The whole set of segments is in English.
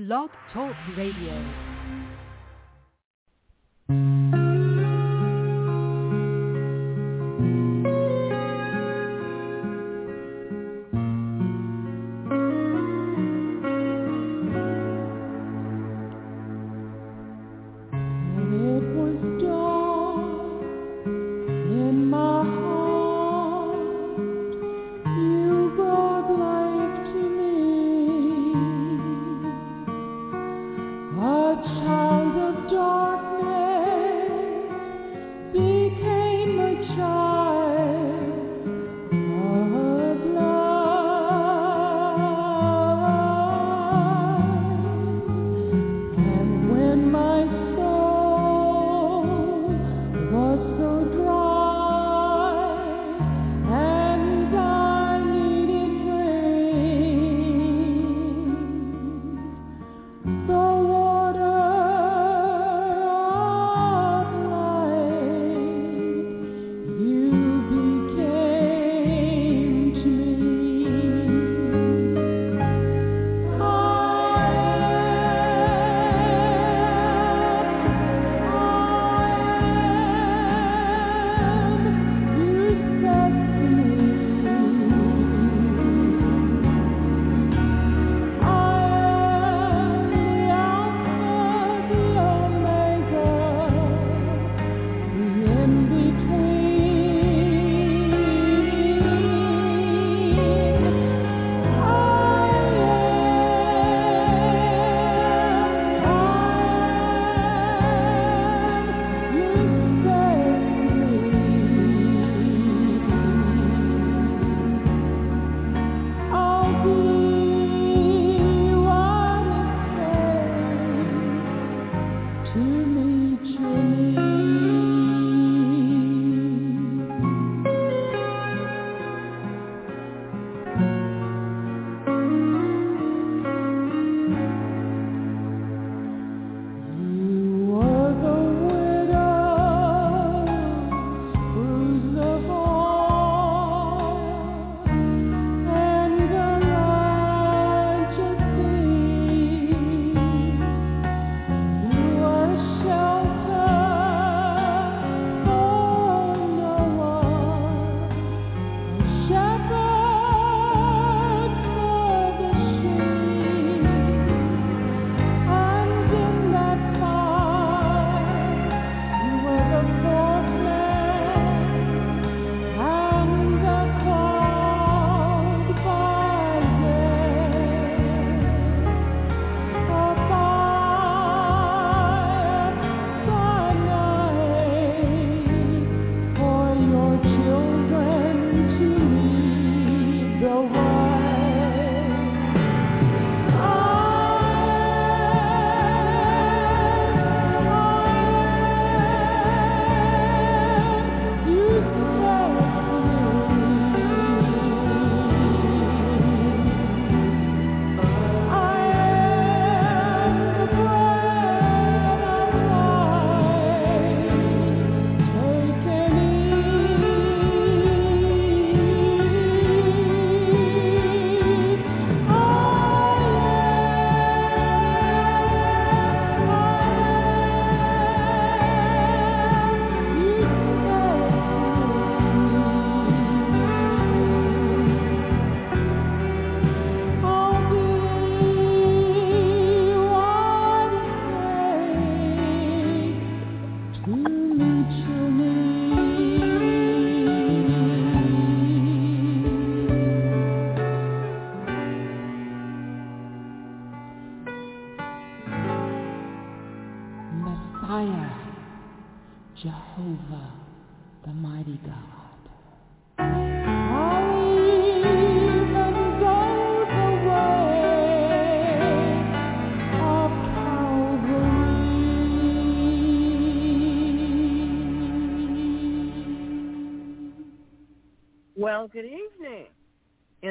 Blog Talk Radio.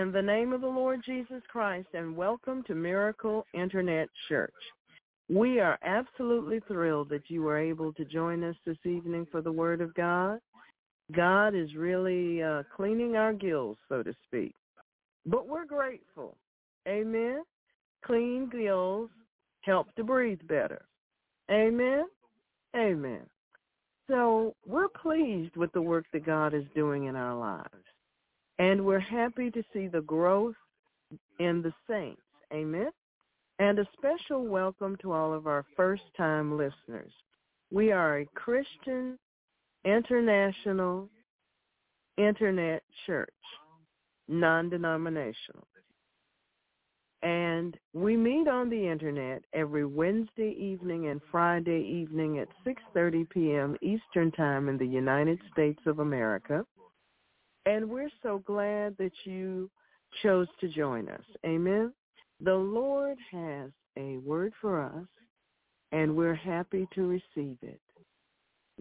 In the name of the Lord Jesus Christ and welcome to Miracle Internet Church. We are absolutely thrilled that you were able to join us this evening for the Word of God. God is really uh, cleaning our gills, so to speak. But we're grateful. Amen. Clean gills help to breathe better. Amen. Amen. So we're pleased with the work that God is doing in our lives. And we're happy to see the growth in the saints. Amen. And a special welcome to all of our first-time listeners. We are a Christian international internet church, non-denominational. And we meet on the internet every Wednesday evening and Friday evening at 6.30 p.m. Eastern Time in the United States of America. And we're so glad that you chose to join us. Amen. The Lord has a word for us, and we're happy to receive it.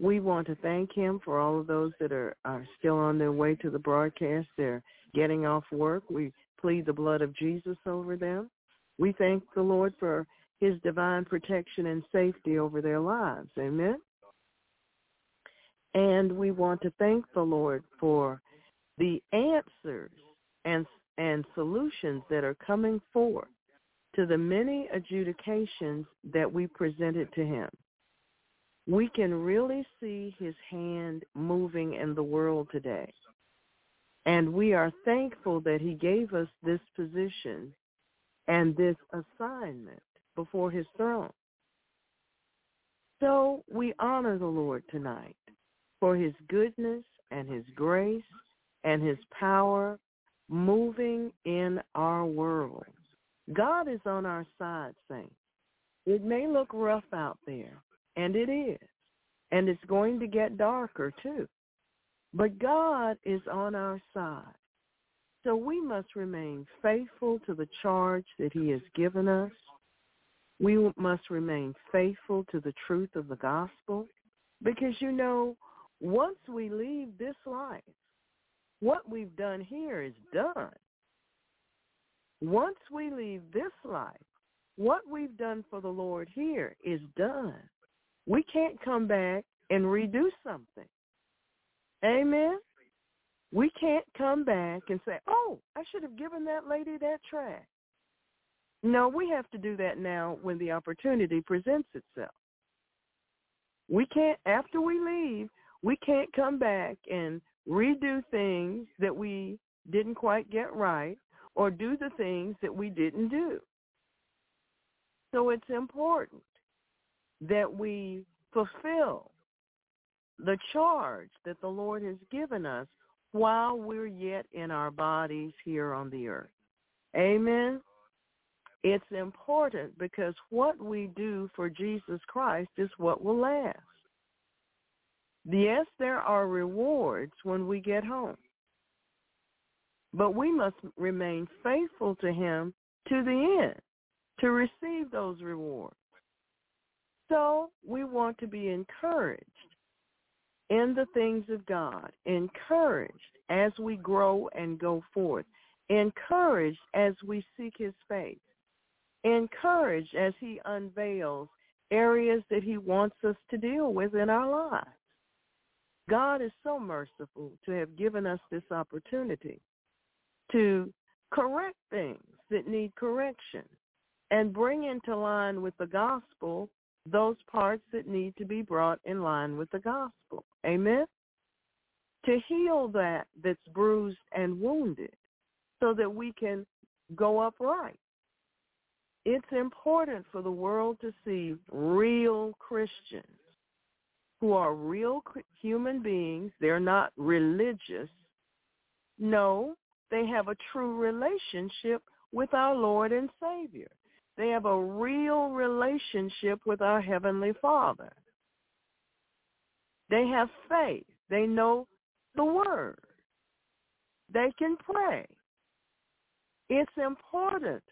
We want to thank him for all of those that are, are still on their way to the broadcast. They're getting off work. We plead the blood of Jesus over them. We thank the Lord for his divine protection and safety over their lives. Amen. And we want to thank the Lord for the answers and and solutions that are coming forth to the many adjudications that we presented to him. We can really see his hand moving in the world today. And we are thankful that he gave us this position and this assignment before his throne. So we honor the Lord tonight for his goodness and his grace and his power moving in our world. God is on our side, saints. It may look rough out there, and it is. And it's going to get darker too. But God is on our side. So we must remain faithful to the charge that he has given us. We must remain faithful to the truth of the gospel because, you know, once we leave this life, what we've done here is done. Once we leave this life, what we've done for the Lord here is done. We can't come back and redo something. Amen? We can't come back and say, oh, I should have given that lady that track. No, we have to do that now when the opportunity presents itself. We can't, after we leave, we can't come back and redo things that we didn't quite get right or do the things that we didn't do. So it's important that we fulfill the charge that the Lord has given us while we're yet in our bodies here on the earth. Amen. It's important because what we do for Jesus Christ is what will last. Yes, there are rewards when we get home. But we must remain faithful to him to the end to receive those rewards. So we want to be encouraged in the things of God, encouraged as we grow and go forth, encouraged as we seek his face, encouraged as he unveils areas that he wants us to deal with in our lives. God is so merciful to have given us this opportunity to correct things that need correction and bring into line with the gospel those parts that need to be brought in line with the gospel. Amen? To heal that that's bruised and wounded so that we can go upright. It's important for the world to see real Christians who are real human beings. They're not religious. No, they have a true relationship with our Lord and Savior. They have a real relationship with our Heavenly Father. They have faith. They know the Word. They can pray. It's important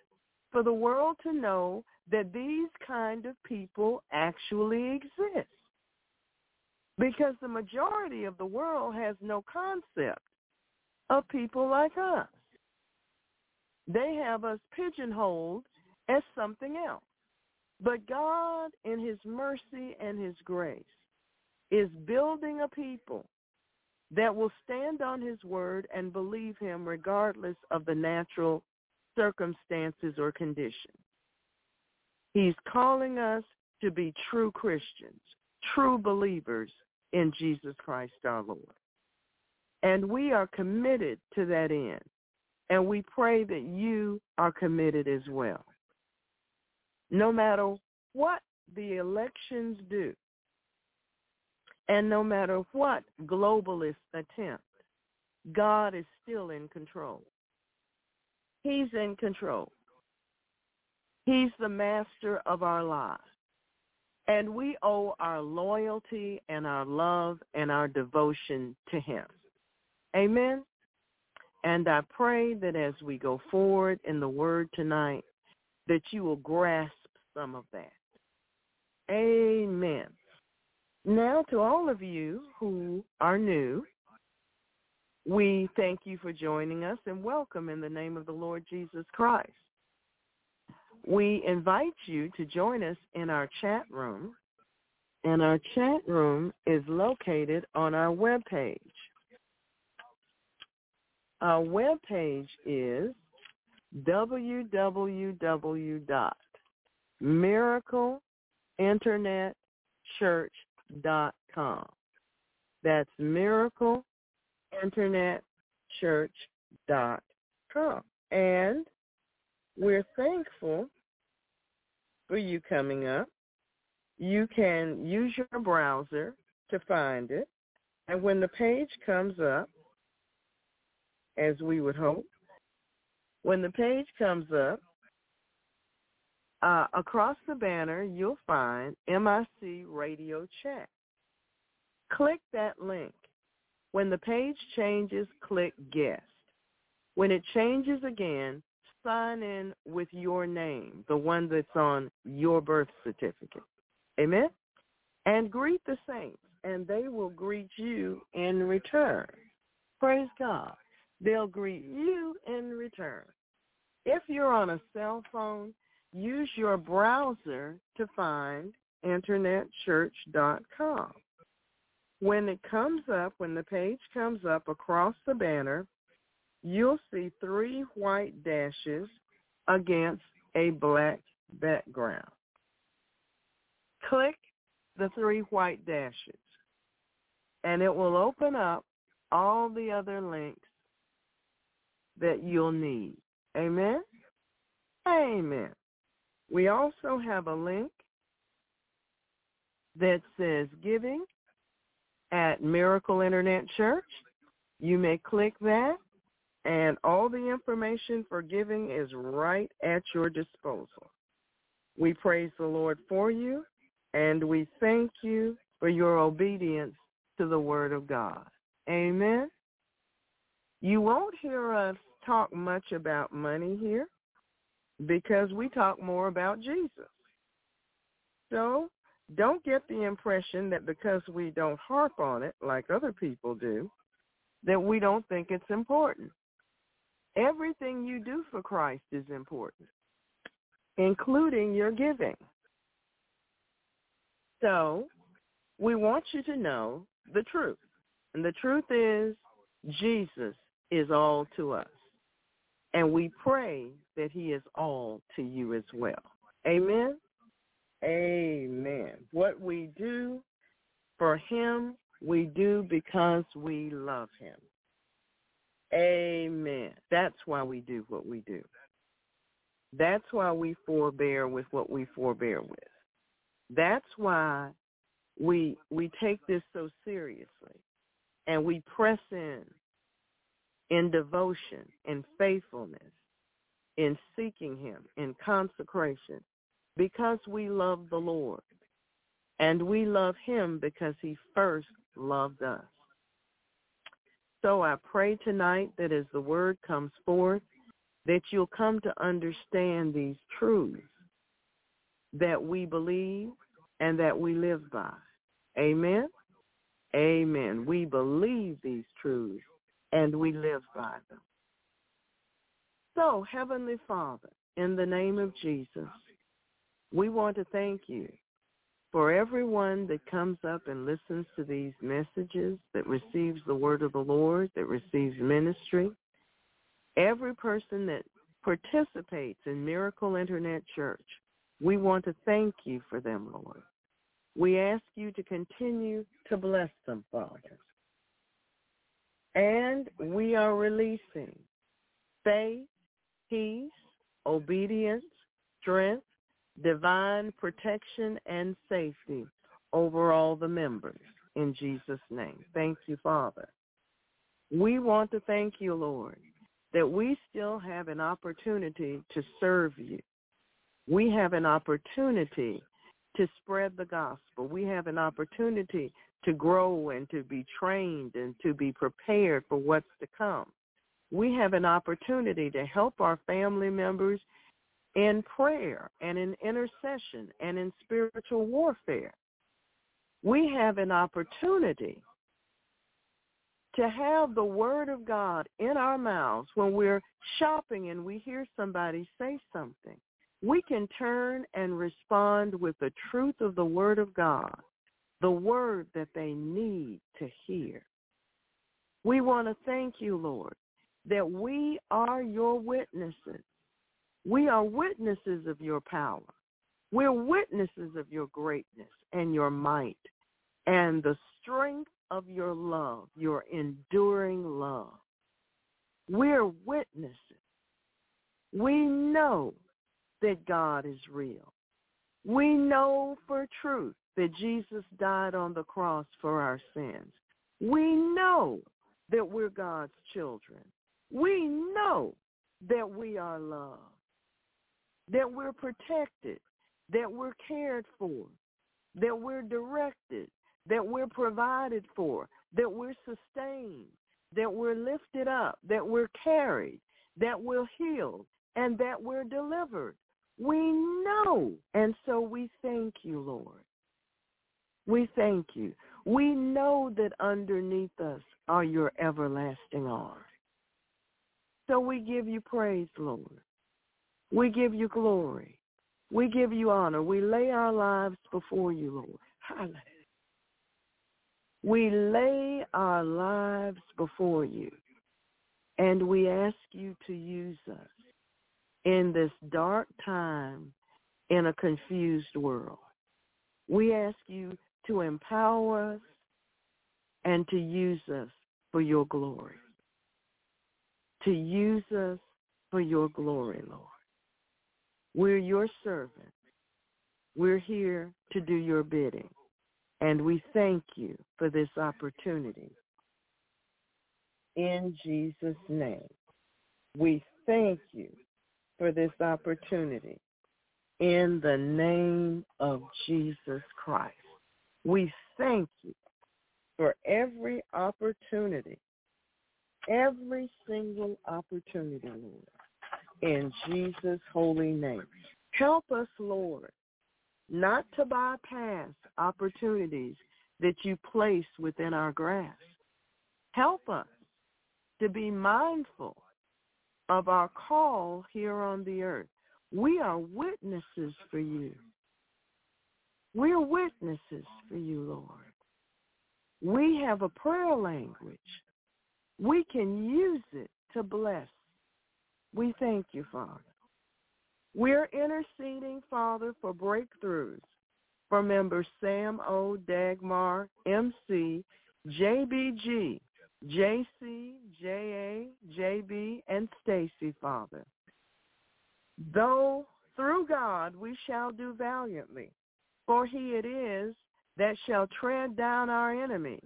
for the world to know that these kind of people actually exist. Because the majority of the world has no concept of people like us. They have us pigeonholed as something else. But God, in his mercy and his grace, is building a people that will stand on his word and believe him regardless of the natural circumstances or conditions. He's calling us to be true Christians, true believers in Jesus Christ our Lord. And we are committed to that end. And we pray that you are committed as well. No matter what the elections do, and no matter what globalists attempt, God is still in control. He's in control. He's the master of our lives. And we owe our loyalty and our love and our devotion to him. Amen. And I pray that as we go forward in the word tonight, that you will grasp some of that. Amen. Now to all of you who are new, we thank you for joining us and welcome in the name of the Lord Jesus Christ. We invite you to join us in our chat room, and our chat room is located on our webpage. Our webpage is www.miracleinternetchurch.com. That's miracleinternetchurch.com. And we're thankful for you coming up. You can use your browser to find it. And when the page comes up, as we would hope, when the page comes up, uh, across the banner, you'll find MIC Radio Chat. Click that link. When the page changes, click Guest. When it changes again, sign in with your name, the one that's on your birth certificate. Amen? And greet the saints, and they will greet you in return. Praise God. They'll greet you in return. If you're on a cell phone, use your browser to find internetchurch.com. When it comes up, when the page comes up across the banner, you'll see three white dashes against a black background. Click the three white dashes, and it will open up all the other links that you'll need. Amen? Amen. We also have a link that says giving at Miracle Internet Church. You may click that and all the information for giving is right at your disposal. We praise the Lord for you, and we thank you for your obedience to the Word of God. Amen. You won't hear us talk much about money here because we talk more about Jesus. So don't get the impression that because we don't harp on it like other people do, that we don't think it's important. Everything you do for Christ is important, including your giving. So we want you to know the truth. And the truth is Jesus is all to us. And we pray that he is all to you as well. Amen? Amen. What we do for him, we do because we love him. Amen. That's why we do what we do. That's why we forbear with what we forbear with. That's why we we take this so seriously and we press in in devotion, in faithfulness, in seeking him, in consecration, because we love the Lord. And we love him because he first loved us. So I pray tonight that as the word comes forth, that you'll come to understand these truths that we believe and that we live by. Amen? Amen. We believe these truths and we live by them. So, Heavenly Father, in the name of Jesus, we want to thank you for everyone that comes up and listens to these messages, that receives the word of the Lord, that receives ministry, every person that participates in Miracle Internet Church, We want to thank you for them, Lord. We ask you to continue to bless them, Father. And we are releasing faith, peace, obedience, strength, divine protection, and safety over all the members in Jesus' name. Thank you, Father. We want to thank you, Lord, that we still have an opportunity to serve you. We have an opportunity to spread the gospel. We have an opportunity to grow and to be trained and to be prepared for what's to come. We have an opportunity to help our family members in prayer and in intercession and in spiritual warfare. We have an opportunity to have the word of God in our mouths when we're shopping and we hear somebody say something. We can turn and respond with the truth of the word of God, the word that they need to hear. We want to thank you, Lord, that we are your witnesses. We are witnesses of your power. We're witnesses of your greatness and your might and the strength of your love, your enduring love. We're witnesses. We know that God is real. We know for truth that Jesus died on the cross for our sins. We know that we're God's children. We know that we are loved, that we're protected, that we're cared for, that we're directed, that we're provided for, that we're sustained, that we're lifted up, that we're carried, that we're healed, and that we're delivered. We know, and so we thank you, Lord. We thank you. We know that underneath us are your everlasting arms. So we give you praise, Lord. We give you glory. We give you honor. We lay our lives before you, Lord. Hallelujah. We lay our lives before you and we ask you to use us in this dark time in a confused world. We ask you to empower us and to use us for your glory. To use us for your glory, Lord. We're your servants. We're here to do your bidding. And we thank you for this opportunity. In Jesus' name, we thank you for this opportunity. In the name of Jesus Christ, we thank you for every opportunity, every single opportunity, Lord, in Jesus' holy name. Help us, Lord, not to bypass opportunities that you place within our grasp. Help us to be mindful of our call here on the earth. We are witnesses for you. We're witnesses for you, Lord. We have a prayer language. We can use it to bless. We thank you, Father. We're interceding, Father, for breakthroughs for members Sam O, Dagmar, MC, JBG, JC, JA, JB, and Stacy, Father. Though through God we shall do valiantly, for he it is that shall tread down our enemies.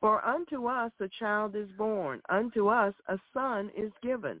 For unto us a child is born, unto us a son is given,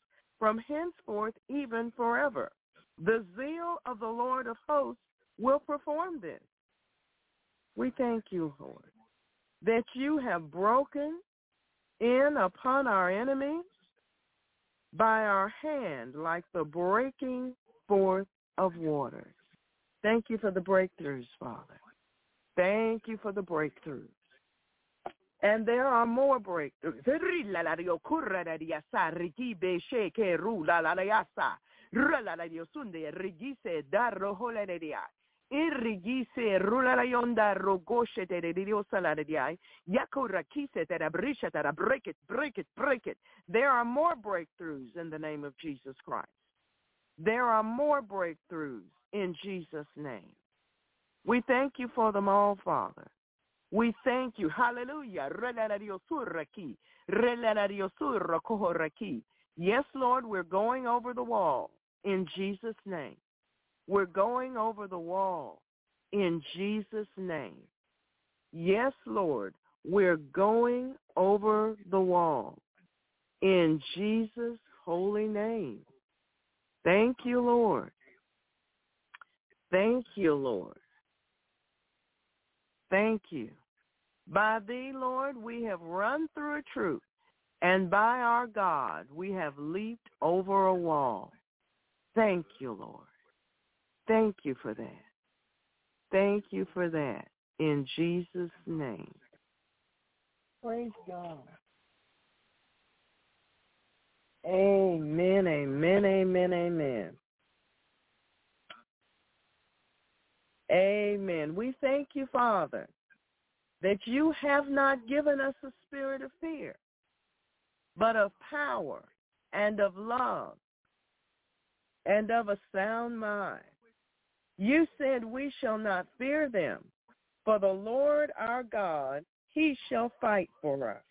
from henceforth even forever. The zeal of the Lord of hosts will perform this. We thank you, Lord, that you have broken in upon our enemies by our hand like the breaking forth of waters. Thank you for the breakthroughs, Father. Thank you for the breakthroughs. And there are more breakthroughs. Irrigise rulalayonda rogoshe te diosa la diai. Yakorakise te brisha te break it, break it, break it. There are more breakthroughs in the name of Jesus Christ. There are more breakthroughs in Jesus' name. We thank you for them all, Father. We thank you. Hallelujah. Yes, Lord, we're going over the wall in Jesus' name. We're going over the wall in Jesus' name. Yes, Lord, we're going over the wall in Jesus' holy name. Thank you, Lord. Thank you, Lord. Thank you. By thee, Lord, we have run through a troop, and by our God, we have leaped over a wall. Thank you, Lord. Thank you for that. Thank you for that. In Jesus' name. Praise God. Amen, amen, amen, amen. Amen. We thank you, Father, that you have not given us a spirit of fear, but of power and of love and of a sound mind. You said we shall not fear them, for the Lord our God, he shall fight for us.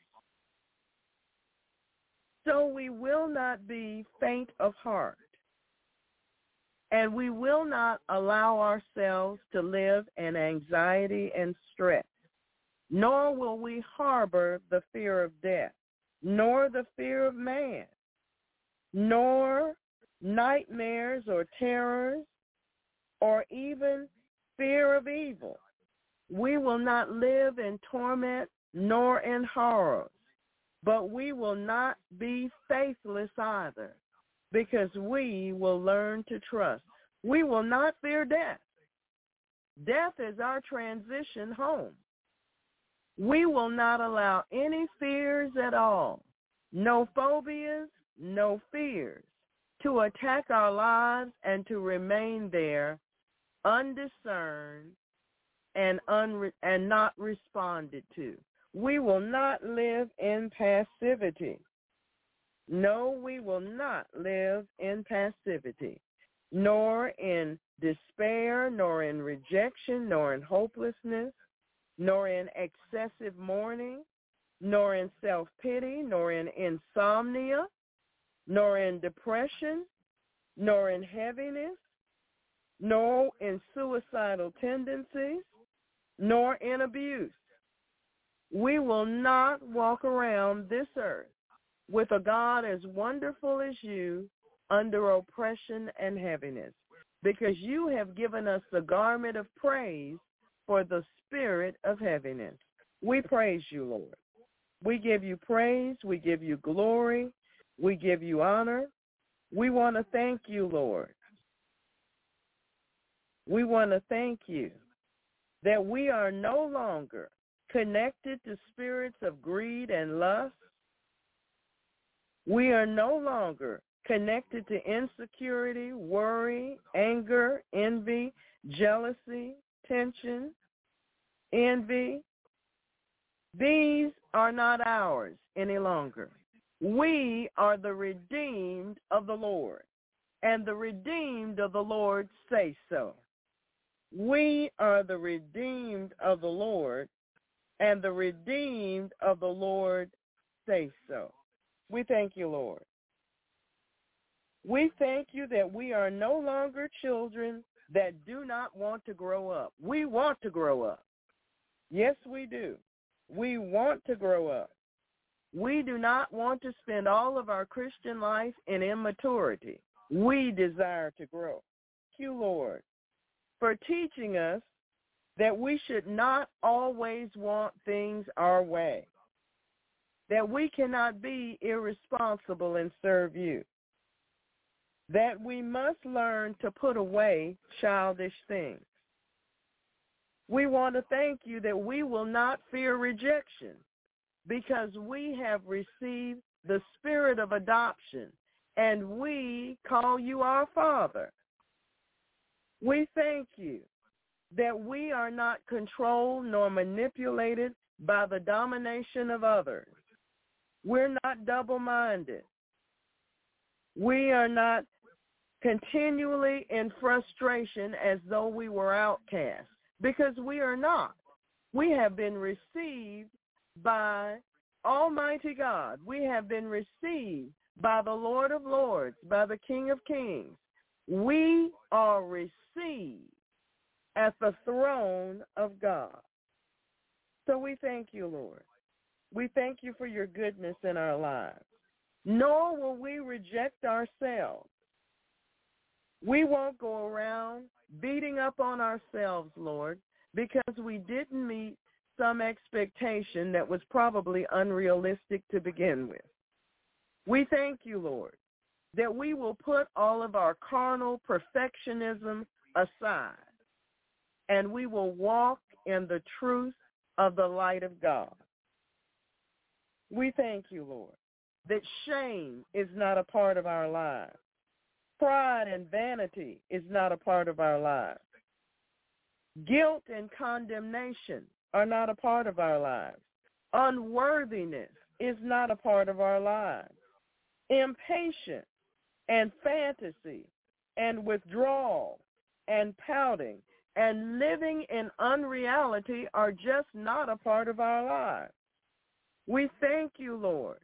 So we will not be faint of heart, and we will not allow ourselves to live in anxiety and stress, nor will we harbor the fear of death, nor the fear of man, nor nightmares or terrors or even fear of evil. We will not live in torment nor in horrors, but we will not be faithless either, because we will learn to trust. We will not fear death. Death is our transition home. We will not allow any fears at all, no phobias, no fears, to attack our lives and to remain there undiscerned, and unre- and not responded to. We will not live in passivity. No, we will not live in passivity, nor in despair, nor in rejection, nor in hopelessness, nor in excessive mourning, nor in self-pity, nor in insomnia, nor in depression, nor in heaviness, nor in suicidal tendencies, nor in abuse. We will not walk around this earth with a God as wonderful as you under oppression and heaviness, because you have given us the garment of praise for the spirit of heaviness. We praise you, Lord. We give you praise. We give you glory. We give you honor. We want to thank you, Lord, we want to thank you that we are no longer connected to spirits of greed and lust. We are no longer connected to insecurity, worry, anger, envy, jealousy, tension, envy. These are not ours any longer. We are the redeemed of the Lord, and the redeemed of the Lord say so. We are the redeemed of the Lord, and the redeemed of the Lord say so. We thank you, Lord. We thank you that we are no longer children that do not want to grow up. We want to grow up. Yes, we do. We want to grow up. We do not want to spend all of our Christian life in immaturity. We desire to grow. Thank you, Lord for teaching us that we should not always want things our way, that we cannot be irresponsible and serve you. that we must learn to put away childish things. We want to thank you that we will not fear rejection because we have received the spirit of adoption and we call you our Father. We thank you that we are not controlled nor manipulated by the domination of others. We're not double-minded. We are not continually in frustration as though we were outcasts because we are not. We have been received by Almighty God. We have been received by the Lord of Lords, by the King of Kings. We are received at the throne of God. So we thank you, Lord. We thank you for your goodness in our lives. Nor will we reject ourselves. We won't go around beating up on ourselves, Lord, because we didn't meet some expectation that was probably unrealistic to begin with. We thank you, Lord, that we will put all of our carnal perfectionism aside and we will walk in the truth of the light of God. We thank you, Lord, that shame is not a part of our lives. Pride and vanity is not a part of our lives. Guilt and condemnation are not a part of our lives. Unworthiness is not a part of our lives. Impatience and fantasy and withdrawal and pouting and living in unreality are just not a part of our lives. We thank you, Lord,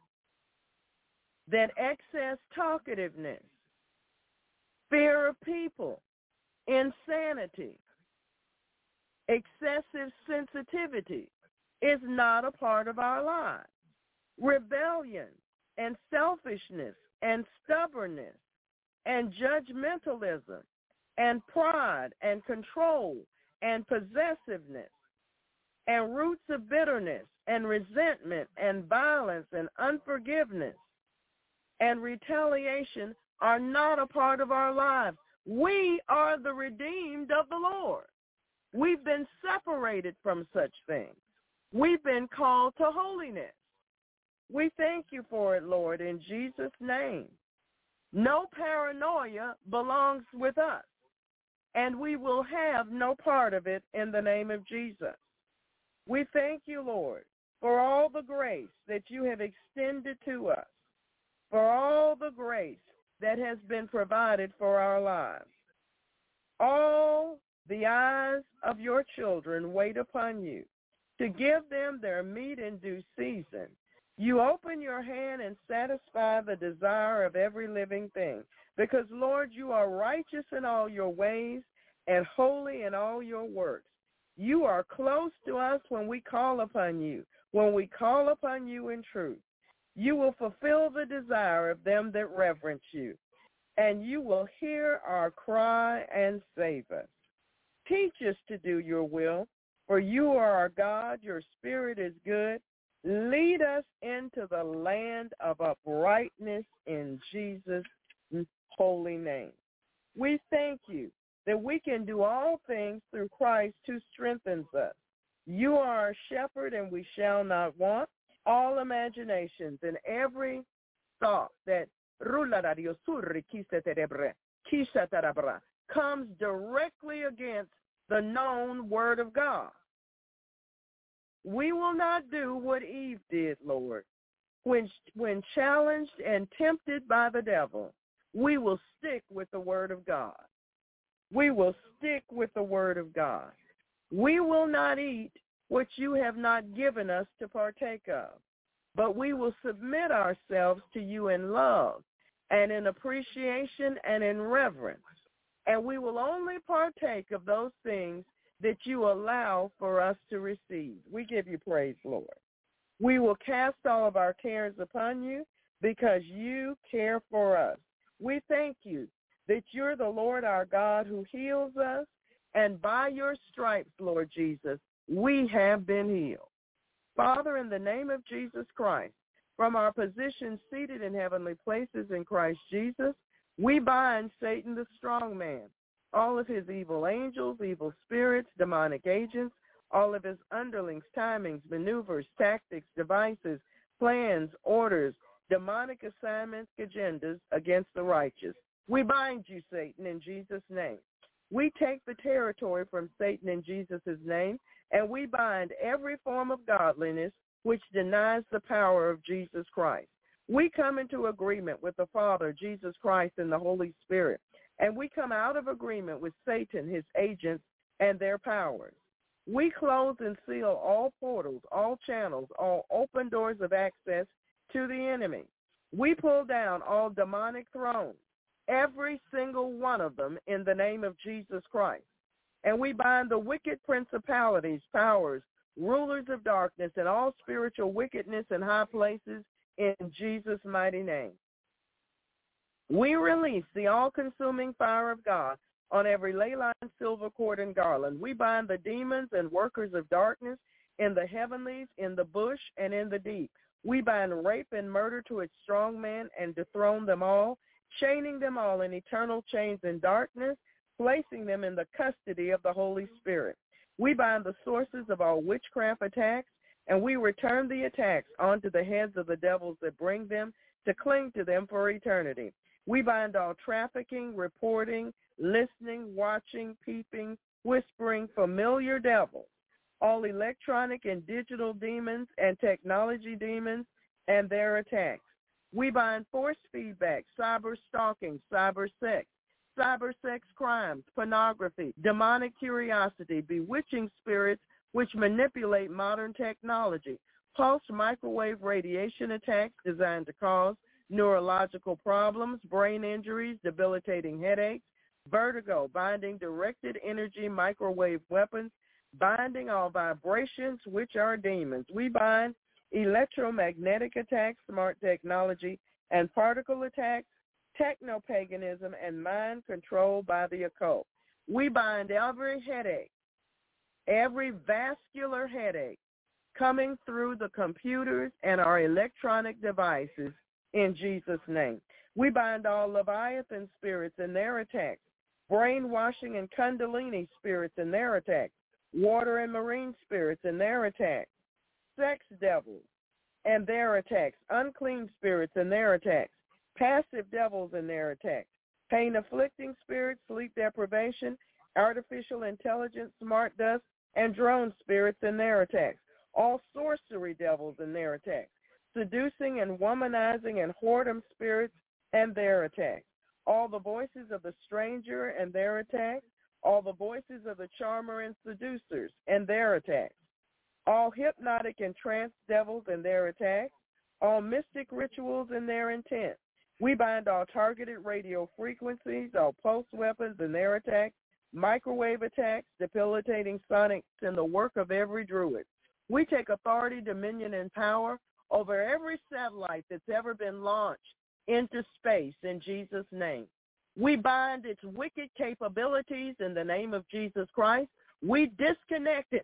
that excess talkativeness, fear of people, insanity, excessive sensitivity is not a part of our lives. Rebellion and selfishness and stubbornness and judgmentalism and pride and control and possessiveness and roots of bitterness and resentment and violence and unforgiveness and retaliation are not a part of our lives. We are the redeemed of the Lord. We've been separated from such things. We've been called to holiness. We thank you for it, Lord, in Jesus' name. No paranoia belongs with us and we will have no part of it in the name of Jesus. We thank you, Lord, for all the grace that you have extended to us, for all the grace that has been provided for our lives. All the eyes of your children wait upon you to give them their meat in due season. You open your hand and satisfy the desire of every living thing. Because, Lord, you are righteous in all your ways and holy in all your works. You are close to us when we call upon you, when we call upon you in truth. You will fulfill the desire of them that reverence you, and you will hear our cry and save us. Teach us to do your will, for you are our God. Your spirit is good. Lead us into the land of uprightness in Jesus' holy name. We thank you that we can do all things through Christ who strengthens us. You are our shepherd and we shall not want. All imaginations and every thought that comes directly against the known word of God. We will not do what Eve did, Lord. When, when challenged and tempted by the devil, we will stick with the word of God. We will stick with the word of God. We will not eat what you have not given us to partake of, but we will submit ourselves to you in love and in appreciation and in reverence. And we will only partake of those things that you allow for us to receive. We give you praise, Lord. We will cast all of our cares upon you because you care for us. We thank you that you're the Lord our God who heals us, and by your stripes, Lord Jesus, we have been healed. Father, in the name of Jesus Christ, from our position seated in heavenly places in Christ Jesus, We bind Satan the strong man, all of his evil angels, evil spirits, demonic agents, all of his underlings, timings, maneuvers, tactics, devices, plans, orders, demonic assignments, agendas against the righteous. We bind you, Satan, in Jesus' name. We take the territory from Satan in Jesus' name, and we bind every form of godliness which denies the power of Jesus Christ. We come into agreement with the Father, Jesus Christ, and the Holy Spirit, and we come out of agreement with Satan, his agents, and their powers. We close and seal all portals, all channels, all open doors of access to the enemy. We pull down all demonic thrones, every single one of them in the name of Jesus Christ. And we bind the wicked principalities, powers, rulers of darkness, and all spiritual wickedness in high places in Jesus' mighty name. We release the all-consuming fire of God on every ley line, silver cord, and garland. We bind the demons and workers of darkness in the heavenlies, in the bush, and in the deep. We bind rape and murder to its strong man and dethrone them all, chaining them all in eternal chains in darkness, placing them in the custody of the Holy Spirit. We bind the sources of all witchcraft attacks, and we return the attacks onto the heads of the devils that bring them to cling to them for eternity. We bind all trafficking, reporting, listening, watching, peeping, whispering, familiar devils, all electronic and digital demons and technology demons and their attacks. We bind force feedback, cyber stalking, cyber sex, cyber sex crimes, pornography, demonic curiosity, bewitching spirits which manipulate modern technology, pulse microwave radiation attacks designed to cause neurological problems, brain injuries, debilitating headaches, vertigo, binding directed energy microwave weapons, binding all vibrations which are demons. We bind electromagnetic attacks, smart technology, and particle attacks, techno-paganism, and mind control by the occult. We bind every headache, every vascular headache coming through the computers and our electronic devices in Jesus' name. We bind all Leviathan spirits and their attacks, brainwashing and kundalini spirits and their attacks, water and marine spirits and their attacks, sex devils and their attacks, unclean spirits and their attacks, passive devils in their attacks, pain-afflicting spirits, sleep deprivation, artificial intelligence, smart dust, and drone spirits in their attacks, all sorcery devils in their attacks, seducing and womanizing and whoredom spirits and their attacks, all the voices of the stranger and their attacks, all the voices of the charmer and seducers and their attacks, all hypnotic and trance devils and their attacks, all mystic rituals and their intent. We bind all targeted radio frequencies, all pulse weapons and their attacks, microwave attacks, debilitating sonics, and the work of every druid. We take authority, dominion, and power over every satellite that's ever been launched into space in Jesus' name. We bind its wicked capabilities in the name of Jesus Christ. We disconnect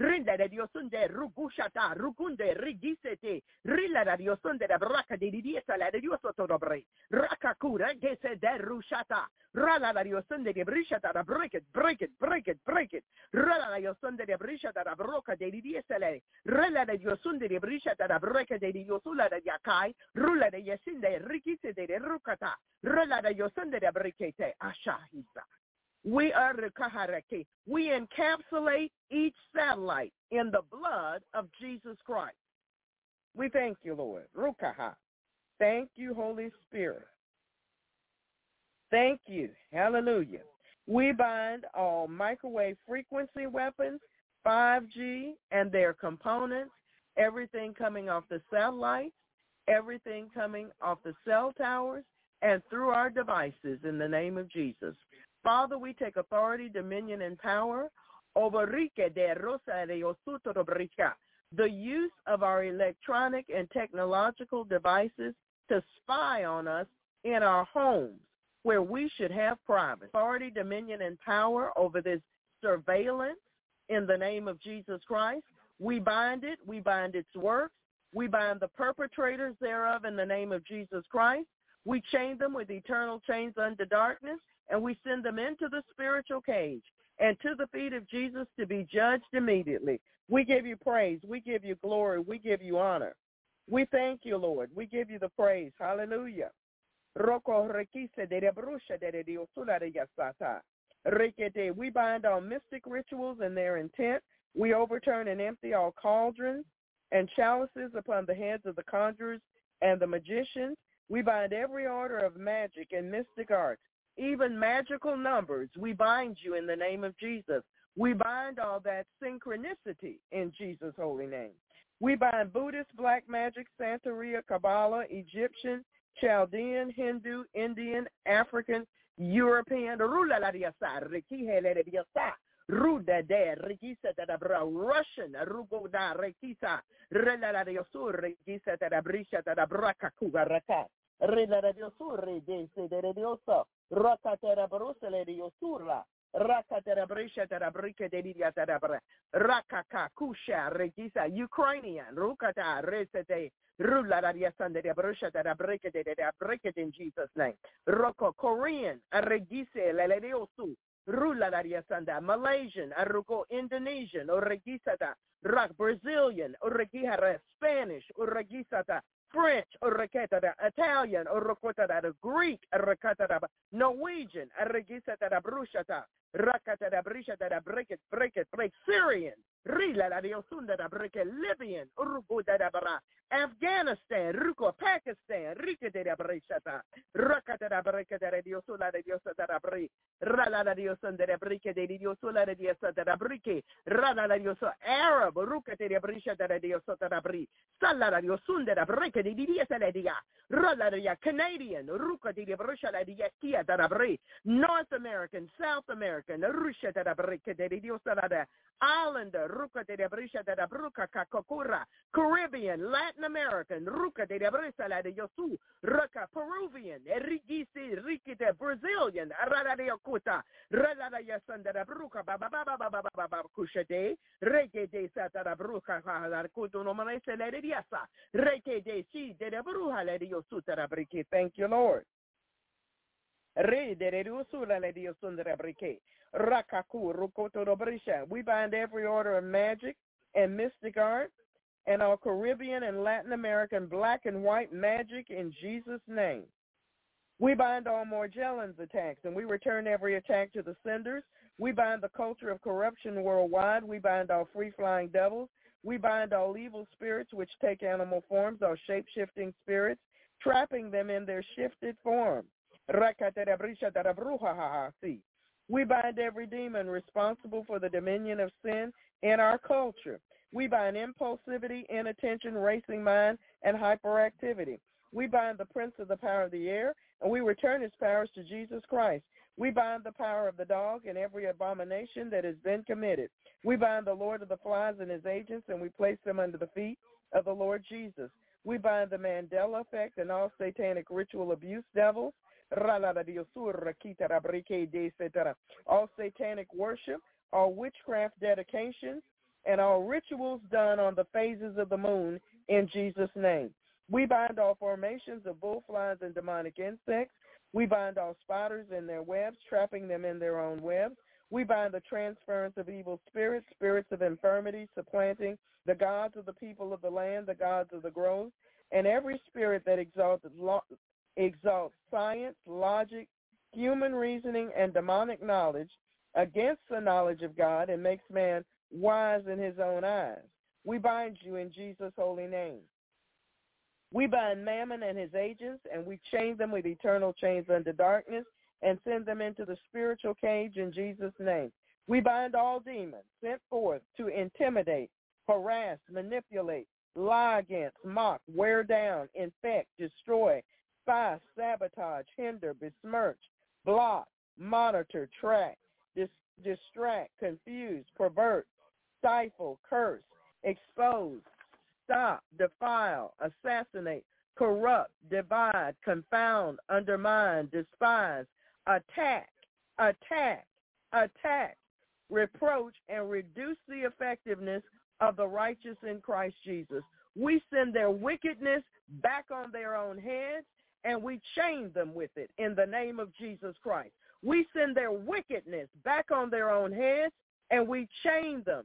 de la de de la de de. Rinda de Dios de rugushata, rugunde rigisete. Rilla la Dios de braca de diesa la de Dios to bri. Rakakura que de rushata. Rala la Dios de brishata break it, break it, break it, break it. Rala la Dios de brishata da broca de diesa le. Rala la Dios de brishata da de Diosula da yakai. Rula de yesinde rikise de rukata. Rala da Yosunda de brikete. Ashahisa. We are the kaharake. We encapsulate each satellite in the blood of Jesus Christ. We thank you, Lord. Rukaha. Thank you, Holy Spirit. Thank you. Hallelujah. We bind all microwave frequency weapons, 5G and their components, everything coming off the satellites, everything coming off the cell towers, and through our devices in the name of Jesus. Father, we take authority, dominion, and power over Rique de Rosa de Osuto de Brica, the use of our electronic and technological devices to spy on us in our homes where we should have privacy, authority, dominion, and power over this surveillance in the name of Jesus Christ. We bind it. We bind its works. We bind the perpetrators thereof in the name of Jesus Christ. We chain them with eternal chains unto darkness, and we send them into the spiritual cage and to the feet of Jesus to be judged immediately. We give you praise. We give you glory. We give you honor. We thank you, Lord. We give you the praise. Hallelujah. We bind all mystic rituals and their intent. We overturn and empty all cauldrons and chalices upon the heads of the conjurers and the magicians. We bind every order of magic and mystic arts, even magical numbers. We bind you in the name of Jesus. We bind all that synchronicity in Jesus' holy name. We bind Buddhist, black magic, Santeria, Kabbalah, Egyptian, Chaldean, Hindu, Indian, African, European, Russian Brusele de Diosurla Raka da Brisha da Brica de Dia da Bra Raka Kusha Regisa Ukrainian Rukata Resete Rula da Yasanda de Brusha da Brica de Brica in Jesus name. Roko Korean Regise Lele Diosu Rula Sanda, Malaysian, Aruko Indonesian, Oregisata, Rak Brazilian, Oregihara Spanish, Oregisata, French, Italian, Greek, Orekata, Norwegian, Oregisata, Brushata, Rakata, Brishata, break it, break it, break Syrian, Rila la Diosunda da Breke Libyan, Urugu da da Bara, Afghanistan, Ruko, Pakistan, Rika de Breshata, Rakata da Breke de Diosula de Diosa da Bri, Rala la Diosunda de Breke de Diosula de Diosa da Brike, Rala la Diosa Arab, Ruka de Brisha da Diosa da Bri, Sala la Diosunda da Breke de Diosa de Dia, Rala la Canadian, Ruka de Brisha la Dia Kia da Bri, North American, South American, Islander, Caribbean, Latin American, Peruvian, Brazilian. Thank you, Lord. We bind every order of magic and mystic art and all Caribbean and Latin American black and white magic in Jesus' name. We bind all Morgellons attacks and we return every attack to the senders. We bind the culture of corruption worldwide. We bind all free-flying devils. We bind all evil spirits which take animal forms, all shape-shifting spirits, trapping them in their shifted form. We bind every demon responsible for the dominion of sin in our culture. We bind impulsivity, inattention, racing mind, and hyperactivity. We bind the prince of the power of the air, and we return his powers to Jesus Christ. We bind the power of the dog and every abomination that has been committed. We bind the Lord of the flies and his agents, and we place them under the feet of the Lord Jesus. We bind the Mandela effect and all satanic ritual abuse devils. All satanic worship, all witchcraft dedications, and all rituals done on the phases of the moon in Jesus' name. We bind all formations of bullflies and demonic insects. We bind all spiders in their webs, trapping them in their own webs. We bind the transference of evil spirits, spirits of infirmity, supplanting the gods of the people of the land, the gods of the groves, and every spirit that exalts exalts science, logic, human reasoning, and demonic knowledge against the knowledge of God and makes man wise in his own eyes. We bind you in Jesus' holy name. We bind Mammon and his agents, and we chain them with eternal chains under darkness and send them into the spiritual cage in Jesus' name. We bind all demons sent forth to intimidate, harass, manipulate, lie against, mock, wear down, infect, destroy, spy, sabotage, hinder, besmirch, block, monitor, track, dis- distract, confuse, pervert, stifle, curse, expose, stop, defile, assassinate, corrupt, divide, confound, undermine, despise, attack, attack, attack, reproach, and reduce the effectiveness of the righteous in Christ Jesus. We send their wickedness back on their own heads and we chain them with it in the name of Jesus Christ. We send their wickedness back on their own heads and we chain them.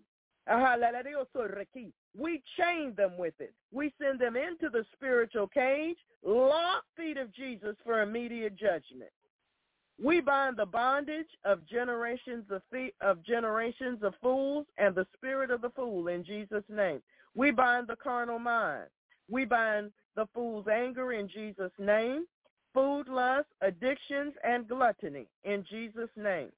We chain them with it. We send them into the spiritual cage, lock feet of Jesus for immediate judgment. We bind the bondage of generations of feet, of generations of fools and the spirit of the fool in Jesus' name. We bind the carnal mind. We bind the fool's anger in Jesus' name, food lust, addictions, and gluttony in Jesus' name.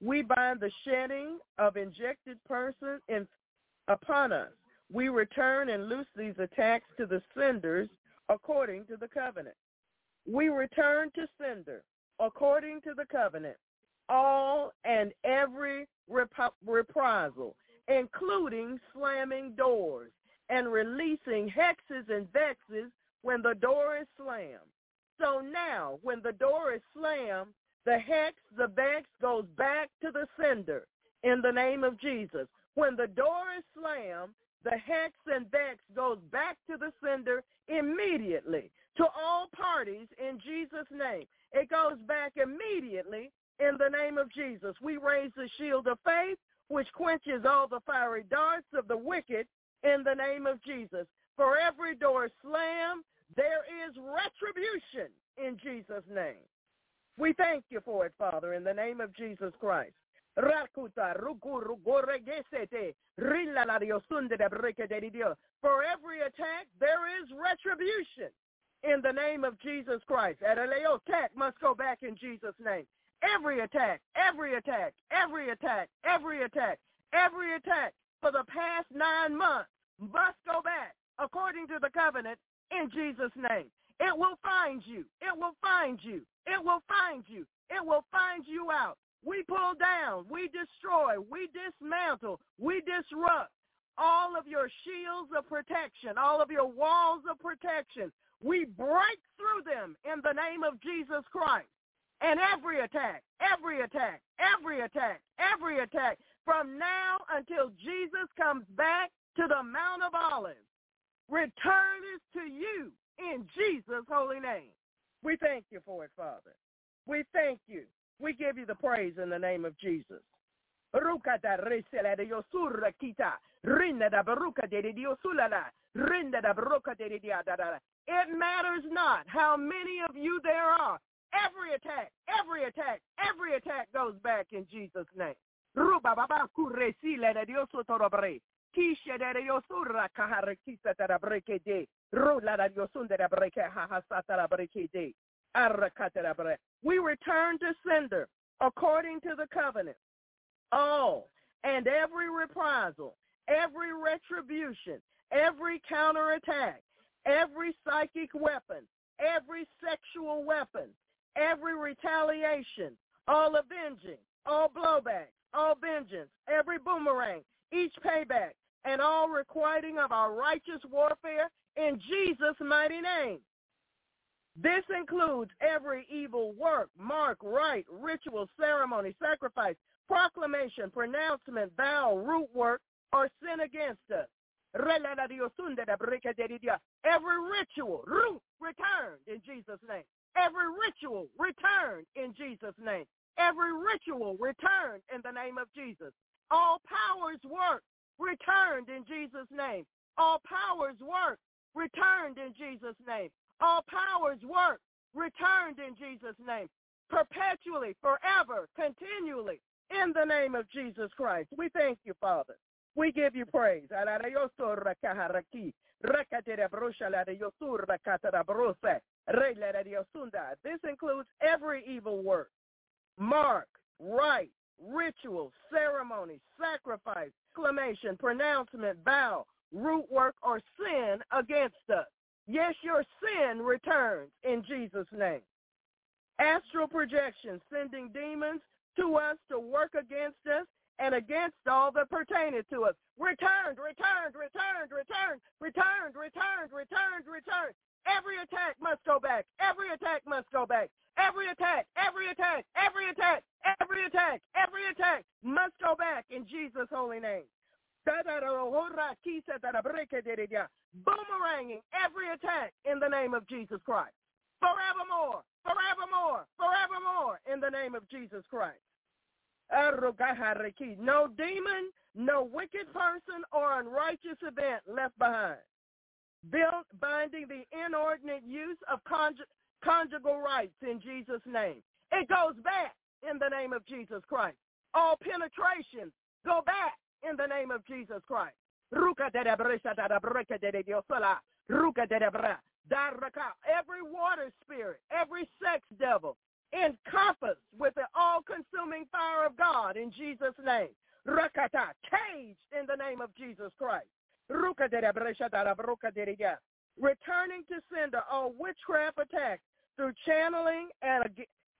We bind the shedding of injected person in, upon us. We return and loose these attacks to the senders according to the covenant. We return to sender according to the covenant all and every rep- reprisal, including slamming doors and releasing hexes and vexes when the door is slammed. So now, when the door is slammed, the hex, the vex goes back to the sender in the name of Jesus. When the door is slammed, the hex and vex goes back to the sender immediately to all parties in Jesus' name. It goes back immediately in the name of Jesus. We raise the shield of faith, which quenches all the fiery darts of the wicked in the name of Jesus. For every door slammed, there is retribution in Jesus' name. We thank you for it, Father, in the name of Jesus Christ. For every attack, there is retribution in the name of Jesus Christ. Every attack must go back in Jesus' name. Every attack, every attack, every attack, every attack, every attack for the past nine months must go back according to the covenant in Jesus' name. It will find you. It will find you. It will find you. It will find you out. We pull down. We destroy. We dismantle. We disrupt all of your shields of protection, all of your walls of protection. We break through them in the name of Jesus Christ. And every attack, every attack, every attack, every attack, from now until Jesus comes back to the Mount of Olives, return is to you in Jesus' holy name. We thank you for it, Father. We thank you. We give you the praise in the name of Jesus. It matters not how many of you there are. Every attack, every attack, every attack goes back in Jesus' name. Kisha de Yosura Kaharakisa Tarabreke de Rula da Yosunda Breke Hahasatara Breke de Arakatara We return to sender according to the covenant. All and every reprisal, every retribution, every counterattack, every psychic weapon, every sexual weapon, every retaliation, all avenging, all blowback, all vengeance, every boomerang, each payback, and all requiting of our righteous warfare in Jesus' mighty name. This includes every evil work, mark, rite, ritual, ceremony, sacrifice, proclamation, pronouncement, vow, root work, or sin against us. Every ritual, root, returned in Jesus' name. Every ritual returned in Jesus' name. Every ritual returned in the name of Jesus. All powers work returned in Jesus' name. All powers work returned in Jesus' name. All powers work returned in Jesus' name. Perpetually, forever, continually, in the name of Jesus Christ. We thank you, Father. We give you praise. This includes every evil work, mark, rite, ritual, ceremony, sacrifice, exclamation, pronouncement, vow, root work, or sin against us. Yes, your sin returns in Jesus' name. Astral projection, sending demons to us to work against us and against all that pertaineth to us. Returned, returned, returned, returned, returned, returned, returned, returned. Every attack must go back. Every attack must go back. Every attack, every attack, every attack, every attack, every attack must go back in Jesus' holy name. Boomeranging every attack in the name of Jesus Christ. Forevermore, forevermore, forevermore in the name of Jesus Christ. No demon, no wicked person or unrighteous event left behind. Built binding the inordinate use of conjug- conjugal rights in Jesus' name. It goes back in the name of Jesus Christ. All penetration go back in the name of Jesus Christ. Every water spirit, every sex devil, encompassed with the all-consuming fire of God in Jesus' name. Rakata, caged in the name of Jesus Christ. Returning to sender all witchcraft attacks through channeling and,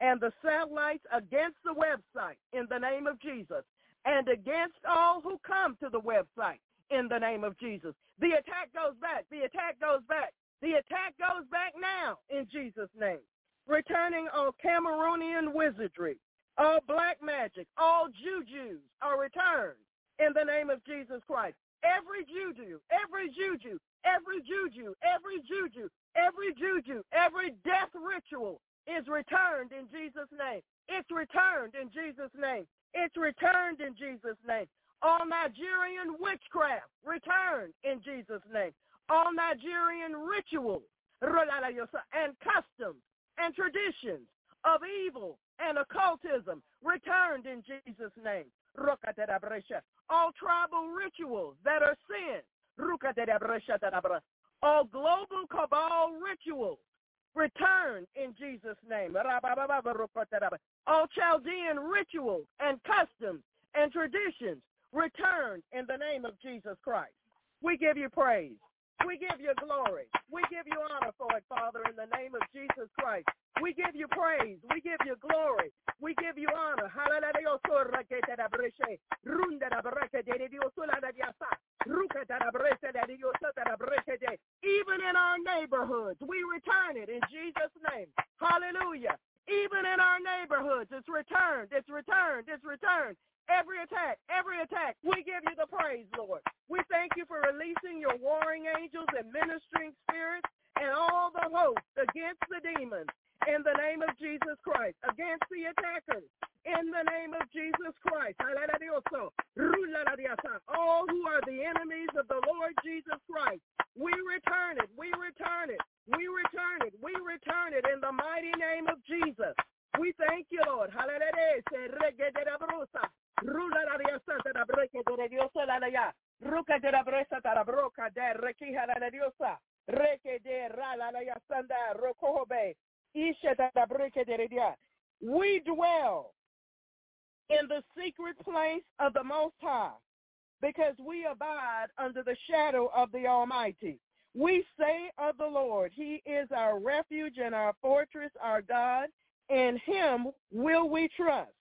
and the satellites against the website in the name of Jesus and against all who come to the website in the name of Jesus. The attack goes back. The attack goes back. The attack goes back now in Jesus' name. Returning all Cameroonian wizardry, all black magic, all jujus are returned in the name of Jesus Christ. Every juju, every juju, every juju, every juju, every juju, every death ritual is returned in Jesus' name. It's returned in Jesus' name. It's returned in Jesus' name. All Nigerian witchcraft returned in Jesus' name. All Nigerian rituals and customs and traditions of evil and occultism returned in Jesus' name. All tribal rituals that are sin. All global cabal rituals returned in Jesus' name. All Chaldean rituals and customs and traditions returned in the name of Jesus Christ. We give you praise. We give you glory. We give you honor for it, Father, in the name of Jesus Christ. We give you praise. We give you glory. We give you honor. Even in our neighborhoods, we return it in Jesus' name. Hallelujah. Even in our neighborhoods, it's returned, it's returned, it's returned. Every attack, every attack, we give you the praise, Lord. We thank you for releasing your warring angels and ministering spirits and all the hosts against the demons in the name of Jesus Christ, against the attackers. In the name of Jesus Christ. All who are the enemies of the Lord Jesus Christ, we return it, we return it, we return it, we return it in the mighty name of Jesus. We thank you, Lord. Rula We dwell in the secret place of the Most High because we abide under the shadow of the Almighty. We say of the Lord, he is our refuge and our fortress, our God. In him will we trust.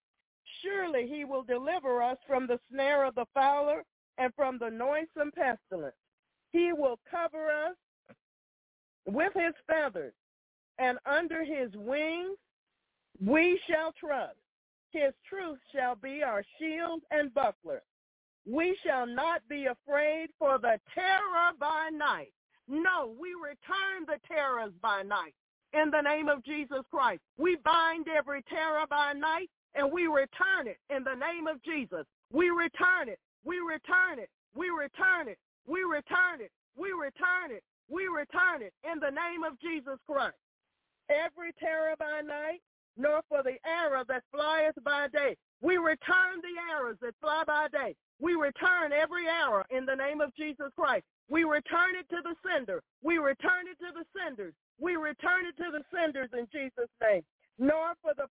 Surely he will deliver us from the snare of the fowler and from the noisome pestilence. He will cover us with his feathers, and under his wings we shall trust. His truth shall be our shield and buckler. We shall not be afraid for the terror by night. No, we return the terrors by night. In the name of Jesus Christ, we bind every terror by night and we return it in the name of Jesus. We return it. We return it. We return it. We return it. We return it. We return it in the name of Jesus Christ. Every terror by night, nor for the arrow that flieth by day. We return the arrows that fly by day. We return every arrow in the name of Jesus Christ. We return it to the sender. We return it to the senders. We return it to the senders in Jesus' name. Nor for the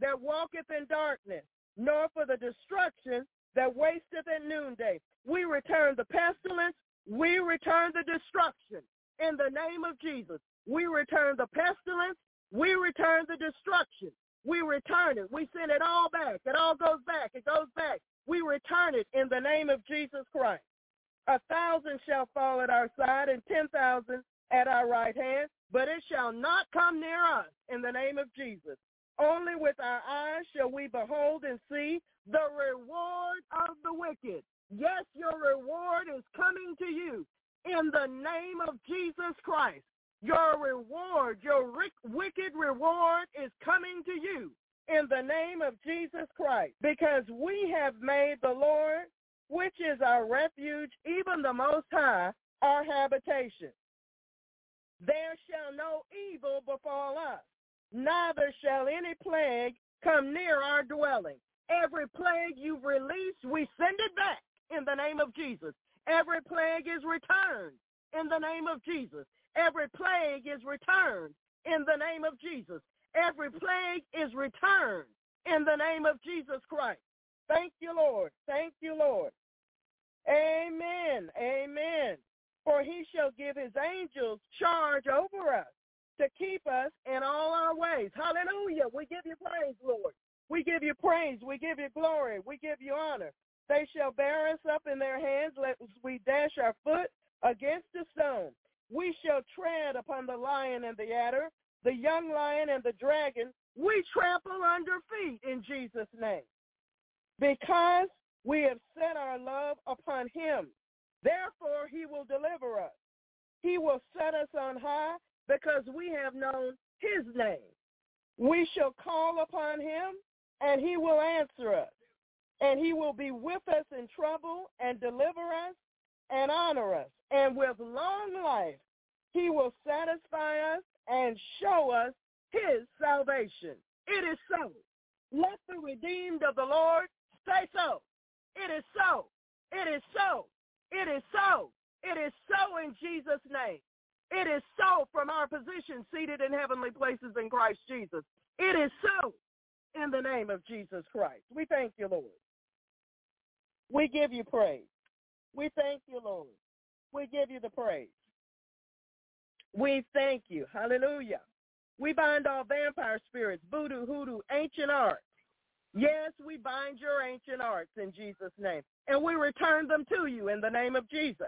that walketh in darkness, nor for the destruction that wasteth at noonday. We return the pestilence. We return the destruction in the name of Jesus. We return the pestilence. We return the destruction. We return it. We send it all back. It all goes back. It goes back. We return it in the name of Jesus Christ. A thousand shall fall at our side and ten thousand at our right hand, but it shall not come near us in the name of Jesus. Only with our eyes shall we behold and see the reward of the wicked. Yes, your reward is coming to you in the name of Jesus Christ. Your reward, your wicked reward is coming to you in the name of Jesus Christ because we have made the Lord, which is our refuge, even the Most High, our habitation. There shall no evil befall us, neither shall any plague come near our dwelling. Every plague you've released, we send it back in the name of Jesus. Every plague is returned in the name of Jesus. Every plague is returned in the name of Jesus. Every plague is returned in the name of Jesus Christ. Thank you, Lord. Thank you, Lord. Amen. Amen. For he shall give his angels charge over us to keep us in all our ways. Hallelujah. We give you praise, Lord. We give you praise. We give you glory. We give you honor. They shall bear us up in their hands, lest we dash our foot against a stone. We shall tread upon the lion and the adder, the young lion and the dragon. We trample under feet in Jesus' name. Because we have set our love upon him. Therefore he will deliver us. He will set us on high because we have known his name. We shall call upon him and he will answer us. And he will be with us in trouble and deliver us and honor us. And with long life, he will satisfy us and show us his salvation. It is so. Let the redeemed of the Lord say so. It is so. It is so. It is so. It is so in Jesus' name. It is so from our position seated in heavenly places in Christ Jesus. It is so in the name of Jesus Christ. We thank you, Lord. We give you praise. We thank you, Lord. We give you the praise. We thank you. Hallelujah. We bind all vampire spirits, voodoo, hoodoo, ancient arts. Yes, we bind your ancient arts in Jesus' name, and we return them to you in the name of Jesus.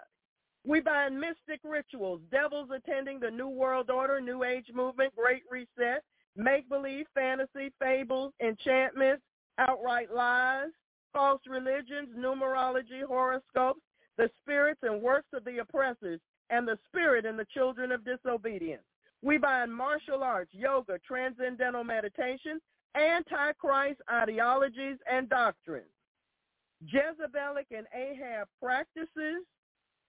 We bind mystic rituals, devils attending the New World Order, New Age movement, Great Reset, make-believe, fantasy, fables, enchantments, outright lies, false religions, numerology, horoscopes, the spirits and works of the oppressors, and the spirit in the children of disobedience. We bind martial arts, yoga, transcendental meditation, antichrist ideologies and doctrines, Jezebelic and Ahab practices,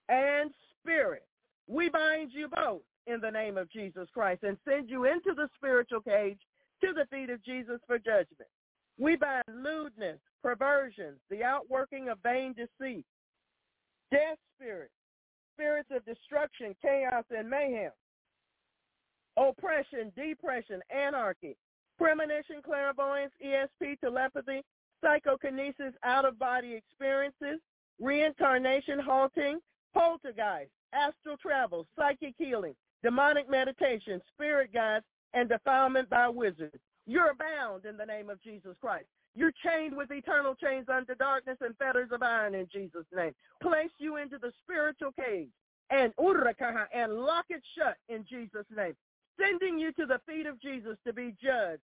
and spirits. We bind you both in the name of Jesus Christ and send you into the spiritual cage to the feet of Jesus for judgment. We bind lewdness, perversions, the outworking of vain deceit, death spirits, spirits of destruction, chaos, and mayhem, oppression, depression, anarchy, premonition, clairvoyance, ESP, telepathy, psychokinesis, out-of-body experiences, reincarnation, halting, poltergeist, astral travel, psychic healing, demonic meditation, spirit guides, and defilement by wizards. You're bound in the name of Jesus Christ. You're chained with eternal chains under darkness and fetters of iron in Jesus' name. Place you into the spiritual cage and urakaha and lock it shut in Jesus' name. Sending you to the feet of Jesus to be judged.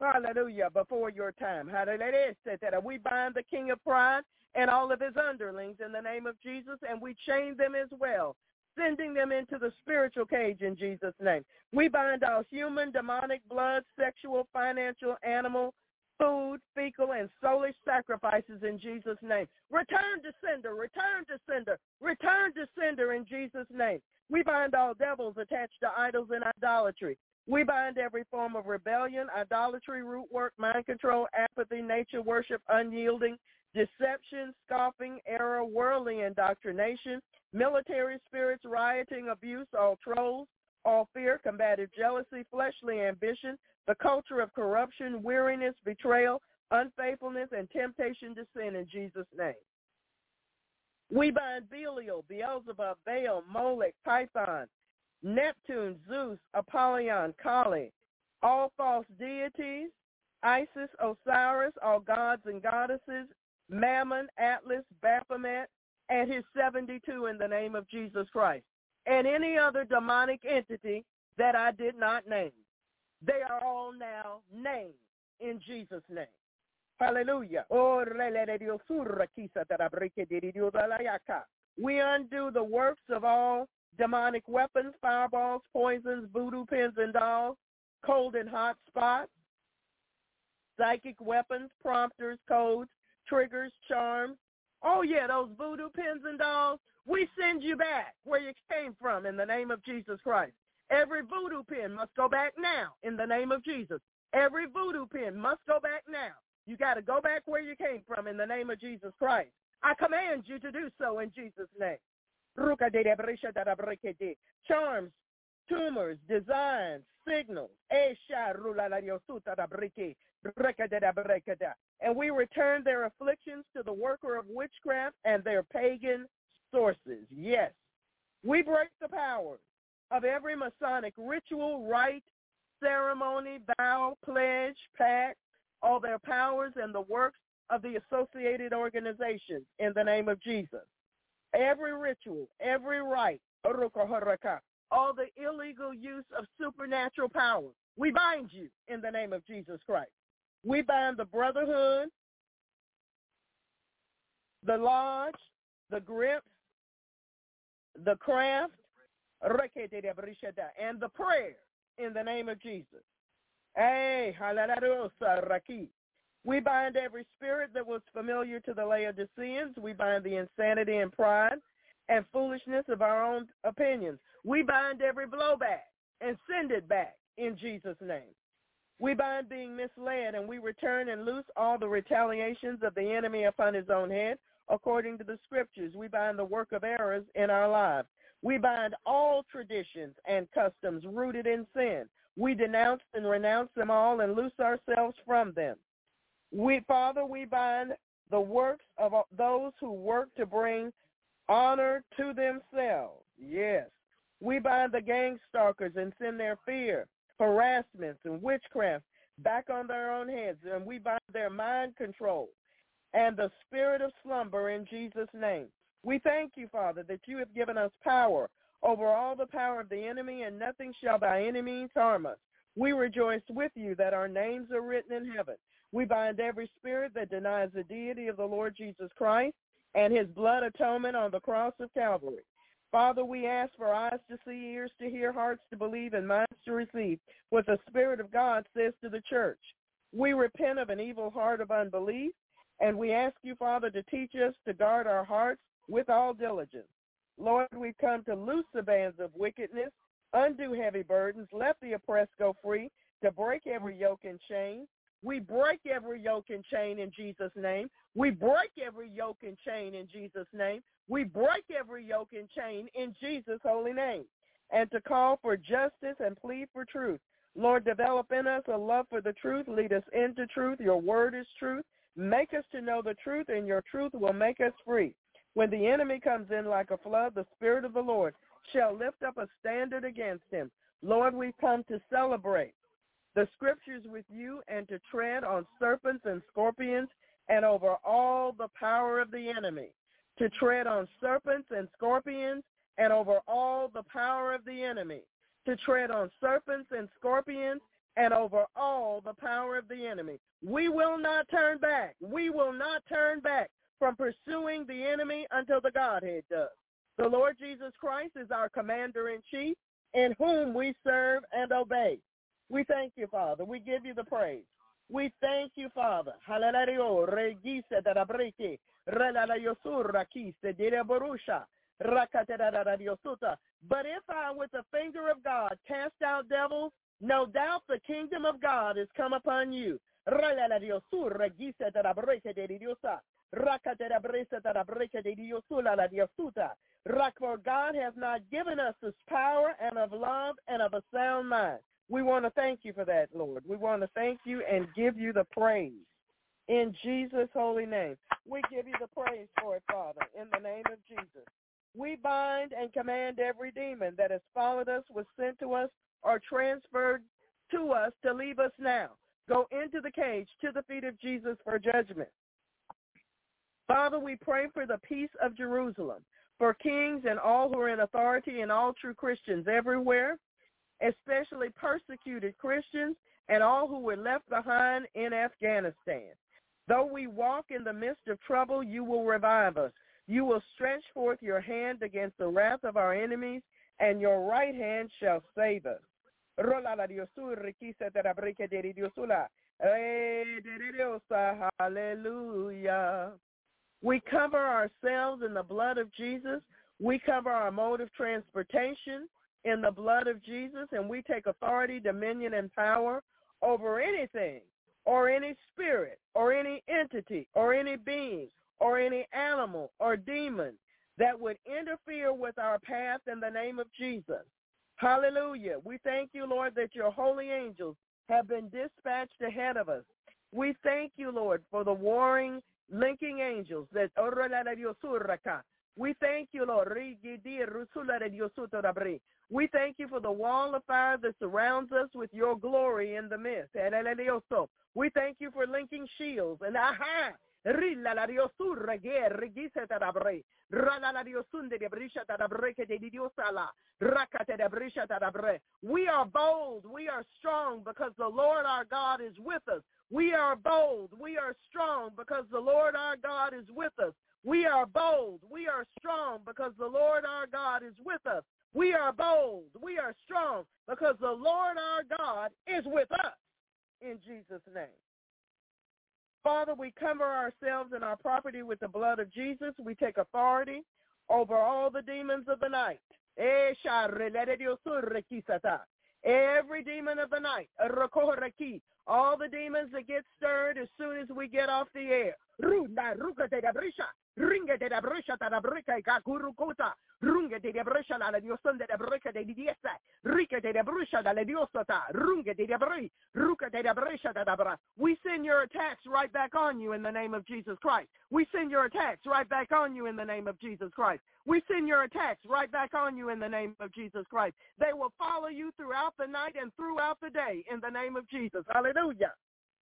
Hallelujah. Before your time. Hallelujah. We bind the king of pride and all of his underlings in the name of Jesus and we chain them as well sending them into the spiritual cage in Jesus' name. We bind all human, demonic, blood, sexual, financial, animal, food, fecal, and soulish sacrifices in Jesus' name. Return to sender, return to sender, return to sender in Jesus' name. We bind all devils attached to idols and idolatry. We bind every form of rebellion, idolatry, root work, mind control, apathy, nature worship, unyielding, deception, scoffing, error, worldly indoctrination, military spirits, rioting, abuse, all trolls, all fear, combative jealousy, fleshly ambition, the culture of corruption, weariness, betrayal, unfaithfulness, and temptation to sin in Jesus' name. We bind Belial, Beelzebub, Baal, Molech, Python, Neptune, Zeus, Apollyon, Kali, all false deities, Isis, Osiris, all gods and goddesses, Mammon, Atlas, Baphomet, and his 72 in the name of Jesus Christ, and any other demonic entity that I did not name. They are all now named in Jesus' name. Hallelujah. We undo the works of all demonic weapons, fireballs, poisons, voodoo pins and dolls, cold and hot spots, psychic weapons, prompters, codes, triggers, charms. Oh yeah, those voodoo pins and dolls, we send you back where you came from in the name of Jesus Christ. Every voodoo pin must go back now in the name of Jesus. Every voodoo pin must go back now. You got to go back where you came from in the name of Jesus Christ. I command you to do so in Jesus' name. Charms, tumors, designs, signals. And we return their afflictions to the worker of witchcraft and their pagan sources. Yes. We break the powers of every Masonic ritual, rite, ceremony, vow, pledge, pact, all their powers and the works of the associated organizations in the name of Jesus. Every ritual, every rite, all the illegal use of supernatural power, we bind you in the name of Jesus Christ. We bind the brotherhood, the lodge, the grips, the craft, and the prayer in the name of Jesus. We bind every spirit that was familiar to the Laodiceans. We bind the insanity and pride and foolishness of our own opinions. We bind every blowback and send it back in Jesus' name. We bind being misled and we return and loose all the retaliations of the enemy upon his own head according to the scriptures. We bind the work of errors in our lives. We bind all traditions and customs rooted in sin. We denounce and renounce them all and loose ourselves from them. We, Father, we bind the works of those who work to bring honor to themselves. Yes. We bind the gang stalkers and send their fear, harassments, and witchcraft back on their own heads, and we bind their mind control and the spirit of slumber in Jesus' name. We thank you, Father, that you have given us power over all the power of the enemy, and nothing shall by any means harm us. We rejoice with you that our names are written in heaven. We bind every spirit that denies the deity of the Lord Jesus Christ and his blood atonement on the cross of Calvary. Father, we ask for eyes to see, ears to hear, hearts to believe, and minds to receive what the Spirit of God says to the church. We repent of an evil heart of unbelief, and we ask you, Father, to teach us to guard our hearts with all diligence. Lord, we've come to loose the bands of wickedness, undo heavy burdens, let the oppressed go free, to break every yoke and chain. We break every yoke and chain in Jesus' name. We break every yoke and chain in Jesus' name. We break every yoke and chain in Jesus' holy name. And to call for justice and plead for truth. Lord, develop in us a love for the truth. Lead us into truth. Your word is truth. Make us to know the truth, and your truth will make us free. When the enemy comes in like a flood, the Spirit of the Lord shall lift up a standard against him. Lord, we come to celebrate the scriptures with you and to tread on serpents and scorpions and over all the power of the enemy. To tread on serpents and scorpions and over all the power of the enemy. To tread on serpents and scorpions and over all the power of the enemy. We will not turn back. We will not turn back from pursuing the enemy until the Godhead does. The Lord Jesus Christ is our commander-in-chief in whom we serve and obey. We thank you, Father. We give you the praise. We thank you, Father. But if I, with the finger of God, cast out devils, no doubt the kingdom of God is come upon you. For God has not given us this power and of love and of a sound mind. We want to thank you for that, Lord. We want to thank you and give you the praise. In Jesus' holy name. We give you the praise for it, Father, in the name of Jesus. We bind and command every demon that has followed us, was sent to us, or transferred to us to leave us now. Go into the cage to the feet of Jesus for judgment. Father, we pray for the peace of Jerusalem, for kings and all who are in authority and all true Christians everywhere, especially persecuted Christians and all who were left behind in Afghanistan. Though we walk in the midst of trouble, you will revive us. You will stretch forth your hand against the wrath of our enemies, and your right hand shall save us. Hallelujah. We cover ourselves in the blood of Jesus. We cover our mode of transportation in the blood of Jesus, and we take authority, dominion, and power over anything or any spirit or any entity or any being or any animal or demon that would interfere with our path in the name of Jesus. Hallelujah. We thank you, Lord, that your holy angels have been dispatched ahead of us. We thank you, Lord, for the warring linking angels that we thank you, Lord. We thank you for the wall of fire that surrounds us with your glory in the midst. We thank you for linking shields and aha. Rilla la riosurra guerra gisa tarabre. Rala la riosunde de brisha tarabre que de diosala. Rakate de brisha tarabre. We are bold. We are strong because the Lord our God is with us. We are bold. We are strong because the Lord our God is with us. We are bold. We are strong because the Lord our God is with us. We are bold. We are strong because the Lord our God is with us in Jesus' name. Father, we cover ourselves and our property with the blood of Jesus. We take authority over all the demons of the night. Eh, Every demon of the night, all the demons that get stirred as soon as we get off the air. Ringa de la brescia da breca e cacurucota. Runga de la brescia la de breca de de la da diosata. Runga de la bre. Ruca de la brescia da bra. We send your attacks right back on you in the name of Jesus Christ. We send your attacks right back on you in the name of Jesus Christ. We send your attacks right back on you in the name of Jesus Christ. They will follow you throughout the night and throughout the day in the name of Jesus. Hallelujah.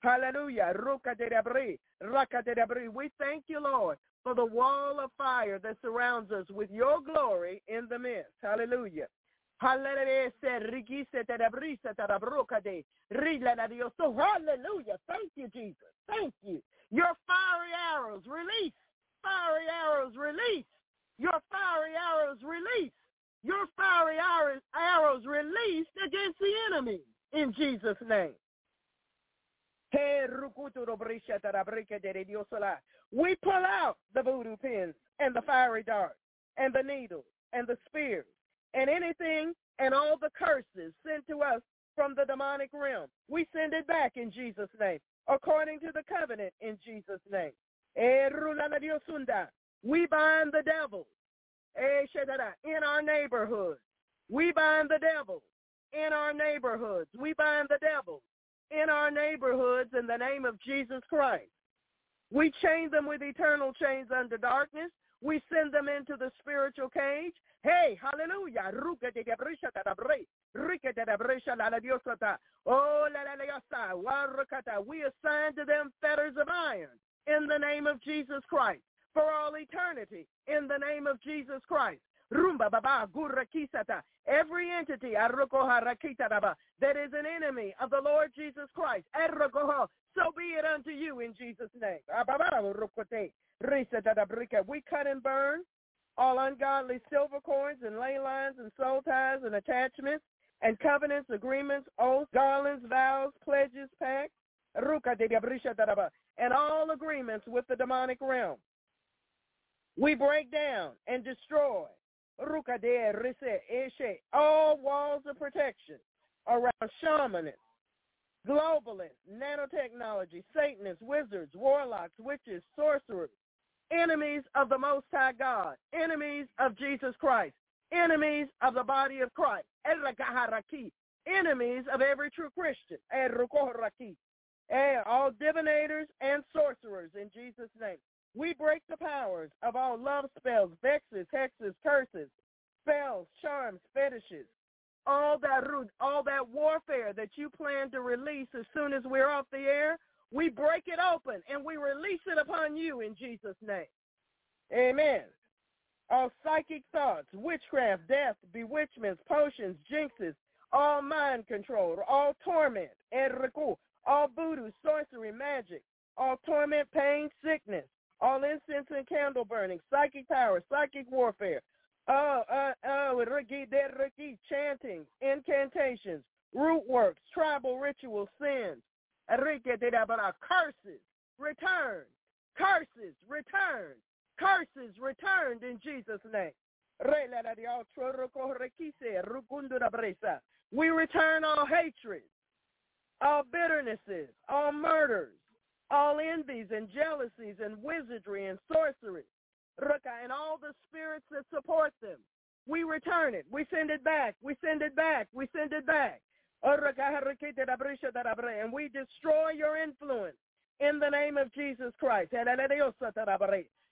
Hallelujah. We thank you, Lord, for the wall of fire that surrounds us with your glory in the midst. Hallelujah. Hallelujah. Thank you, Jesus. Thank you. Your fiery arrows release. Fiery arrows release. Your fiery arrows release. Your fiery arrows released against the enemy in Jesus' name. We pull out the voodoo pins and the fiery darts and the needles and the spears and anything and all the curses sent to us from the demonic realm. We send it back in Jesus' name, according to the covenant in Jesus' name. We bind the devil in our neighborhoods. We bind the devil in our neighborhoods. We bind the devil in our neighborhoods in the name of Jesus Christ. We chain them with eternal chains under darkness. We send them into the spiritual cage. Hey, hallelujah. We assign to them fetters of iron in the name of Jesus Christ for all eternity in the name of Jesus Christ. Rumba baba gurra kisata. Every entity that is an enemy of the Lord Jesus Christ. So be it unto you in Jesus' name. We cut and burn all ungodly silver coins and ley lines and soul ties and attachments and covenants, agreements, oaths, garlands, vows, pledges, pacts, and all agreements with the demonic realm. We break down and destroy all walls of protection around shamanists, globalists, nanotechnology, Satanists, wizards, warlocks, witches, sorcerers, enemies of the Most High God, enemies of Jesus Christ, enemies of the body of Christ, enemies of every true Christian, all divinators and sorcerers in Jesus' name. We break the powers of all love spells, vexes, hexes, curses, spells, charms, fetishes, all that all that warfare that you plan to release as soon as we're off the air. We break it open and we release it upon you in Jesus' name. Amen. All psychic thoughts, witchcraft, death, bewitchments, potions, jinxes, all mind control, all torment, all voodoo, sorcery, magic, all torment, pain, sickness, all incense and candle burning, psychic power, psychic warfare, uh, uh, uh, chanting, incantations, root works, tribal rituals, sins, curses, return, curses, return, curses returned in Jesus' name. We return all hatred, all bitternesses, all murders, all envies and jealousies and wizardry and sorcery, and all the spirits that support them. We return it. We send it back. We send it back. We send it back. Oh, and we destroy your influence in the name of Jesus Christ.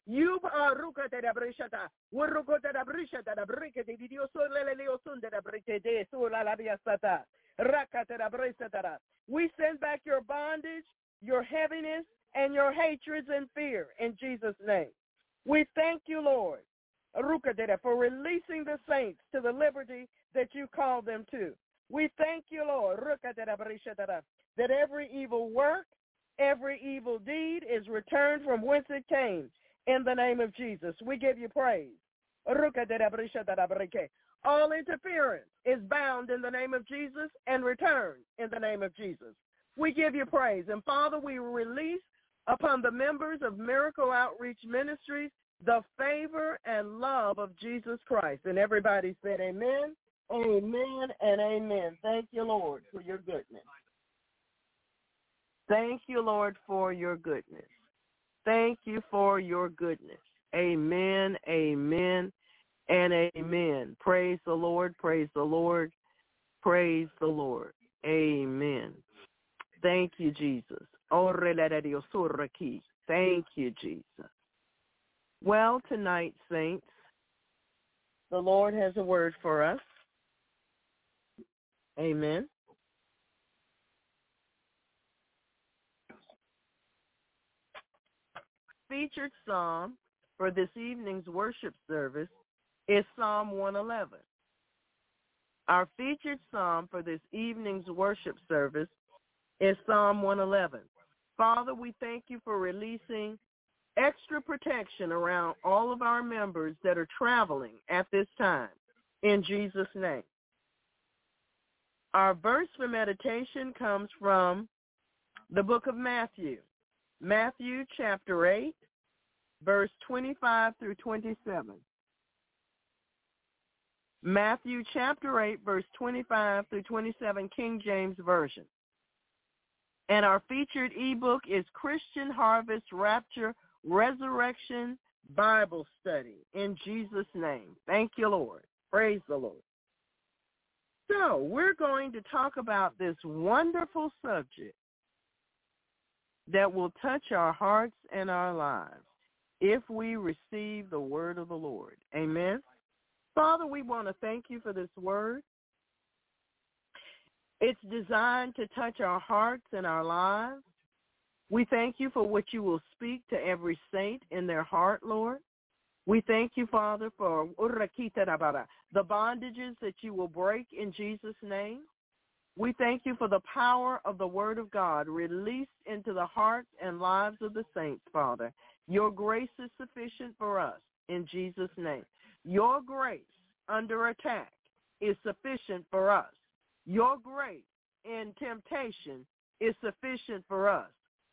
You are ruka de la brishata. Wuruko de la brishata da brike de Dios le leo sun de la brike de sula la biasata. Raka. We send back your bondage, your heaviness, and your hatreds and fear in Jesus' name. We thank you, Lord, for releasing the saints to the liberty that you call them to. We thank you, Lord, that every evil work, every evil deed is returned from whence it came in the name of Jesus. We give you praise. All interference is bound in the name of Jesus and returned in the name of Jesus. We give you praise. And Father, we release upon the members of Miracle Outreach Ministries the favor and love of Jesus Christ. And everybody said amen, amen, and amen. Thank you, Lord, for your goodness. Thank you, Lord, for your goodness. Thank you for your goodness. Amen, amen, and amen. Praise the Lord, praise the Lord, praise the Lord. Amen. Thank you, Jesus. Thank you, Jesus. Well, tonight, saints, the Lord has a word for us. Amen. featured psalm for this evening's worship service is Psalm 111. Our featured psalm for this evening's worship service is Psalm 111. Father, we thank you for releasing extra protection around all of our members that are traveling at this time. In Jesus' name. Our verse for meditation comes from the book of Matthew, Matthew chapter 8, verse 25 through 27. Matthew chapter 8, verse 25 through 27, King James Version. And our featured ebook is Christian Harvest Rapture Resurrection Bible Study in Jesus' name. Thank you, Lord. Praise the Lord. So we're going to talk about this wonderful subject that will touch our hearts and our lives if we receive the word of the Lord. Amen. Father, we want to thank you for this word. It's designed to touch our hearts and our lives. We thank you for what you will speak to every saint in their heart, Lord. We thank you, Father, for the bondages that you will break in Jesus' name. We thank you for the power of the word of God released into the hearts and lives of the saints, Father. Your grace is sufficient for us in Jesus' name. Your grace under attack is sufficient for us. Your grace in temptation is sufficient for us.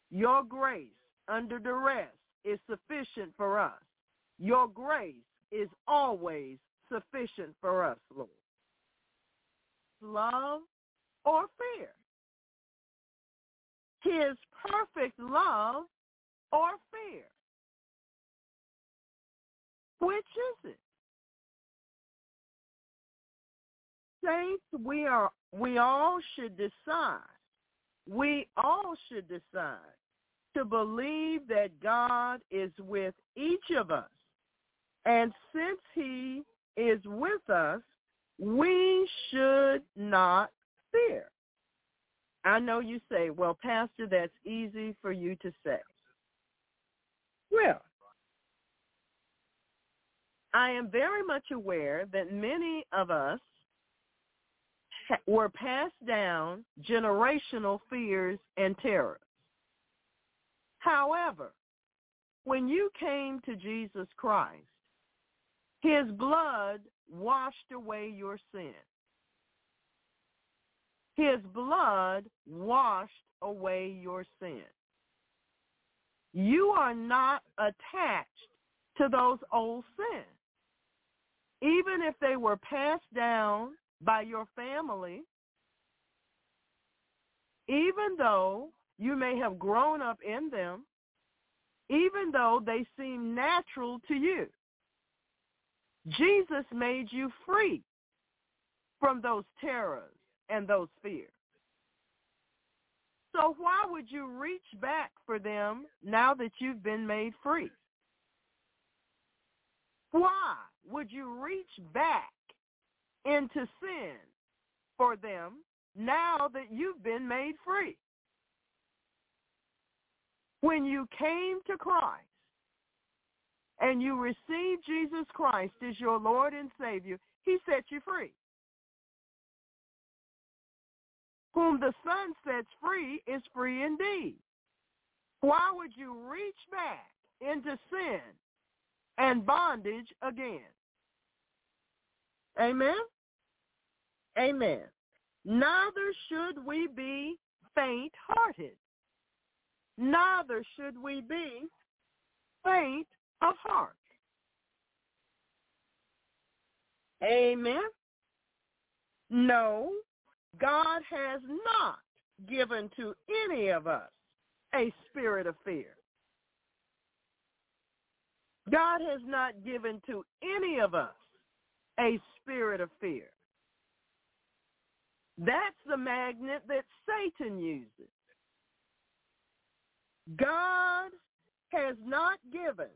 Your grace under duress is sufficient for us. Your grace is always sufficient for us, Lord. Love or fear? His perfect love or fear? Which is it? Saints, we are we all should decide we all should decide to believe that God is with each of us. And since he is with us, we should not fear. I know you say, well, Pastor, that's easy for you to say. Well, I am very much aware that many of us were passed down generational fears and terrors. However, when you came to Jesus Christ, his blood washed away your sin. His blood washed away your sin. You are not attached to those old sins. Even if they were passed down by your family, even though you may have grown up in them, even though they seem natural to you. Jesus made you free from those terrors and those fears. So why would you reach back for them now that you've been made free? Why would you reach back into sin for them now that you've been made free? When you came to Christ and you received Jesus Christ as your Lord and Savior, he set you free. Whom the Son sets free is free indeed. Why would you reach back into sin and bondage again? Amen? Amen. Neither should we be faint-hearted. Neither should we be faint of heart. Amen. No, God has not given to any of us a spirit of fear. God has not given to any of us a spirit of fear. That's the magnet that Satan uses. God has not given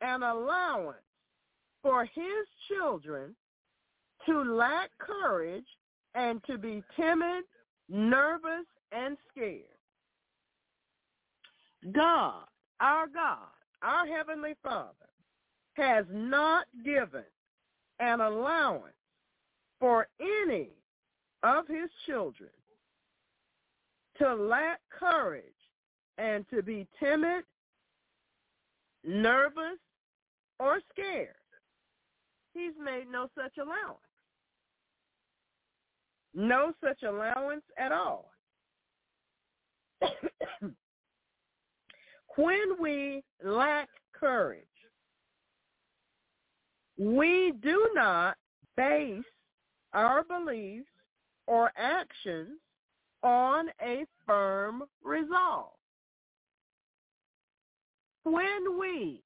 an allowance for his children to lack courage and to be timid, nervous, and scared. God, our God, our Heavenly Father, has not given an allowance for any of his children to lack courage and to be timid, nervous, or scared. He's made no such allowance. No such allowance at all. when we lack courage, we do not base our beliefs or actions on a firm resolve. When we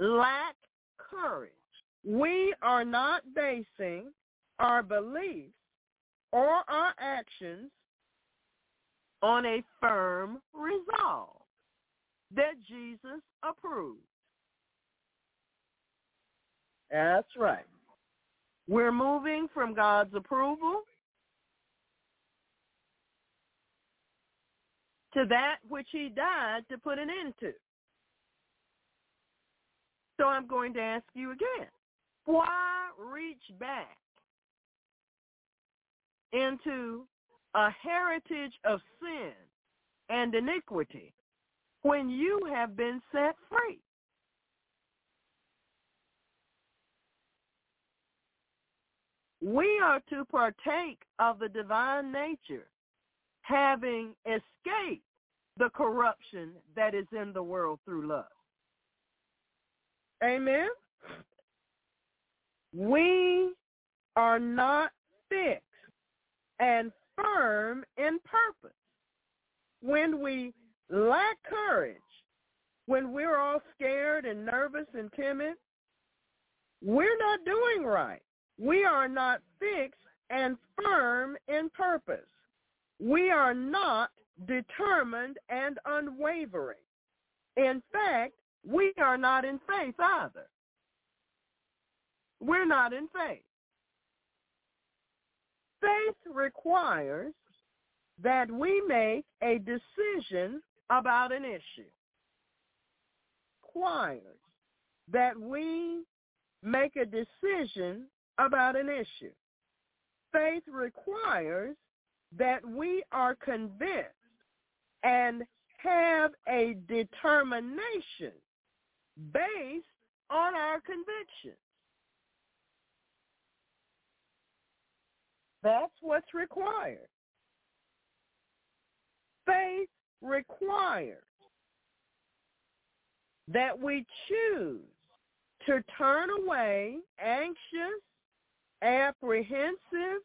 lack courage, we are not basing our beliefs or our actions on a firm resolve that Jesus approves. That's right. We're moving from God's approval to that which he died to put an end to. So I'm going to ask you again. Why reach back into a heritage of sin and iniquity when you have been set free? We are to partake of the divine nature, having escaped the corruption that is in the world through love. Amen? We are not fixed and firm in purpose. When we lack courage, when we're all scared and nervous and timid, we're not doing right. We are not fixed and firm in purpose. we are not determined and unwavering. In fact, we are not in faith either. We're not in faith. Faith requires that we make a decision about an issue. Requires that we make a decision about an issue. Faith requires that we are convinced and have a determination based on our convictions. That's what's required. Faith requires that we choose to turn away anxious, apprehensive,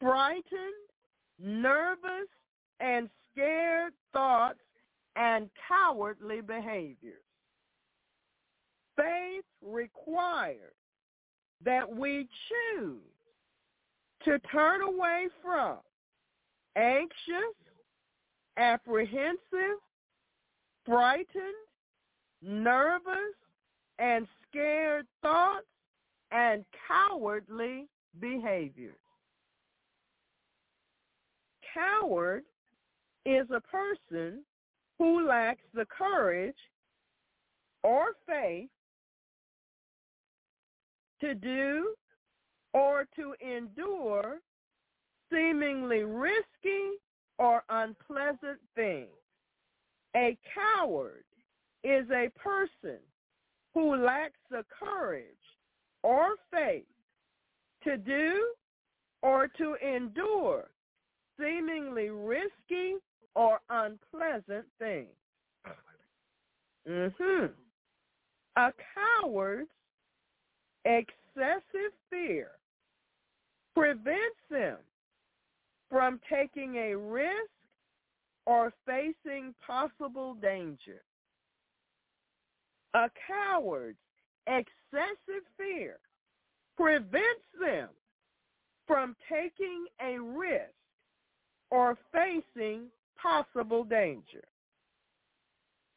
frightened, nervous, and scared thoughts and cowardly behaviors. Faith requires that we choose to turn away from anxious, apprehensive, frightened, nervous, and scared thoughts and cowardly behaviors. Coward is a person who lacks the courage or faith to do or to endure seemingly risky or unpleasant things. A coward is a person who lacks the courage or faith to do or to endure seemingly risky or unpleasant things. Mm-hmm. A coward's excessive fear prevents them from taking a risk or facing possible danger. A coward's excessive fear prevents them from taking a risk or facing possible danger.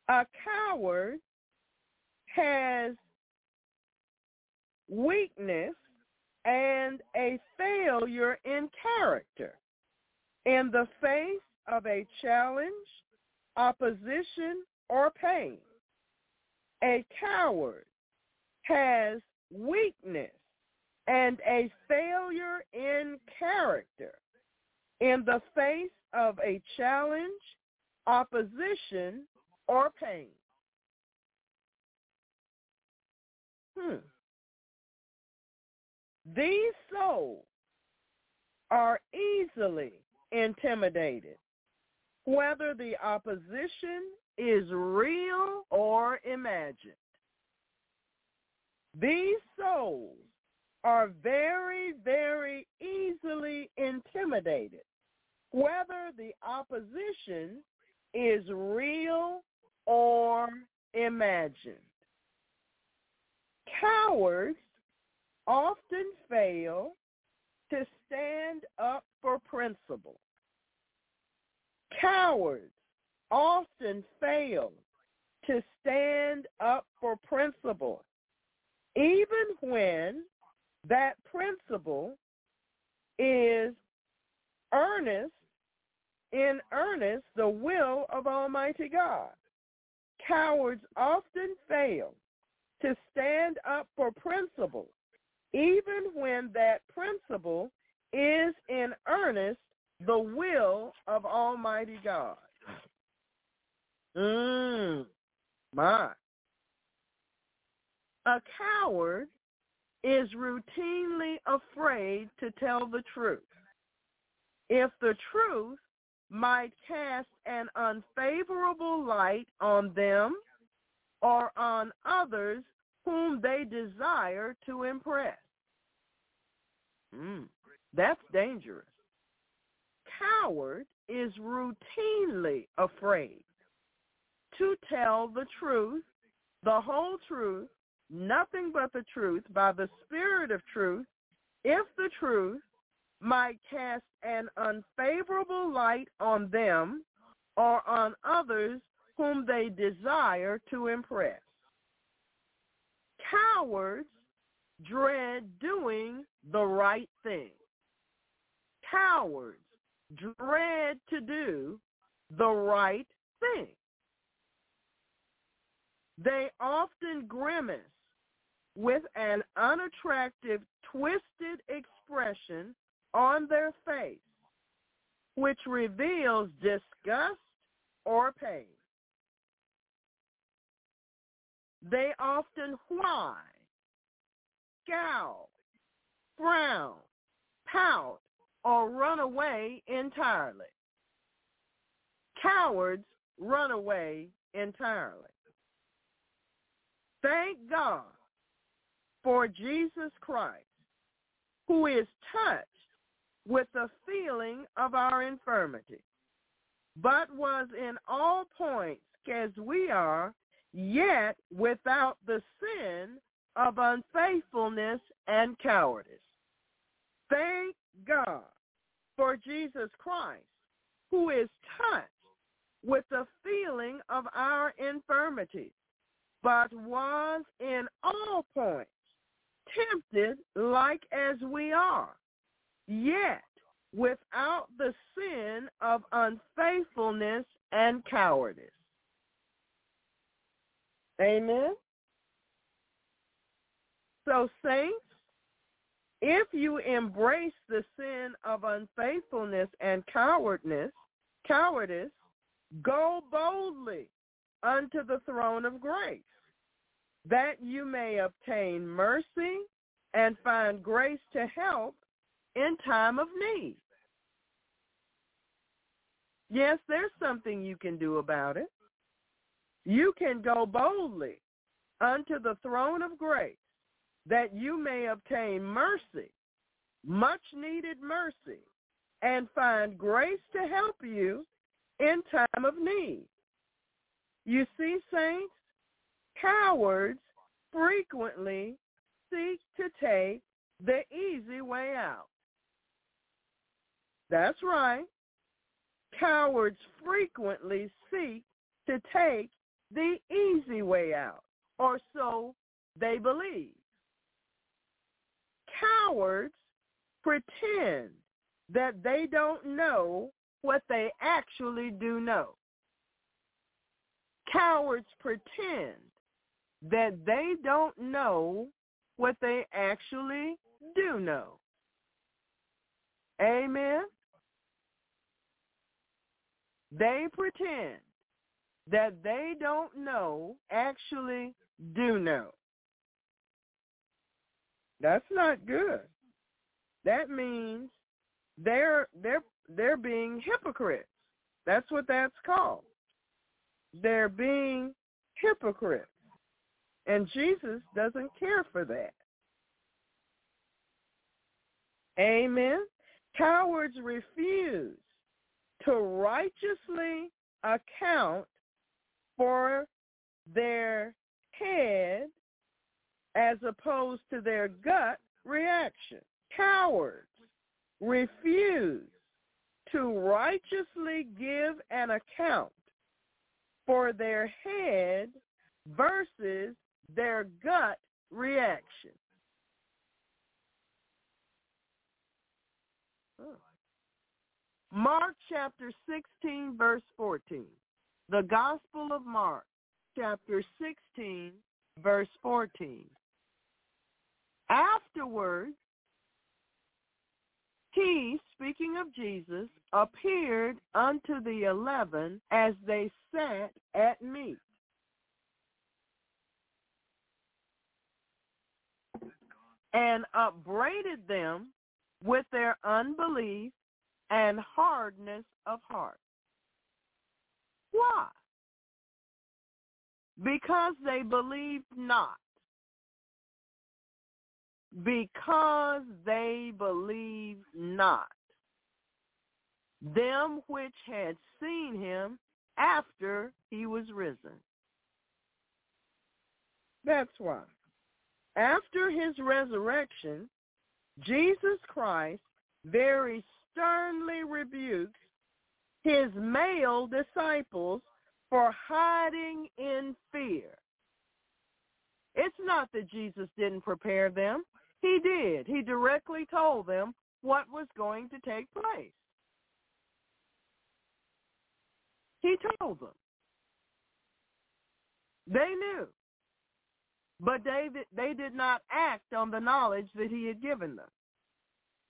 A coward has weakness and a failure in character in the face of a challenge, opposition, or pain. A coward has weakness and a failure in character in the face of a challenge, opposition, or pain. Hmm. These souls are easily intimidated, whether the opposition is real or imagined. These souls are very, very easily intimidated, whether the opposition is real or imagined. Cowards often fail to stand up for principle. Cowards often fail to stand up for principle, even when that principle is earnest, in earnest, the will of Almighty God. Cowards often fail to stand up for principle, even when that principle is in earnest the will of Almighty God. Mmm, my. A coward is routinely afraid to tell the truth. If the truth might cast an unfavorable light on them or on others whom they desire to impress. Mm, that's dangerous. Coward is routinely afraid to tell the truth, the whole truth, nothing but the truth by the spirit of truth, if the truth might cast an unfavorable light on them or on others whom they desire to impress. Cowards dread doing the right thing. Cowards dread to do the right thing. They often grimace with an unattractive, twisted expression on their face, which reveals disgust or pain. They often whine, scowl, frown, pout, or run away entirely. Cowards run away entirely. Thank God for Jesus Christ, who is touched with the feeling of our infirmity, but was in all points as we are, yet without the sin of unfaithfulness and cowardice. Thank God for Jesus Christ, who is touched with the feeling of our infirmity, but was in all points tempted like as we are, yet without the sin of unfaithfulness and cowardice. Amen. So saints, if you embrace the sin of unfaithfulness and cowardness, cowardice, go boldly unto the throne of grace, that you may obtain mercy and find grace to help in time of need. Yes, there's something you can do about it. You can go boldly unto the throne of grace that you may obtain mercy, much needed mercy, and find grace to help you in time of need. You see, saints, cowards frequently seek to take the easy way out. That's right. Cowards frequently seek to take the easy way out, or so they believe. Cowards pretend that they don't know what they actually do know. Cowards pretend that they don't know what they actually do know. Amen. They pretend that they don't know actually do know. That's not good. That means they're they're they're being hypocrites. That's what that's called. They're being hypocrites. And Jesus doesn't care for that. Amen. Cowards refuse to righteously account for their head as opposed to their gut reaction. Cowards refuse to righteously give an account for their head versus their gut reaction. Mark chapter 16, verse 14. The Gospel of Mark chapter 16, verse 14. Afterwards, he, speaking of Jesus, appeared unto the eleven as they sat at meat. And upbraided them with their unbelief and hardness of heart. Why? Because they believed not because they believed not them which had seen him after he was risen. That's why. After his resurrection, Jesus Christ very sternly rebukes his male disciples for hiding in fear. It's not that Jesus didn't prepare them. He did. He directly told them what was going to take place. He told them. They knew. But they, they did not act on the knowledge that he had given them.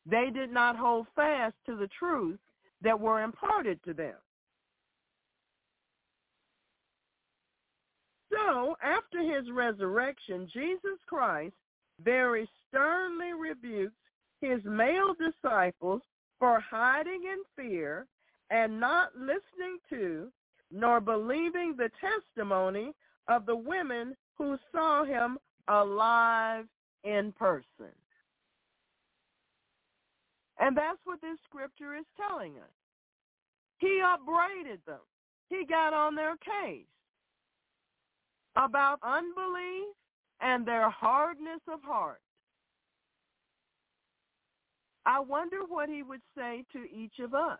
They did not hold fast to the truth that were imparted to them. So, after his resurrection, Jesus Christ very sternly rebukes his male disciples for hiding in fear and not listening to nor believing the testimony of the women who saw him alive in person. And that's what this scripture is telling us. He upbraided them. He got on their case about unbelief and their hardness of heart. I wonder what he would say to each of us.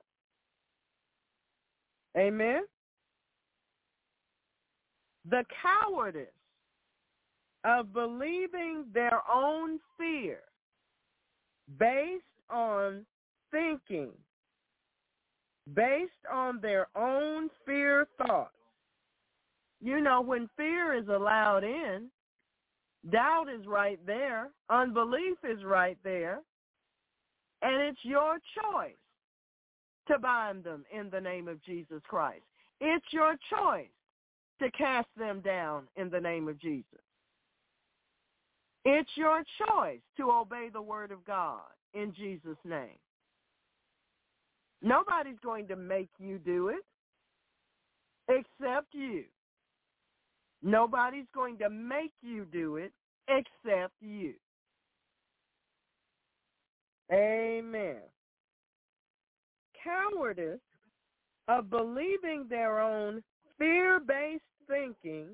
Amen. The cowardice of believing their own fear based on thinking, based on their own fear thoughts. You know, when fear is allowed in, doubt is right there, unbelief is right there, and it's your choice to bind them in the name of Jesus Christ. It's your choice to cast them down in the name of Jesus. It's your choice to obey the word of God in Jesus' name. Nobody's going to make you do it except you. Nobody's going to make you do it except you. Amen. Cowardice of believing their own fear-based thinking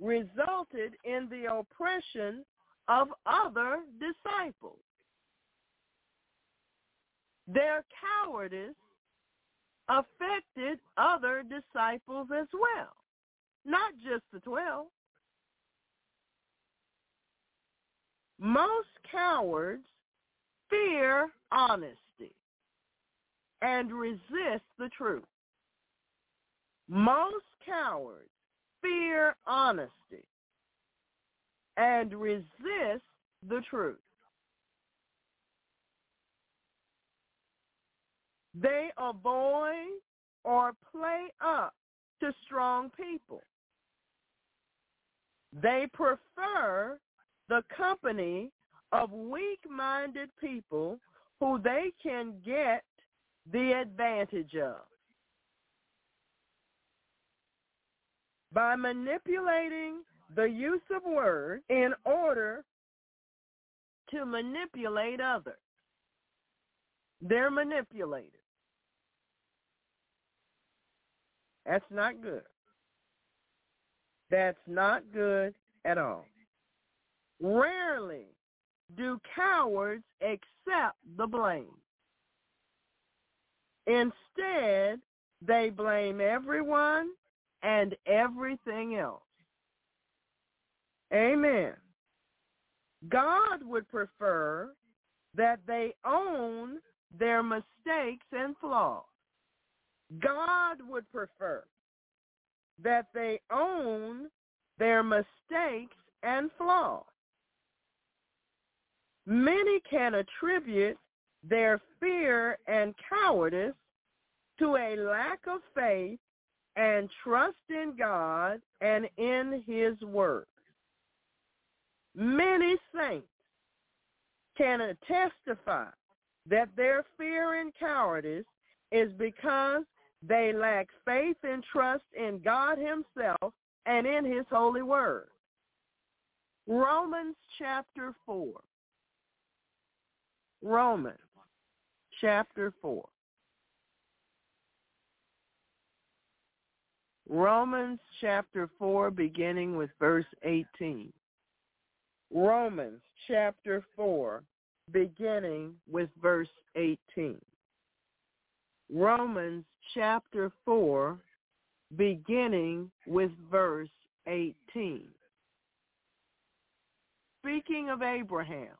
resulted in the oppression of other disciples. Their cowardice affected other disciples as well, not just the twelve. Most cowards fear honesty and resist the truth. Most cowards fear honesty and resist the truth. They avoid or play up to strong people. They prefer the company of weak-minded people who they can get the advantage of. By manipulating the use of words in order to manipulate others. They're manipulated. That's not good. That's not good at all. Rarely do cowards accept the blame. Instead, they blame everyone and everything else. Amen. God would prefer that they own their mistakes and flaws. God would prefer that they own their mistakes and flaws. Many can attribute their fear and cowardice to a lack of faith and trust in God and in his word. Many saints can testify that their fear and cowardice is because they lack faith and trust in God himself and in his holy word. Romans chapter 4. Romans chapter 4. Romans chapter 4 beginning with verse 18. Romans chapter 4 beginning with verse 18. Romans chapter 4, beginning with verse 18. Speaking of Abraham,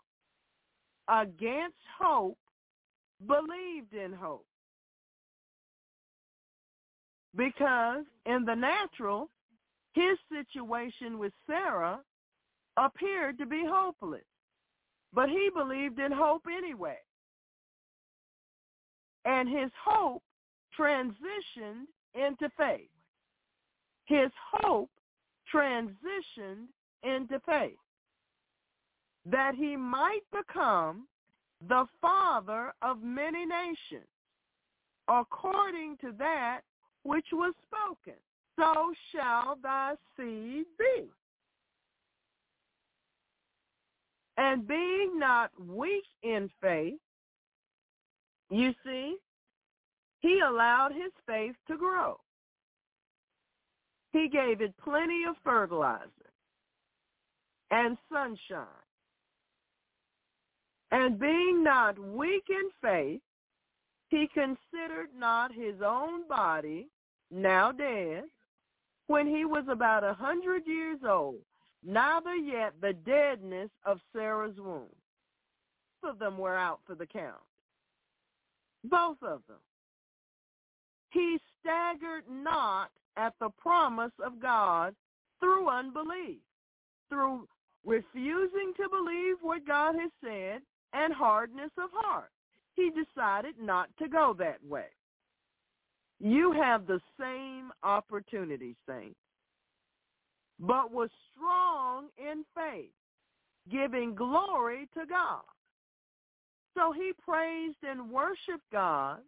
against hope, believed in hope. Because in the natural, his situation with Sarah appeared to be hopeless. But he believed in hope anyway. And his hope transitioned into faith. His hope transitioned into faith. That he might become the father of many nations, according to that which was spoken. So shall thy seed be. And being not weak in faith, you see, he allowed his faith to grow. He gave it plenty of fertilizer and sunshine. And being not weak in faith, he considered not his own body, now dead, when he was about a hundred years old, neither yet the deadness of Sarah's womb. Both of them were out for the count. Both of them. He staggered not at the promise of God through unbelief, through refusing to believe what God has said and hardness of heart. He decided not to go that way. You have the same opportunity, saints but was strong in faith, giving glory to God. So he praised and worshiped God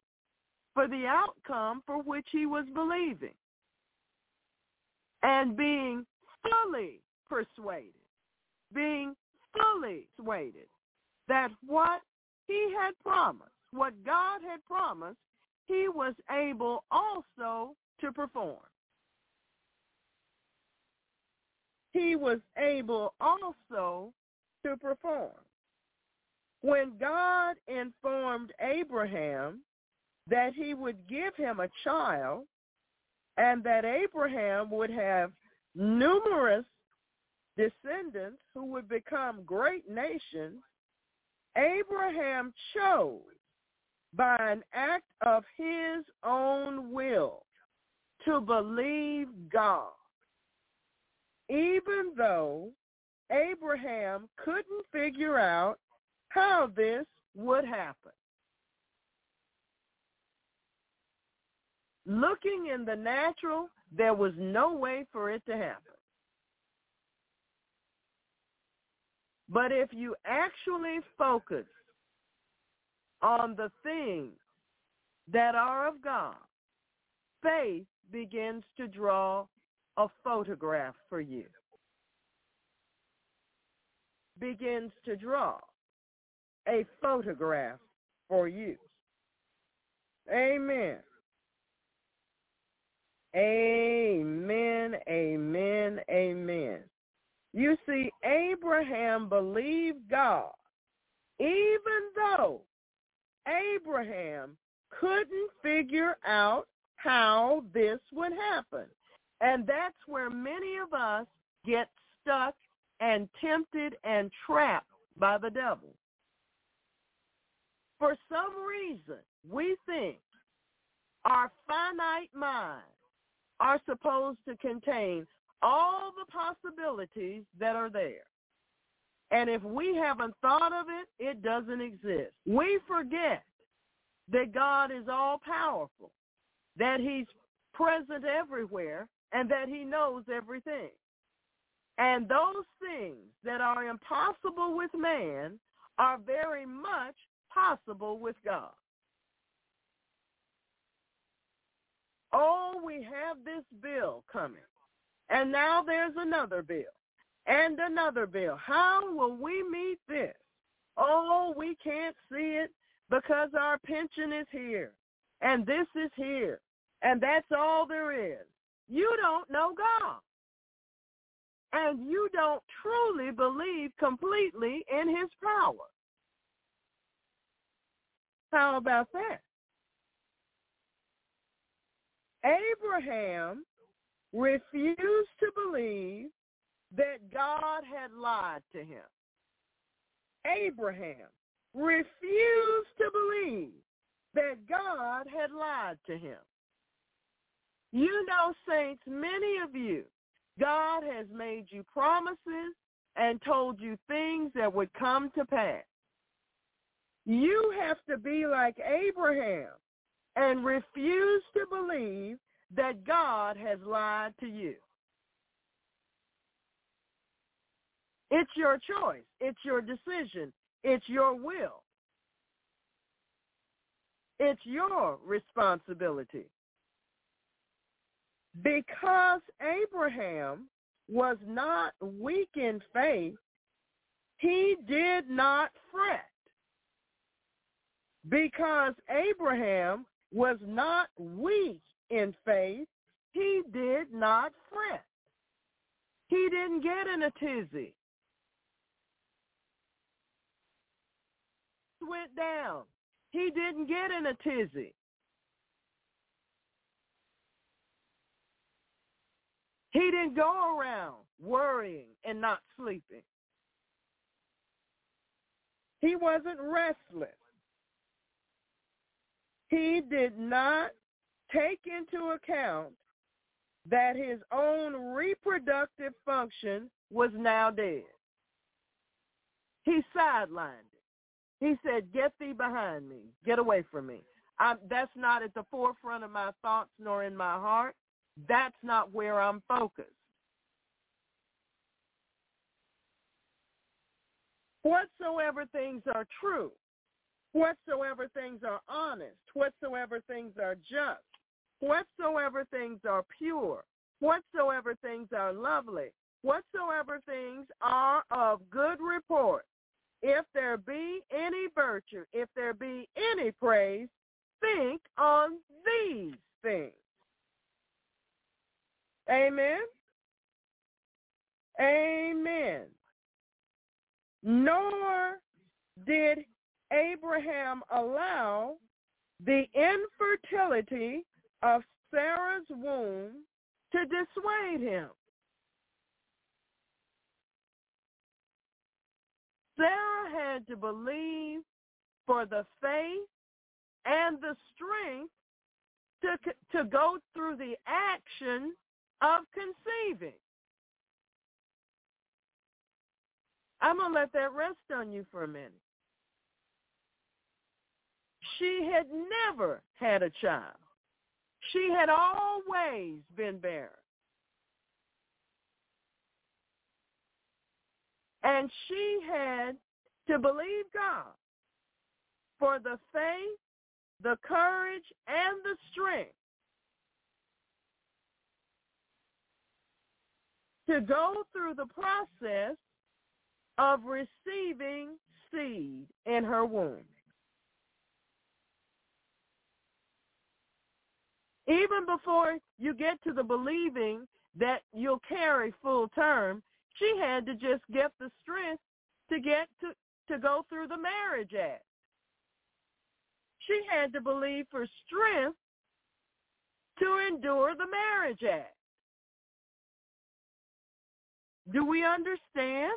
for the outcome for which he was believing and being fully persuaded, being fully persuaded that what he had promised, what God had promised, he was able also to perform. He was able also to perform. When God informed Abraham that he would give him a child and that Abraham would have numerous descendants who would become great nations, Abraham chose by an act of his own will to believe God even though Abraham couldn't figure out how this would happen. Looking in the natural, there was no way for it to happen. But if you actually focus on the things that are of God, faith begins to draw a photograph for you. Begins to draw a photograph for you. Amen. Amen, amen, amen. You see, Abraham believed God, even though Abraham couldn't figure out how this would happen. And that's where many of us get stuck and tempted and trapped by the devil. For some reason, we think our finite minds are supposed to contain all the possibilities that are there. And if we haven't thought of it, it doesn't exist. We forget that God is all powerful, that he's present everywhere, and that he knows everything. And those things that are impossible with man are very much possible with God. Oh, we have this bill coming. And now there's another bill and another bill. How will we meet this? Oh, we can't see it because our pension is here and this is here and that's all there is you don't know God. And you don't truly believe completely in his power. How about that? Abraham refused to believe that God had lied to him. Abraham refused to believe that God had lied to him. You know, saints, many of you, God has made you promises and told you things that would come to pass. You have to be like Abraham and refuse to believe that God has lied to you. It's your choice. It's your decision. It's your will. It's your responsibility. Because Abraham was not weak in faith, he did not fret. Because Abraham was not weak in faith, he did not fret. He didn't get in a tizzy. Went down. He didn't get in a tizzy. He didn't go around worrying and not sleeping. He wasn't restless. He did not take into account that his own reproductive function was now dead. He sidelined it. He said, get thee behind me. Get away from me. I'm, that's not at the forefront of my thoughts nor in my heart. That's not where I'm focused. Whatsoever things are true, whatsoever things are honest, whatsoever things are just, whatsoever things are pure, whatsoever things are lovely, whatsoever things are of good report, if there be any virtue, if there be any praise, think on these things. Amen. Amen. Nor did Abraham allow the infertility of Sarah's womb to dissuade him. Sarah had to believe for the faith and the strength to, to go through the action of conceiving. I'm going to let that rest on you for a minute. She had never had a child. She had always been barren. And she had to believe God for the faith, the courage, and the strength to go through the process of receiving seed in her womb. Even before you get to the believing that you'll carry full term, she had to just get the strength to get to, to go through the marriage act. She had to believe for strength to endure the marriage act. Do we understand?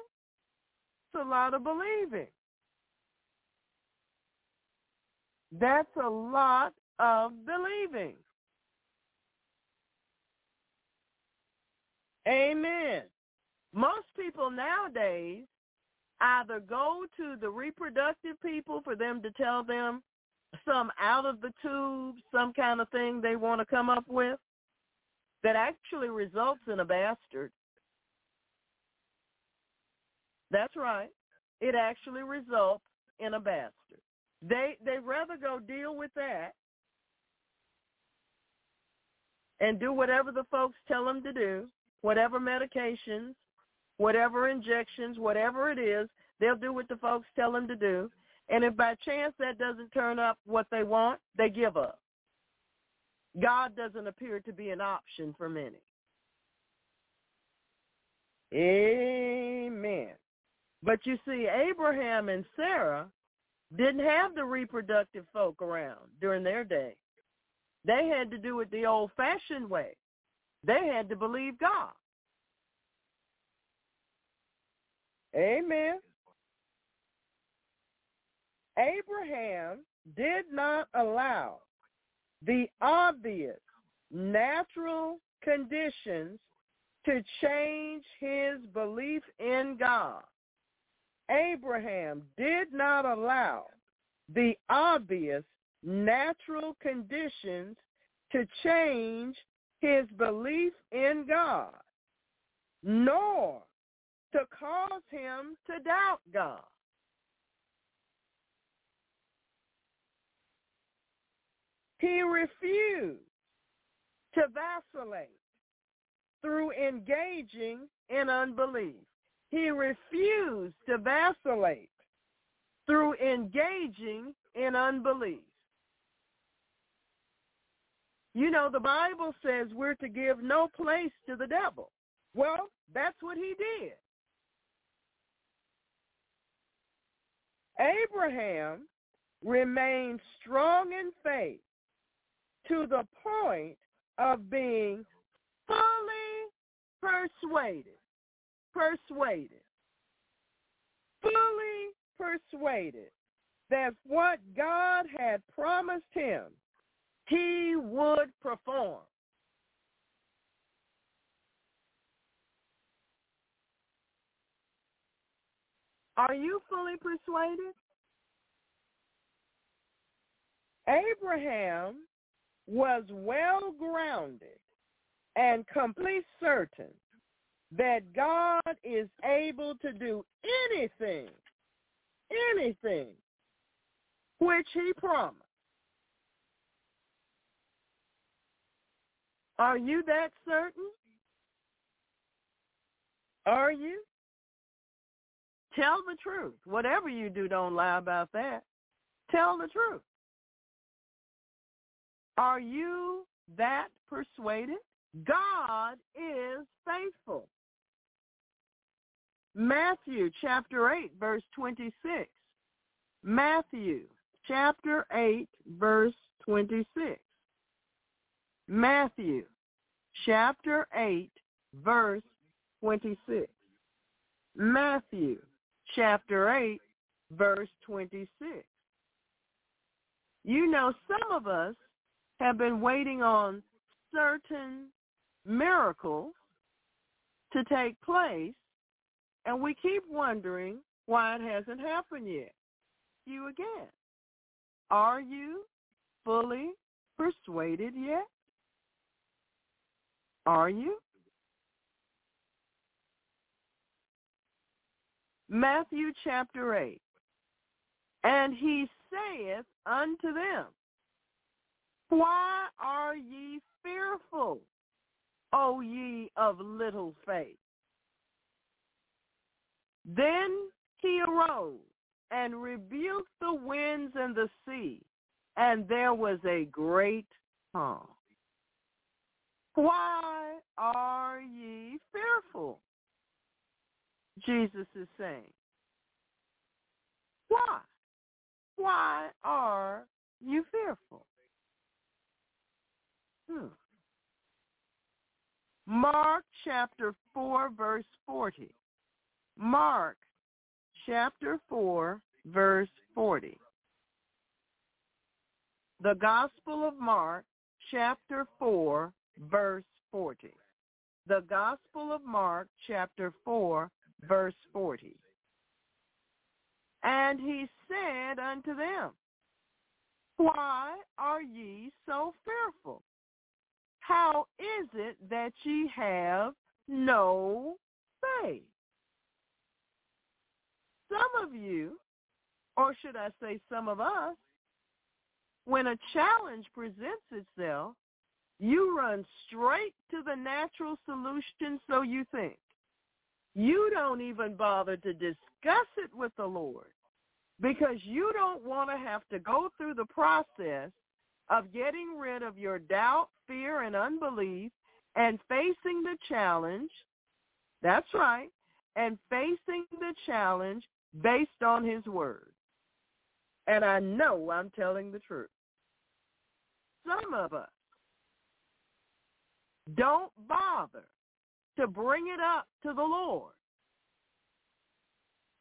It's a lot of believing. That's a lot of believing. Amen. Most people nowadays either go to the reproductive people for them to tell them some out of the tube, some kind of thing they want to come up with that actually results in a bastard. That's right. It actually results in a bastard. They they rather go deal with that and do whatever the folks tell them to do, whatever medications, whatever injections, whatever it is, they'll do what the folks tell them to do. And if by chance that doesn't turn up what they want, they give up. God doesn't appear to be an option for many. Amen. But you see, Abraham and Sarah, didn't have the reproductive folk around during their day. They had to do it the old-fashioned way. They had to believe God. Amen. Abraham did not allow the obvious natural conditions to change his belief in God. Abraham did not allow the obvious natural conditions to change his belief in God, nor to cause him to doubt God. He refused to vacillate through engaging in unbelief. He refused to vacillate through engaging in unbelief. You know, the Bible says we're to give no place to the devil. Well, that's what he did. Abraham remained strong in faith to the point of being fully persuaded, persuaded, fully persuaded that what God had promised him, he would perform. Are you fully persuaded? Abraham was well grounded and completely certain that God is able to do anything, anything which he promised. Are you that certain? Are you? Tell the truth. Whatever you do, don't lie about that. Tell the truth. Are you that persuaded? God is faithful. Matthew chapter 8, verse 26. Matthew chapter 8, verse 26. Matthew chapter 8, verse 26. Matthew chapter 8, verse 26. You know, some of us have been waiting on certain miracles to take place, and we keep wondering why it hasn't happened yet. You again. Are you fully persuaded yet? Are you? Matthew chapter 8. And he saith unto them, Why are ye fearful, O ye of little faith? Then he arose and rebuked the winds and the sea, and there was a great calm. Why are ye fearful? Jesus is saying. Why? Why are you fearful? Hmm. Mark chapter 4, verse 40. Mark chapter 4, verse 40. The Gospel of Mark chapter 4, verse 40. The Gospel of Mark chapter 4, verse 40. And he said unto them, Why are ye so fearful? How is it that ye have no faith? Some of you, or should I say some of us, when a challenge presents itself, you run straight to the natural solution, so you think. You don't even bother to discuss it with the Lord because you don't want to have to go through the process of getting rid of your doubt, fear, and unbelief and facing the challenge. That's right. And facing the challenge based on his word. And I know I'm telling the truth. Some of us don't bother to bring it up to the Lord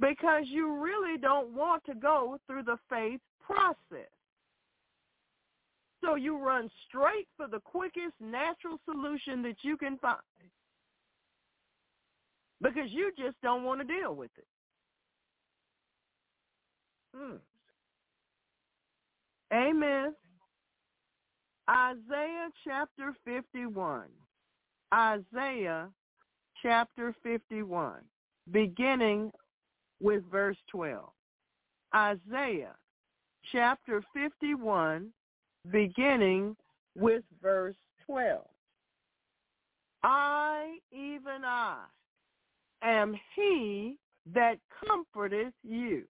because you really don't want to go through the faith process. So you run straight for the quickest natural solution that you can find because you just don't want to deal with it. Hmm. Amen. Isaiah chapter 51. Isaiah chapter 51, beginning with verse 12. Isaiah chapter 51, beginning with verse 12. I, even I, am he that comforteth you.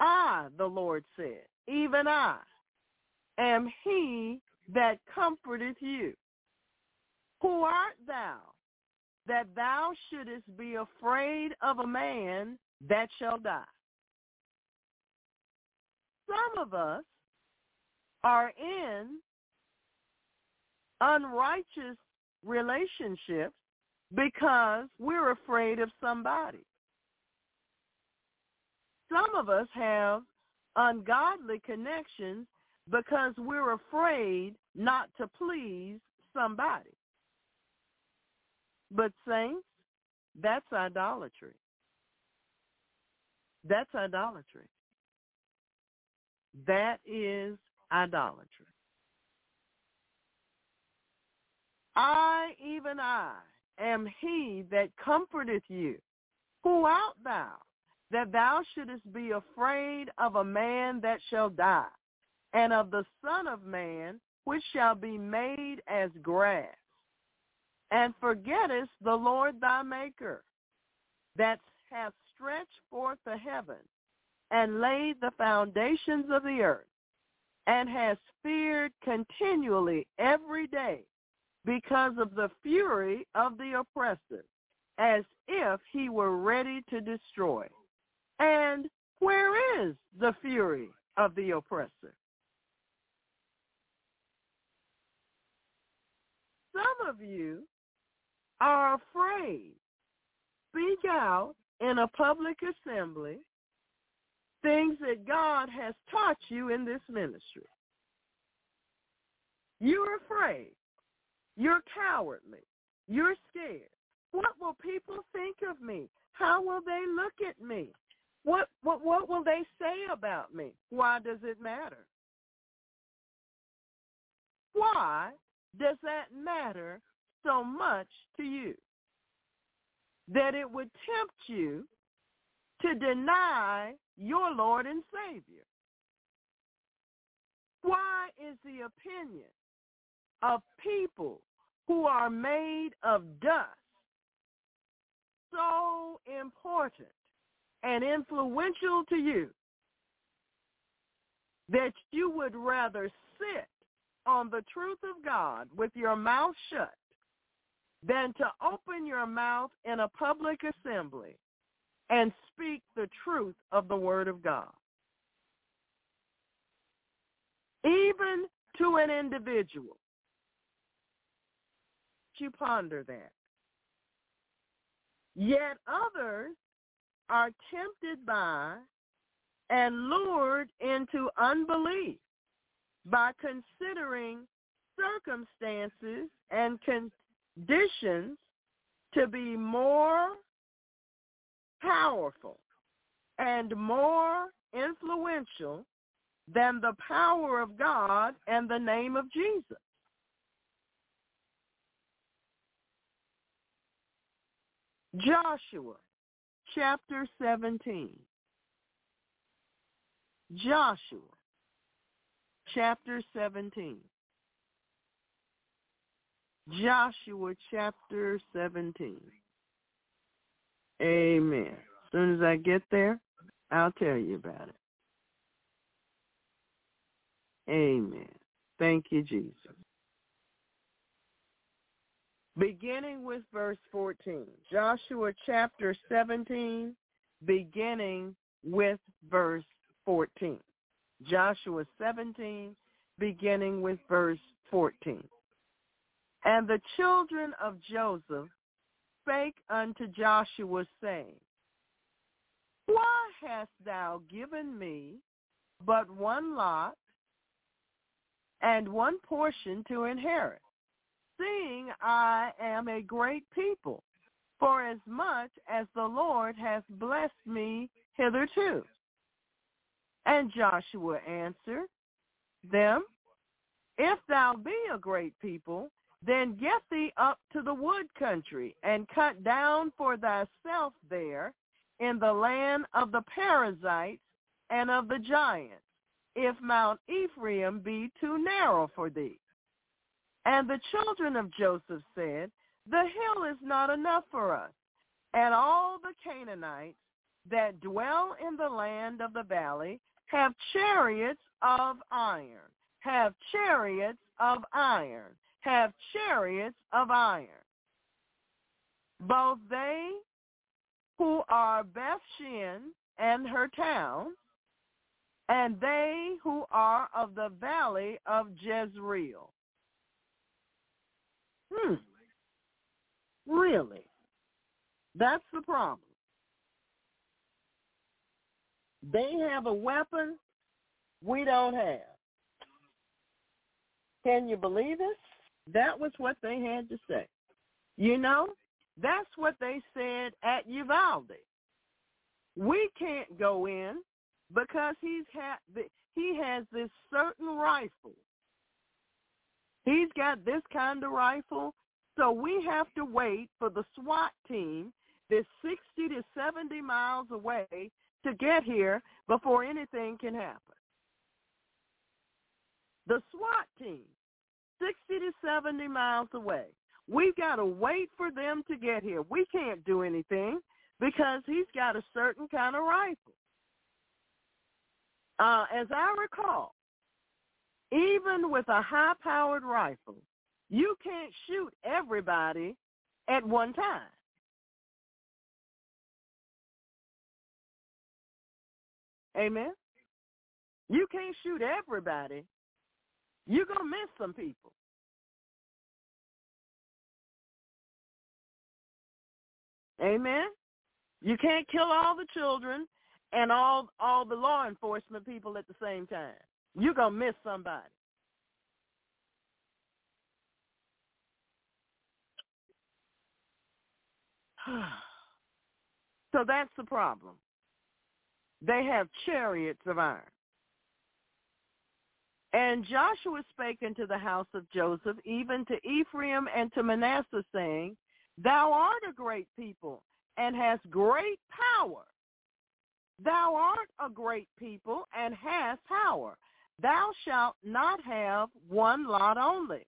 I, the Lord said, even I, am he that comforteth you. Who art thou that thou shouldest be afraid of a man that shall die? Some of us are in unrighteous relationships because we're afraid of somebody. Some of us have ungodly connections because we're afraid not to please somebody. But saints, that's idolatry. That's idolatry. That is idolatry. I, even I, am he that comforteth you. Who art thou, that thou shouldest be afraid of a man that shall die, and of the Son of Man, which shall be made as grass, and forgettest the Lord thy Maker, that hath stretched forth the heaven, and laid the foundations of the earth, and has feared continually every day because of the fury of the oppressor, as if he were ready to destroy. And where is the fury of the oppressor? Some of you are afraid. Speak out in a public assembly things that God has taught you in this ministry. You're afraid. You're cowardly. You're scared. What will people think of me? How will they look at me? What what what will they say about me? Why does it matter? Why does that matter so much to you? That it would tempt you to deny your Lord and Savior. Why is the opinion of people who are made of dust so important and influential to you that you would rather sit on the truth of God with your mouth shut than to open your mouth in a public assembly and speak the truth of the word of God. Even to an individual. You ponder that. Yet others are tempted by and lured into unbelief by considering circumstances and conditions to be more powerful and more influential than the power of God and the name of Jesus. Joshua chapter 17. Joshua chapter 17. Joshua chapter 17. Amen. As soon as I get there, I'll tell you about it. Amen. Thank you, Jesus. Beginning with verse 14, Joshua chapter 17, beginning with verse 14. Joshua 17, beginning with verse 14. And the children of Joseph spake unto Joshua, saying, Why hast thou given me but one lot and one portion to inherit, seeing I am a great people, for as much as the Lord has blessed me hitherto? And Joshua answered them, If thou be a great people, then get thee up to the wood country, and cut down for thyself there in the land of the Perizzites and of the giants, if Mount Ephraim be too narrow for thee. And the children of Joseph said, The hill is not enough for us. And all the Canaanites that dwell in the land of the valley have chariots of iron, have chariots of iron, have chariots of iron. Both they who are Bethshean and her towns, and they who are of the valley of Jezreel. Hmm. Really? That's the problem. They have a weapon we don't have. Can you believe it? That was what they had to say. You know, that's what they said at Uvalde. We can't go in because he's ha- he has this certain rifle. He's got this kind of rifle, so we have to wait for the SWAT team that's 60 to 70 miles away to get here before anything can happen. The SWAT team, 60 to 70 miles away. We've got to wait for them to get here. We can't do anything because he's got a certain kind of rifle. Uh, as I recall, even with a high-powered rifle, you can't shoot everybody at one time. Amen. You can't shoot everybody. You're going to miss some people. Amen. You can't kill all the children and all all the law enforcement people at the same time. You're going to miss somebody. so that's the problem. They have chariots of iron. And Joshua spake unto the house of Joseph, even to Ephraim and to Manasseh, saying, Thou art a great people, and hast great power. Thou art a great people, and hast power. Thou shalt not have one lot only,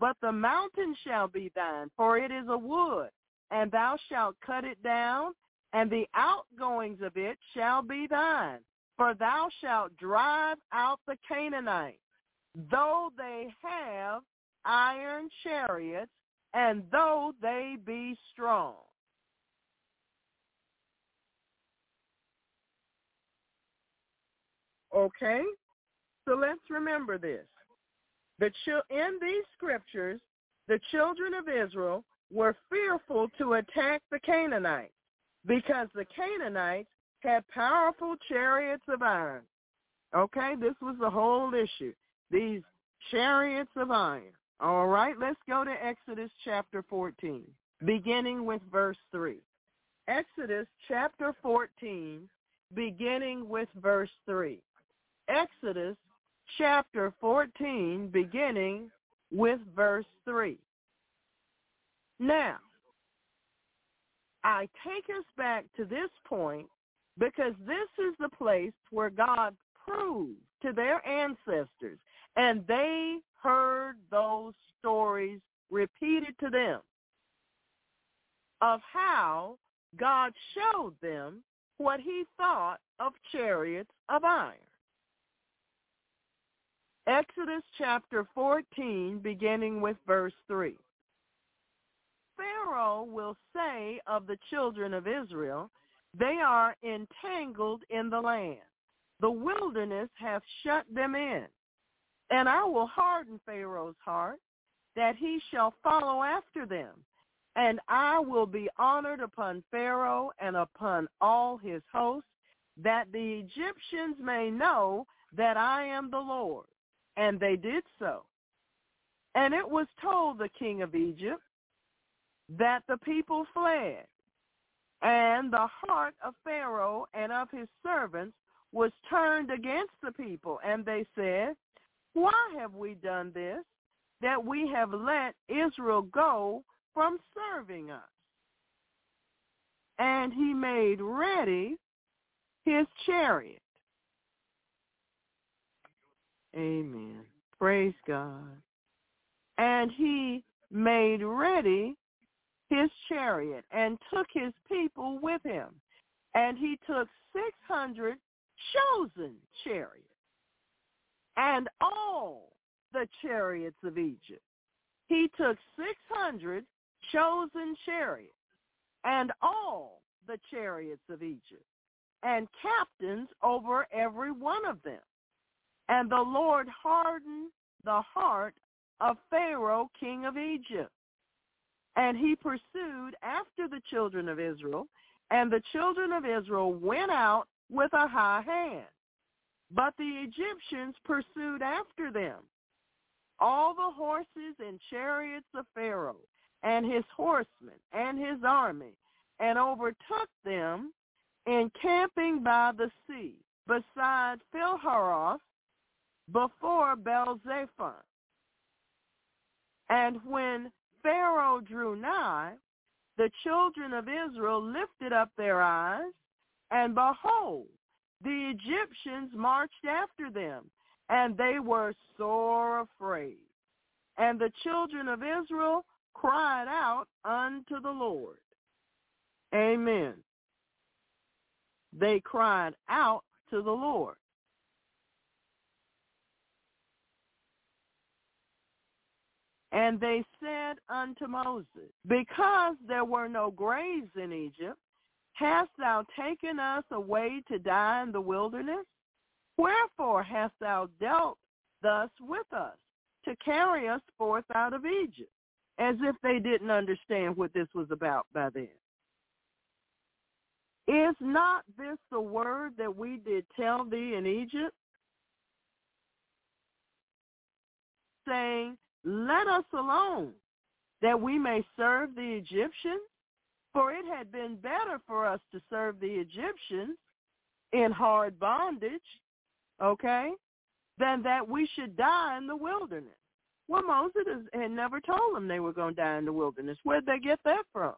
but the mountain shall be thine, for it is a wood, and thou shalt cut it down, and the outgoings of it shall be thine. For thou shalt drive out the Canaanites, though they have iron chariots, and though they be strong. Okay? So let's remember this. The in these scriptures, the children of Israel were fearful to attack the Canaanites because the Canaanites had powerful chariots of iron. Okay, this was the whole issue. These chariots of iron. All right, let's go to Exodus chapter 14, beginning with verse 3. Exodus chapter 14, beginning with verse 3. Exodus chapter 14, beginning with verse 3. Now, I take us back to this point because this is the place where God proved to their ancestors, and they heard those stories repeated to them of how God showed them what he thought of chariots of iron. Exodus chapter 14, beginning with verse 3. Pharaoh will say of the children of Israel, They are entangled in the land. The wilderness hath shut them in. And I will harden Pharaoh's heart, that he shall follow after them. And I will be honored upon Pharaoh and upon all his hosts, that the Egyptians may know that I am the Lord. And they did so. And it was told the king of Egypt that the people fled. And the heart of Pharaoh and of his servants was turned against the people. And they said, Why have we done this, that we have let Israel go from serving us? And he made ready his chariot. Amen. Praise God. And he made ready his chariot and took his people with him. And he took 600 chosen chariots and all the chariots of Egypt. He took 600 chosen chariots and all the chariots of Egypt and captains over every one of them. And the Lord hardened the heart of Pharaoh, king of Egypt. And he pursued after the children of Israel, and the children of Israel went out with a high hand. But the Egyptians pursued after them. All the horses and chariots of Pharaoh, and his horsemen, and his army, and overtook them encamping by the sea, beside Pi-hahiroth, before Baal-zephon. And when Pharaoh drew nigh, the children of Israel lifted up their eyes, and behold, the Egyptians marched after them, and they were sore afraid. And the children of Israel cried out unto the Lord. Amen. They cried out to the Lord. And they said unto Moses, Because there were no graves in Egypt, hast thou taken us away to die in the wilderness? Wherefore hast thou dealt thus with us, to carry us forth out of Egypt? As if they didn't understand what this was about by then. Is not this the word that we did tell thee in Egypt? Saying, let us alone, that we may serve the Egyptians. For it had been better for us to serve the Egyptians in hard bondage, okay, than that we should die in the wilderness. Well, Moses had never told them they were going to die in the wilderness. Where'd they get that from?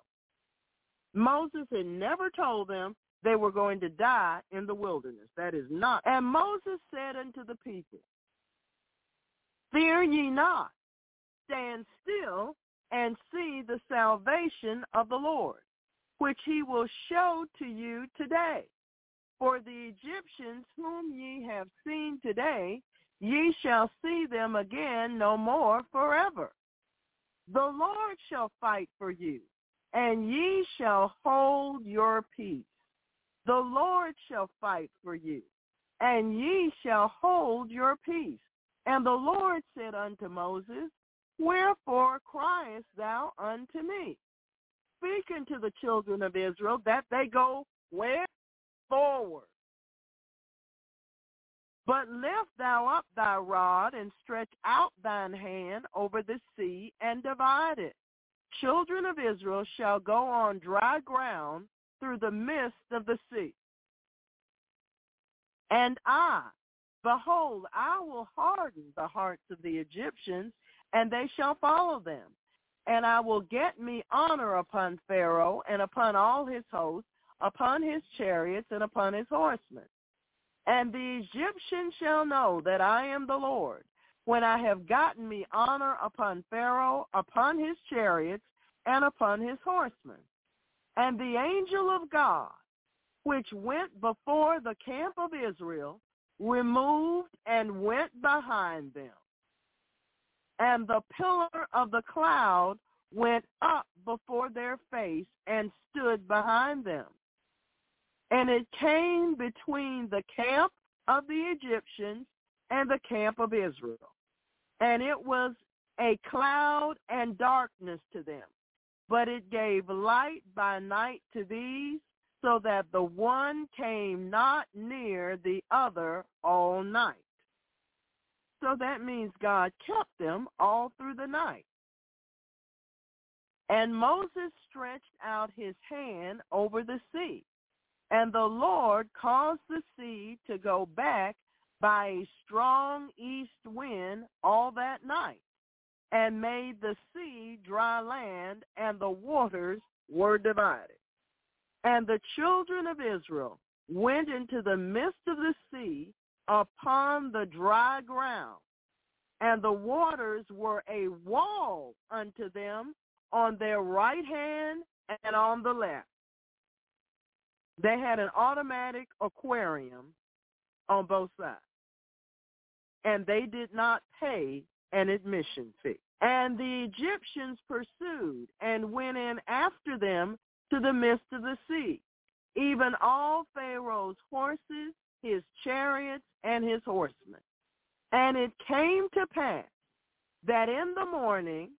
Moses had never told them they were going to die in the wilderness. That is not. And Moses said unto the people, Fear ye not, stand still and see the salvation of the Lord, which he will show to you today. For the Egyptians whom ye have seen today, ye shall see them again no more forever. The Lord shall fight for you, and ye shall hold your peace. The Lord shall fight for you, and ye shall hold your peace. And the Lord said unto Moses, Wherefore criest thou unto me? Speak unto the children of Israel that they go where? Forward. But lift thou up thy rod and stretch out thine hand over the sea and divide it. Children of Israel shall go on dry ground through the midst of the sea. And I, behold, I will harden the hearts of the Egyptians and they shall follow them. And I will get me honor upon Pharaoh and upon all his hosts, upon his chariots and upon his horsemen. And the Egyptians shall know that I am the Lord, when I have gotten me honor upon Pharaoh, upon his chariots, and upon his horsemen. And the angel of God, which went before the camp of Israel, removed and went behind them and the pillar of the cloud went up before their face and stood behind them. And it came between the camp of the Egyptians and the camp of Israel. And it was a cloud and darkness to them. But it gave light by night to these, so that the one came not near the other all night. So that means God kept them all through the night. And Moses stretched out his hand over the sea, and the Lord caused the sea to go back by a strong east wind all that night, and made the sea dry land, and the waters were divided. And the children of Israel went into the midst of the sea upon the dry ground, and the waters were a wall unto them on their right hand and on the left. They had an automatic aquarium on both sides. And they did not pay an admission fee. And the Egyptians pursued and went in after them to the midst of the sea, even all Pharaoh's horses, his chariots, and his horsemen. And it came to pass that in the morning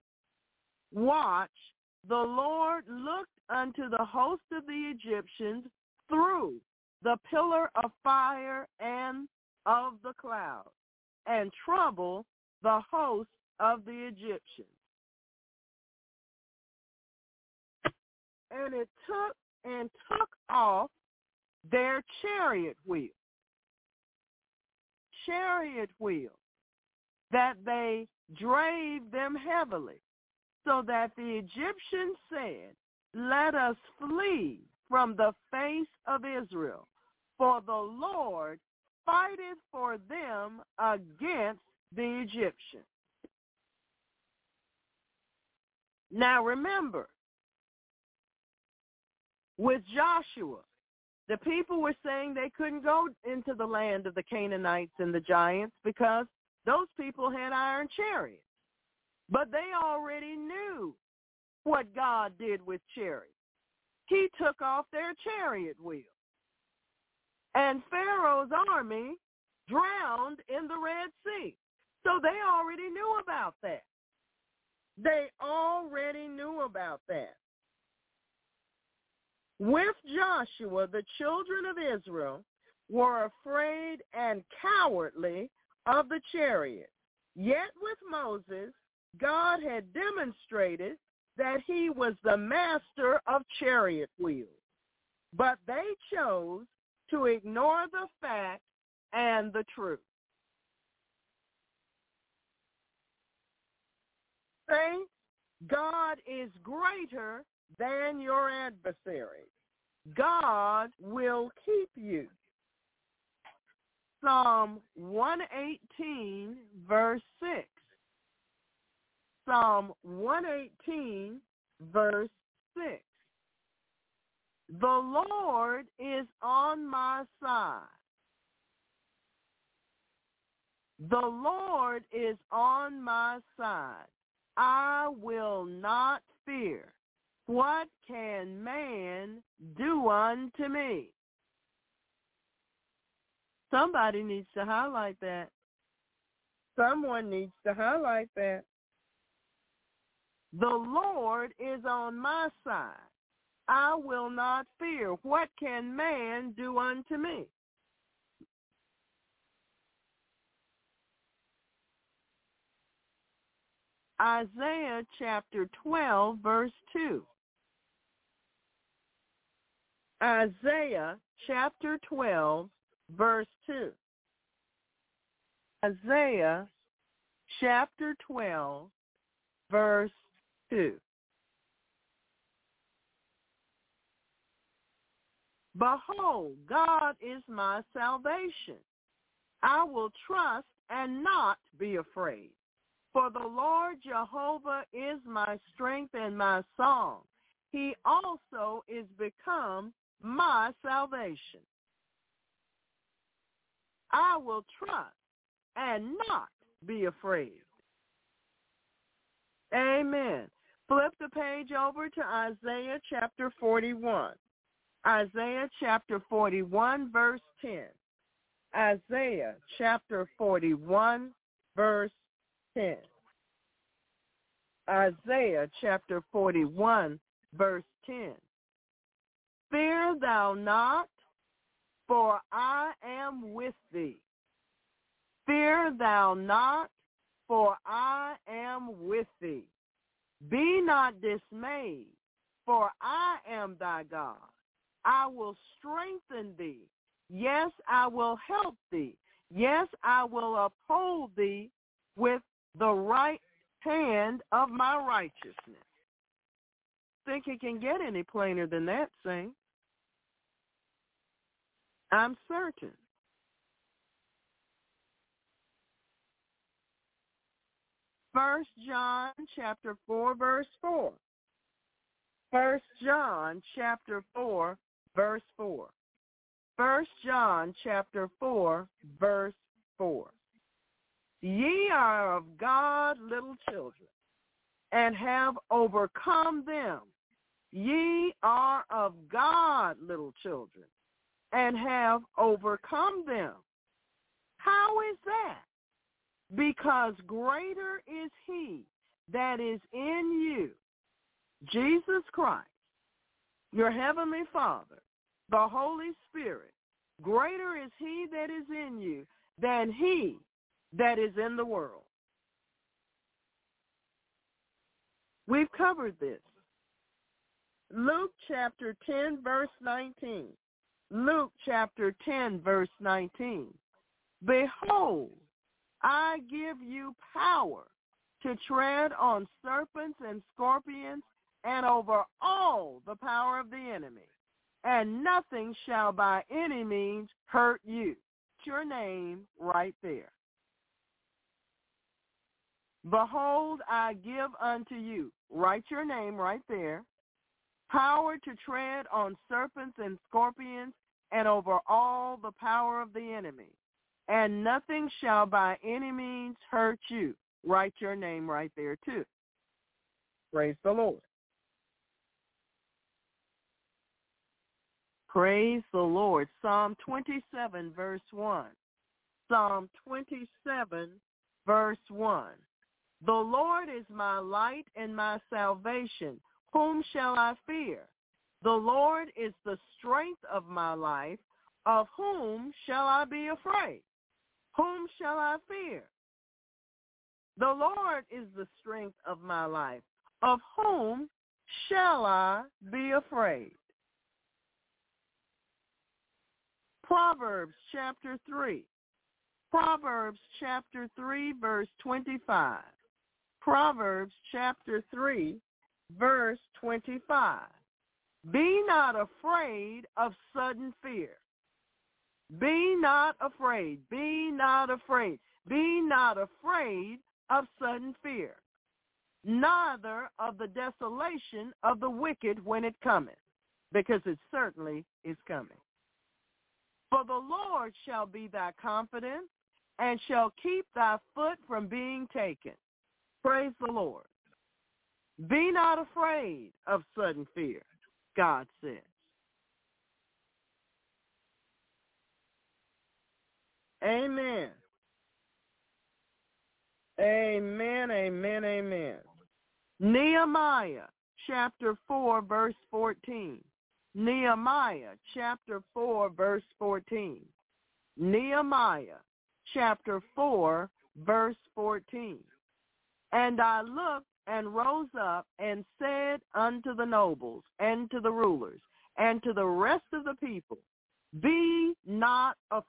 watch, the Lord looked unto the host of the Egyptians through the pillar of fire and of the cloud, and trouble the host of the Egyptians. And it took and took off their chariot wheels, chariot wheels, that they drave them heavily so that the Egyptians said, let us flee from the face of Israel, for the Lord fighteth for them against the Egyptians. Now remember, with Joshua, the people were saying they couldn't go into the land of the Canaanites and the giants because those people had iron chariots. But they already knew what God did with chariots. He took off their chariot wheels. And Pharaoh's army drowned in the Red Sea. So they already knew about that. They already knew about that. With Joshua, the children of Israel were afraid and cowardly of the chariot. Yet with Moses, God had demonstrated that he was the master of chariot wheels. But they chose to ignore the fact and the truth. Saints, God is greater than your adversary. God will keep you. Psalm 118, verse 6. Psalm 118, verse 6. The Lord is on my side. The Lord is on my side. I will not fear. What can man do unto me? Somebody needs to highlight that. Someone needs to highlight that. The Lord is on my side. I will not fear. What can man do unto me? Isaiah chapter 12, verse 2. Isaiah chapter 12, verse 2. Isaiah chapter 12, verse 2. Behold, God is my salvation. I will trust and not be afraid. For the Lord Jehovah is my strength and my song. He also is become my salvation. I will trust and not be afraid. Amen. Flip the page over to Isaiah chapter 41. Isaiah chapter 41, verse 10. Isaiah chapter 41, verse 10. Isaiah chapter 41, verse 10. Fear thou not, for I am with thee. Fear thou not, for I am with thee. Be not dismayed, for I am thy God. I will strengthen thee. Yes, I will help thee. Yes, I will uphold thee with the right hand of my righteousness. Think it can get any plainer than that, Saint? I'm certain. First John chapter 4 verse 4. First John chapter 4 verse 4. First John chapter 4 verse 4. Ye are of God little children and have overcome them. Ye are of God little children and have overcome them. How is that? Because greater is he that is in you, Jesus Christ, your heavenly Father, the Holy Spirit. Greater is he that is in you than he that is in the world. We've covered this. Luke chapter 10, verse 19. Luke chapter 10, verse 19. Behold, I give you power to tread on serpents and scorpions and over all the power of the enemy, and nothing shall by any means hurt you. Your name right there. Behold, I give unto you, write your name right there, power to tread on serpents and scorpions and over all the power of the enemy. And nothing shall by any means hurt you. Write your name right there too. Praise the Lord. Praise the Lord. Psalm 27 verse 1. Psalm 27 verse 1. The Lord is my light and my salvation. Whom shall I fear? The Lord is the strength of my life. Of whom shall I be afraid? Whom shall I fear? The Lord is the strength of my life. Of whom shall I be afraid? Proverbs chapter 3. Proverbs chapter 3 verse 25. Proverbs chapter 3, verse 25. Be not afraid of sudden fear. Be not afraid. Be not afraid. Be not afraid of sudden fear, neither of the desolation of the wicked when it cometh, because it certainly is coming. For the Lord shall be thy confidence, and shall keep thy foot from being taken. Praise the Lord. Be not afraid of sudden fear, God says. Amen. Amen, amen, amen. Nehemiah chapter 4, verse 14. Nehemiah chapter 4, verse 14. Nehemiah chapter 4, verse 14. And I looked and rose up and said unto the nobles and to the rulers and to the rest of the people, Be not af-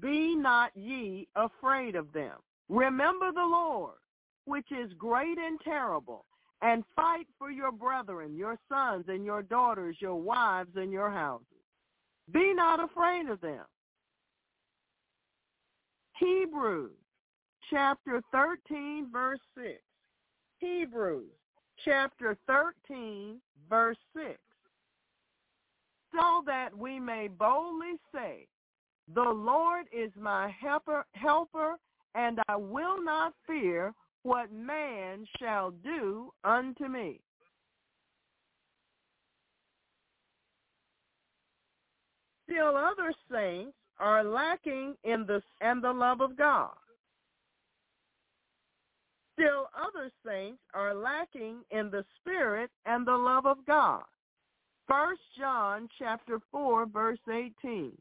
be not ye afraid of them. Remember the Lord, which is great and terrible, and fight for your brethren, your sons and your daughters, your wives and your houses. Be not afraid of them. Hebrews chapter 13, verse 6. Hebrews chapter 13, verse 6. So that we may boldly say, the Lord is my helper, helper, and I will not fear what man shall do unto me. still other saints are lacking in the and the love of God. Still other saints are lacking in the spirit and the love of God. First John chapter 4 verse 18.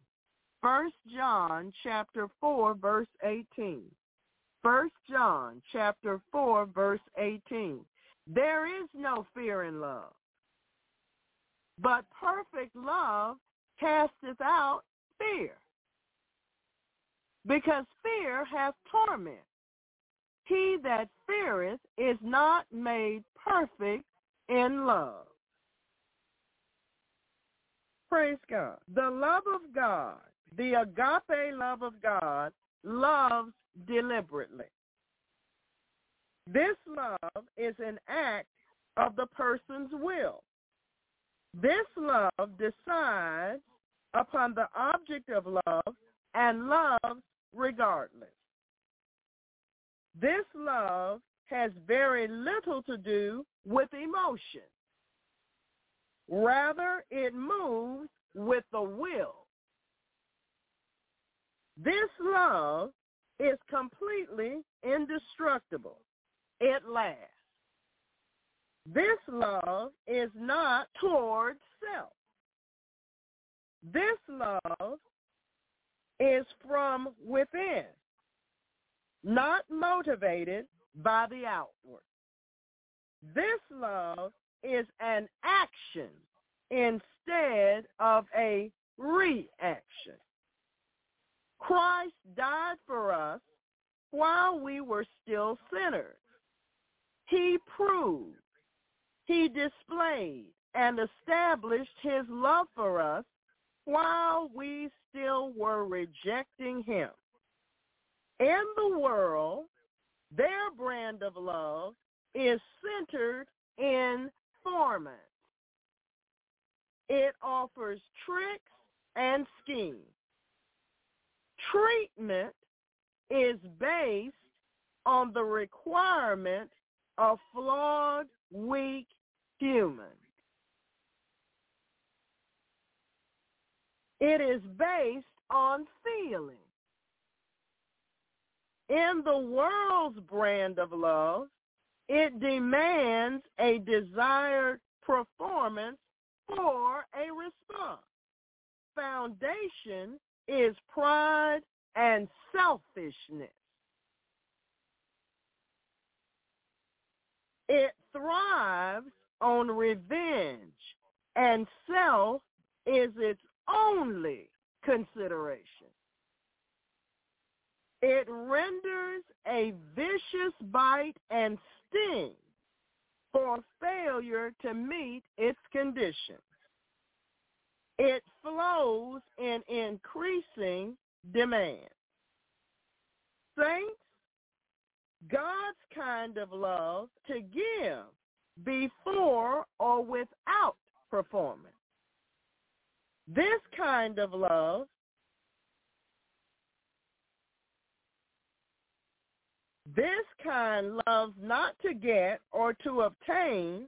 First John chapter 4 verse 18. First John chapter 4 verse 18. There is no fear in love. But perfect love casteth out fear. Because fear hath torment. He that feareth is not made perfect in love. Praise God. The love of God, the agape love of God, loves deliberately. This love is an act of the person's will. This love decides upon the object of love and loves regardless. This love has very little to do with emotion. Rather, it moves with the will. This love is completely indestructible. It lasts. This love is not toward self. This love is from within, not motivated by the outward. This love is an action instead of a reaction. Christ died for us while we were still sinners. He proved, he displayed, and established his love for us while we still were rejecting him. In the world, their brand of love is centered in formants. It offers tricks and schemes. Treatment is based on the requirement of flawed, weak humans. It is based on feeling. In the world's brand of love, it demands a desired performance for a response. Foundation is pride and selfishness. It thrives on revenge, and self is its only consideration. It renders a vicious bite and sting for failure to meet its conditions. It flows in increasing demand. Saints, God's kind of love to give before or without performance. This kind of love This kind loves not to get or to obtain,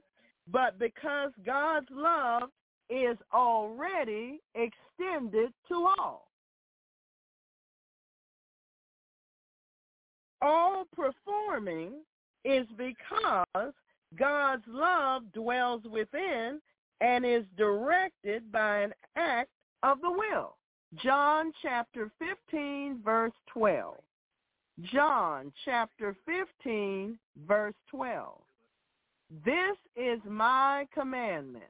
but because God's love is already extended to all. All performing is because God's love dwells within and is directed by an act of the will. John chapter 15 verse 12. John chapter 15 verse 12. This is my commandment,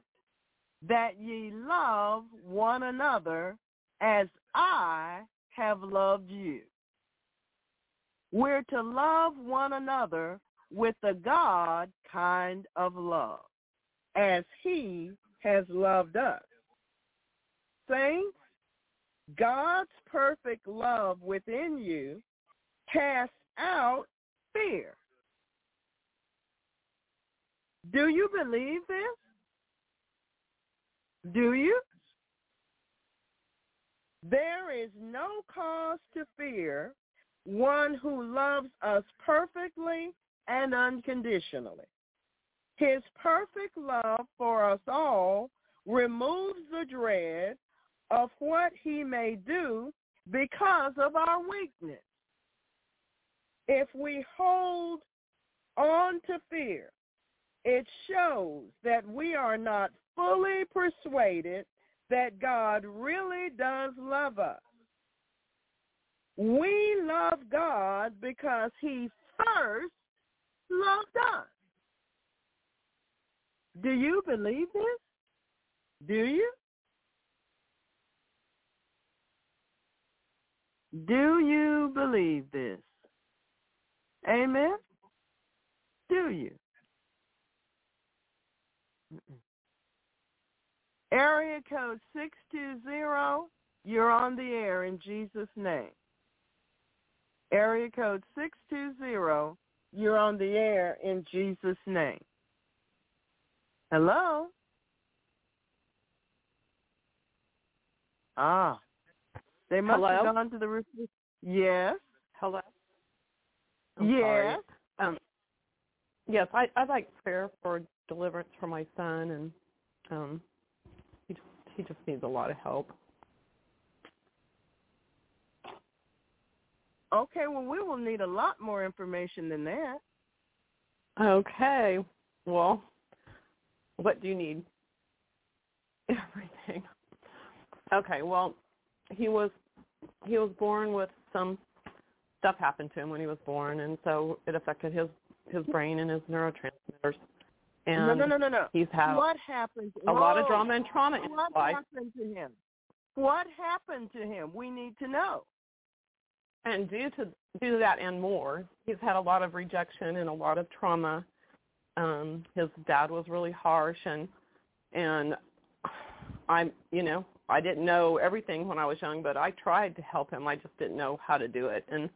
that ye love one another as I have loved you. We're to love one another with the God kind of love as he has loved us. Saints, God's perfect love within you casts out fear. Do you believe this? Do you? There is no cause to fear one who loves us perfectly and unconditionally. His perfect love for us all removes the dread of what he may do because of our weakness. If we hold on to fear, it shows that we are not fully persuaded that God really does love us. We love God because he first loved us. Do you believe this? Do you? Do you believe this? Amen? Do you? Area code 620, you're on the air in Jesus' name. Area code 620, you're on the air in Jesus' name. Hello? Ah. They must Hello? have gone to the roof. Yes. Hello. I'm yes. sorry. Um, yes, I I'd like prayer for deliverance for my son, and um, he just he just needs a lot of help. Okay, well, we will need a lot more information than that. Okay. Well, what do you need? Everything. Okay. Well, he was he was born with some stuff happened to him when he was born, and so it affected his his brain and his neurotransmitters. And no, no, no, no, no. he's had what happened? a lot of Whoa. drama and trauma in his What life. happened to him? What happened to him? We need to know. And due to due to that and more, he's had a lot of rejection and a lot of trauma. Um, his dad was really harsh, and and I'm you know I didn't know everything when I was young, but I tried to help him. I just didn't know how to do it, and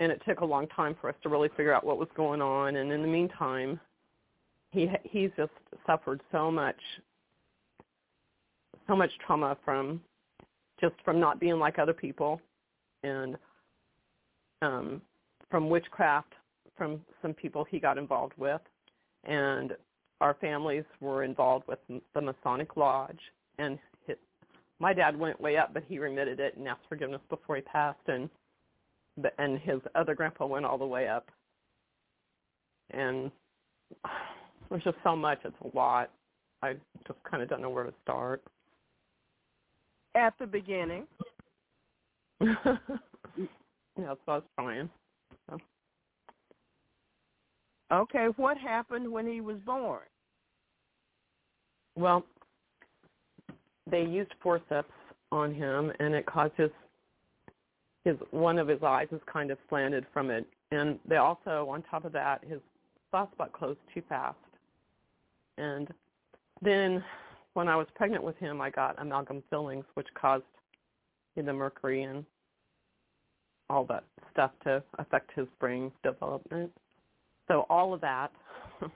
and it took a long time for us to really figure out what was going on. And in the meantime, he he's just suffered so much so much trauma from just from not being like other people and um, from witchcraft from some people he got involved with, and our families were involved with the Masonic Lodge. And his, my dad went way up, but he remitted it and asked forgiveness before he passed, and and his other grandpa went all the way up. And there's just so much; it's a lot. I just kind of don't know where to start. At the beginning. yeah, that's what I was trying. So. Okay, what happened when he was born? Well, they used forceps on him, and it caused his his one of his eyes is kind of slanted from it, and they also, on top of that, his soft spot closed too fast. And then, when I was pregnant with him, I got amalgam fillings, which caused the mercury and all that stuff to affect his brain development. So all of that.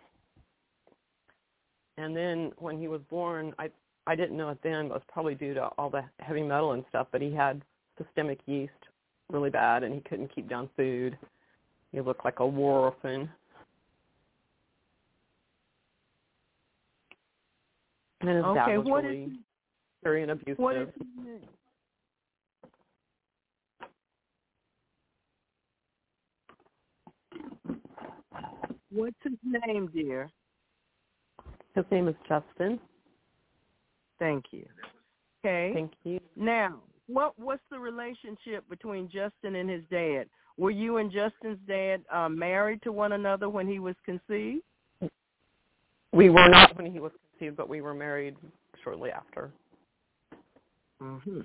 and then when he was born, I I didn't know it then, but it was probably due to all the heavy metal and stuff, but he had systemic yeast really bad and he couldn't keep down food. He looked like a war orphan. And his okay, dad was what really is very abusive. what is his name? What's his name, dear? His name is Justin. Thank you. Okay. Thank you. Now, what what's the relationship between Justin and his dad? Were you and Justin's dad uh, married to one another when he was conceived? We were not when he was conceived, but we were married shortly after. Mm-hmm.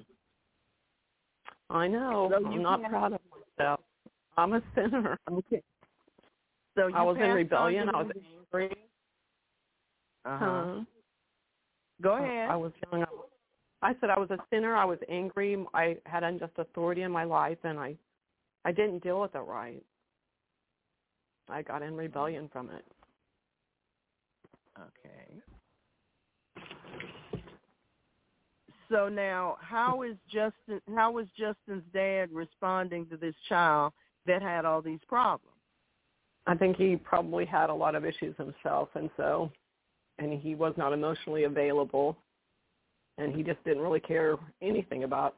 I know. So I'm not proud of myself. I'm a sinner. Okay. So you I was in rebellion. I was angry. Uh-huh. Uh, Go ahead. I was young. I said I was a sinner. I was angry. I had unjust authority in my life, and I, I didn't deal with it right. I got in rebellion from it. Okay. So now, how is Justin? How was Justin's dad responding to this child that had all these problems? I think he probably had a lot of issues himself, and so, and he was not emotionally available. And he just didn't really care anything about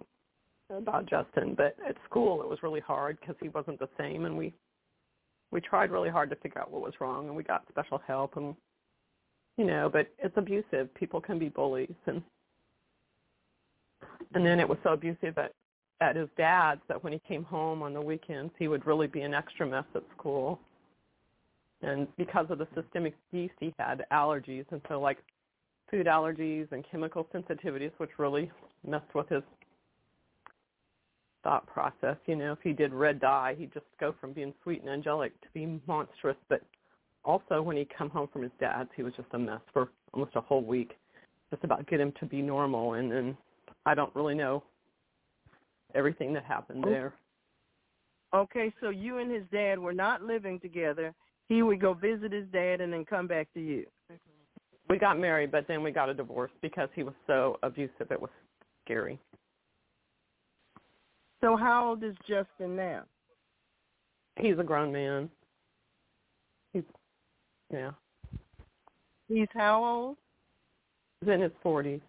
about Justin. But at school, it was really hard because he wasn't the same, and we we tried really hard to figure out what was wrong, and we got special help, and you know, but it's abusive. People can be bullies, and and then it was so abusive at at his dad's that when he came home on the weekends, he would really be an extra mess at school. And because of the systemic yeast, he had allergies, and so like food allergies and chemical sensitivities, which really messed with his thought process. You know, if he did red dye, he'd just go from being sweet and angelic to being monstrous. But also when he'd come home from his dad's, he was just a mess for almost a whole week, just about get him to be normal. And then I don't really know everything that happened oh. there. Okay, so you and his dad were not living together. He would go visit his dad and then come back to you. Mm-hmm. We got married, but then we got a divorce because he was so abusive. It was scary. So how old is Justin now? He's a grown man. He's yeah. He's how old? He's in his forties.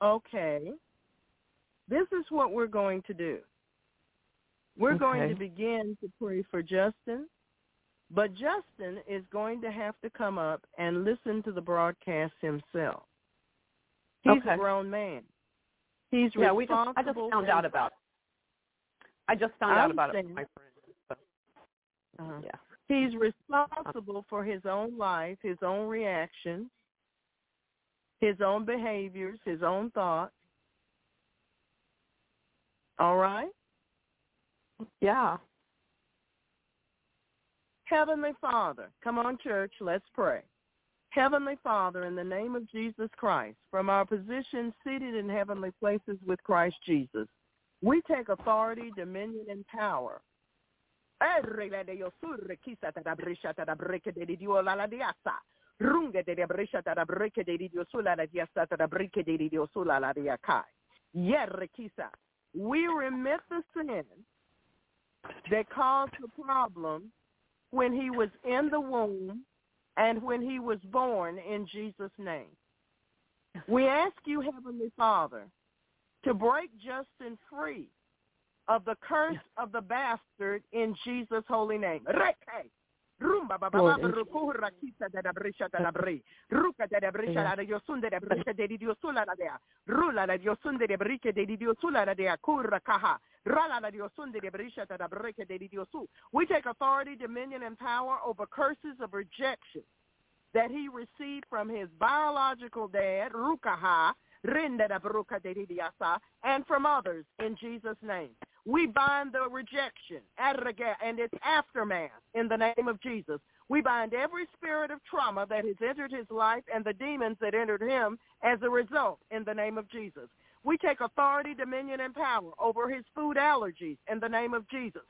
Okay. This is what we're going to do. We're going to begin to pray for Justin, but Justin is going to have to come up and listen to the broadcast himself. He's Okay. a grown man. He's Yeah, we just I just found out about. it. I just found out about it from my friend. So, Uh-huh. yeah. He's responsible for his own life, his own reactions, his own behaviors, his own thoughts. All right? Yeah. Heavenly Father, come on, church, let's pray. Heavenly Father, in the name of Jesus Christ, from our position seated in heavenly places with Christ Jesus, we take authority, dominion, and power. We remit the sin that caused the problem when he was in the womb and when he was born in Jesus' name. We ask you, Heavenly Father, to break Justin free of the curse of the bastard in Jesus' holy name. Reke. Rumba ba ba ba Lord, in ruku rakisa da da brisha da da bri. Ruka da da brisha da da yosunde da brisha de dio da dea. Rula yosunde de brike de dio da dea. Kurra kaha. Rala yosunde de brisha da da brike de dio su. We take authority, dominion, and power over curses of rejection that he received from his biological dad, Rukaha, And from others in Jesus' name. We bind the rejection and its aftermath in the name of Jesus. We bind every spirit of trauma that has entered his life and the demons that entered him as a result in the name of Jesus. We take authority, dominion, and power over his food allergies in the name of Jesus.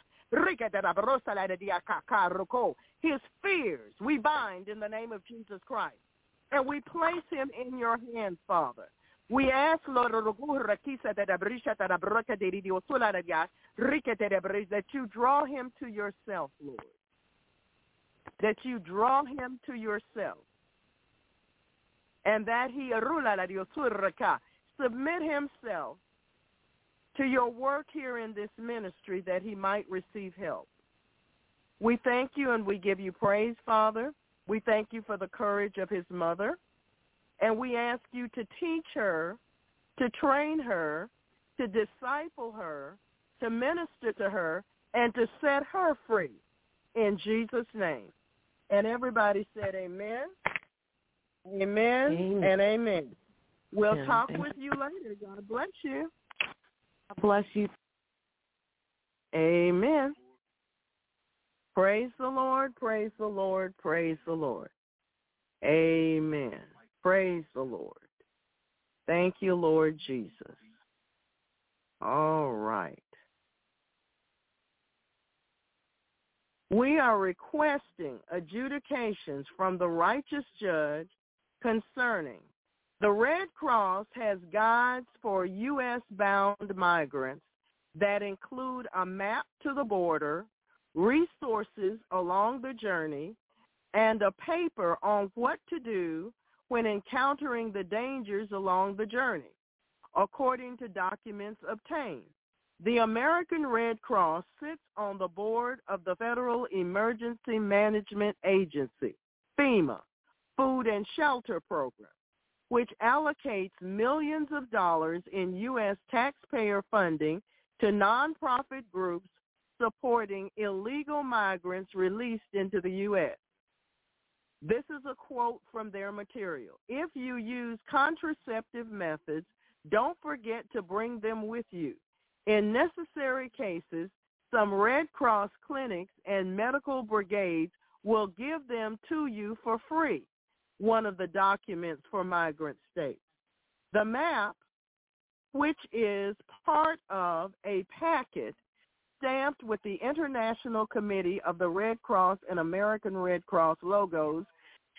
His fears we bind in the name of Jesus Christ. And we place him in your hands, Father. We ask, Lord, that you draw him to yourself, Lord. That you draw him to yourself. And that he submit himself to your work here in this ministry that he might receive help. We thank you and we give you praise, Father. We thank you for the courage of his mother. And we ask you to teach her, to train her, to disciple her, to minister to her, and to set her free in Jesus' name. And everybody said amen, amen, Amen. and amen. We'll Amen. talk with you later. God bless you. God bless you. Amen. Praise the Lord, praise the Lord, praise the Lord. Amen. Praise the Lord. Thank you, Lord Jesus. All right. We are requesting adjudications from the righteous judge concerning the Red Cross has guides for U.S.-bound migrants that include a map to the border, resources along the journey, and a paper on what to do when encountering the dangers along the journey, according to documents obtained. The American Red Cross sits on the board of the Federal Emergency Management Agency, FEMA, Food and Shelter Program, which allocates millions of dollars in U.S. taxpayer funding to nonprofit groups supporting illegal migrants released into the U.S. This is a quote from their material. If you use contraceptive methods, don't forget to bring them with you. In necessary cases, some Red Cross clinics and medical brigades will give them to you for free, one of the documents for migrant states. The map, which is part of a packet stamped with the International Committee of the Red Cross and American Red Cross logos,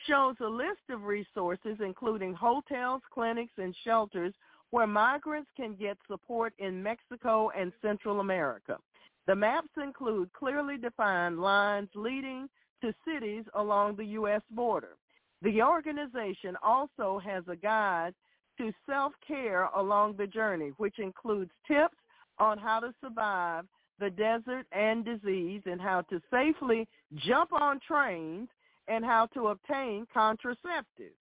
shows a list of resources including hotels, clinics, and shelters where migrants can get support in Mexico and Central America. The maps include clearly defined lines leading to cities along the U.S. border. The organization also has a guide to self-care along the journey, which includes tips on how to survive the desert and disease and how to safely jump on trains and how to obtain contraceptives.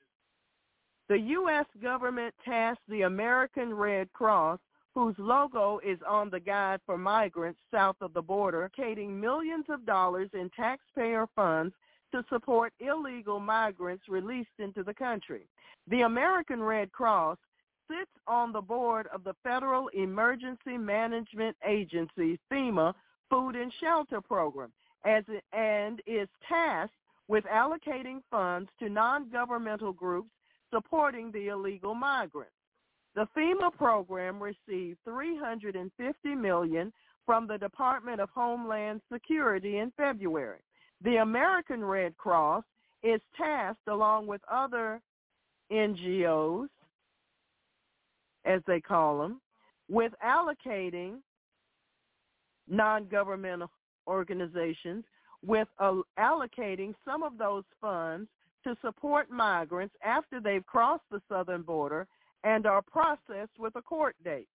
The U.S. government tasked the American Red Cross, whose logo is on the guide for migrants south of the border, allocating millions of dollars in taxpayer funds to support illegal migrants released into the country. The American Red Cross sits on the board of the Federal Emergency Management Agency, FEMA, Food and Shelter Program, as it, and is tasked with allocating funds to non-governmental groups supporting the illegal migrants. The FEMA program received 350 million from the Department of Homeland Security in February. The American Red Cross is tasked along with other NGOs, as they call them, with allocating non-governmental organizations with uh, allocating some of those funds to support migrants after they've crossed the southern border and are processed with a court date.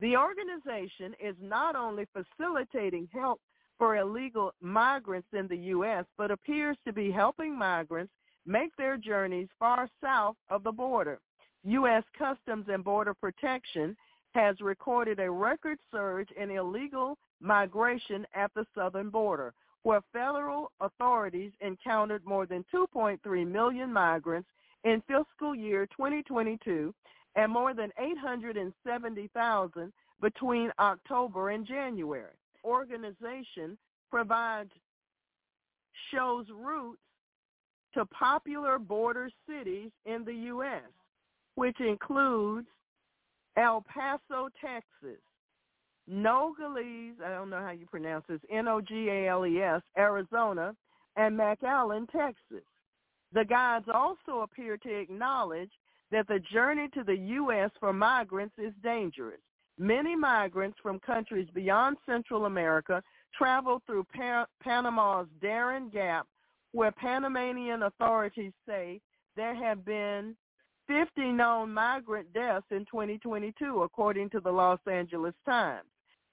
The organization is not only facilitating help for illegal migrants in the U.S., but appears to be helping migrants make their journeys far south of the border. U.S. Customs and Border Protection has recorded a record surge in illegal migration at the southern border, where federal authorities encountered more than 2.3 million migrants in fiscal year 2022 and more than 870,000 between October and January. Organization provides shows routes to popular border cities in the U.S., which includes El Paso, Texas, Nogales, I don't know how you pronounce this, N-O-G-A-L-E-S, Arizona, and McAllen, Texas. The guides also appear to acknowledge that the journey to the U.S. for migrants is dangerous. Many migrants from countries beyond Central America travel through pa- Panama's Darien Gap, where Panamanian authorities say there have been 50 known migrant deaths in 2022, according to the Los Angeles Times.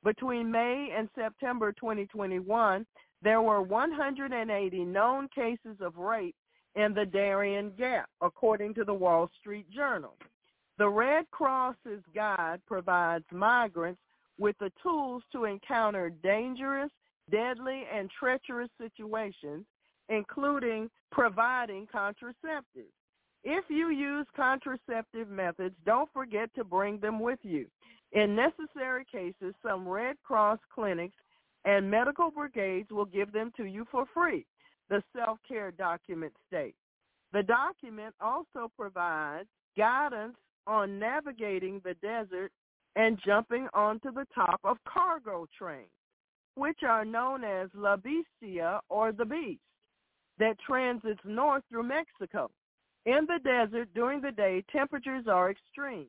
Between May and September 2021, there were 180 known cases of rape in the Darien Gap, according to the Wall Street Journal. The Red Cross's guide provides migrants with the tools to encounter dangerous, deadly, and treacherous situations, including providing contraceptives. If you use contraceptive methods, don't forget to bring them with you. In necessary cases, some Red Cross clinics and medical brigades will give them to you for free, the self-care document states. The document also provides guidance on navigating the desert and jumping onto the top of cargo trains, which are known as La Bestia or the Beast, that transits north through Mexico. In the desert during the day, temperatures are extreme.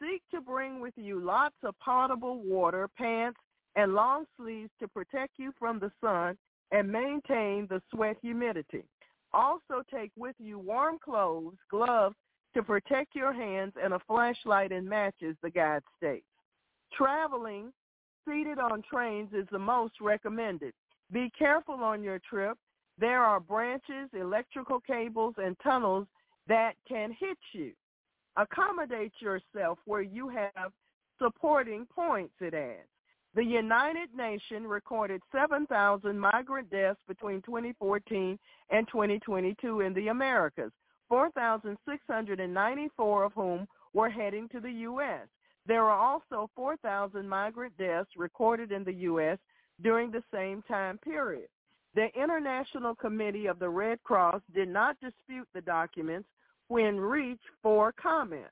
Seek to bring with you lots of potable water, pants, and long sleeves to protect you from the sun and maintain the sweat humidity. Also take with you warm clothes, gloves to protect your hands, and a flashlight and matches, the guide states. Traveling seated on trains is the most recommended. Be careful on your trip. There are branches, electrical cables, and tunnels that can hit you. Accommodate yourself where you have supporting points, it adds. The United Nations recorded 7,000 migrant deaths between 2014 and 2022 in the Americas, 4,694 of whom were heading to the U.S. There are also 4,000 migrant deaths recorded in the U.S. during the same time period. The International Committee of the Red Cross did not dispute the documents when reached for comment.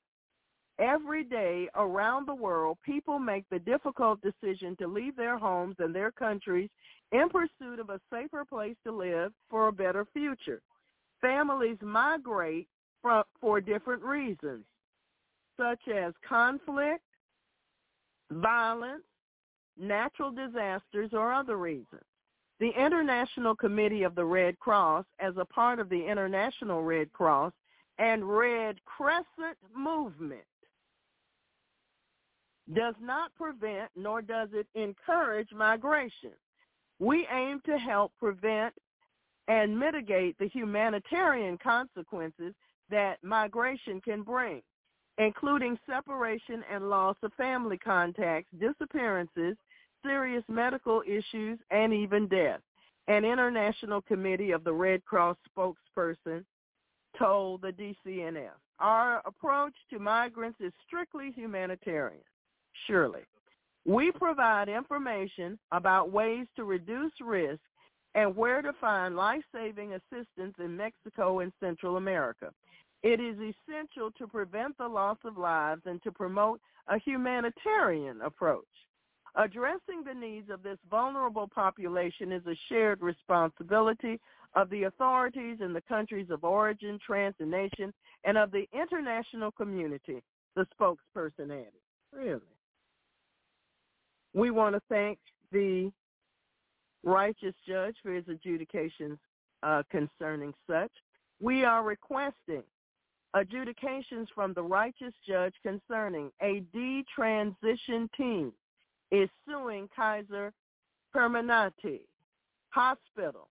Every day around the world, people make the difficult decision to leave their homes and their countries in pursuit of a safer place to live for a better future. Families migrate for, for different reasons, such as conflict, violence, natural disasters, or other reasons. The International Committee of the Red Cross, as a part of the International Red Cross and Red Crescent movement, does not prevent nor does it encourage migration. We aim to help prevent and mitigate the humanitarian consequences that migration can bring, including separation and loss of family contacts, disappearances, serious medical issues, and even death. An International Committee of the Red Cross spokesperson told the DCNF, our approach to migrants is strictly humanitarian surely. We provide information about ways to reduce risk and where to find life-saving assistance in Mexico and Central America. It is essential to prevent the loss of lives and to promote a humanitarian approach. Addressing the needs of this vulnerable population is a shared responsibility of the authorities in the countries of origin, transit and nation, and of the international community, the spokesperson added. Really? We want to thank the righteous judge for his adjudications uh, concerning such. We are requesting adjudications from the righteous judge concerning a detransition team is suing Kaiser Permanente Hospital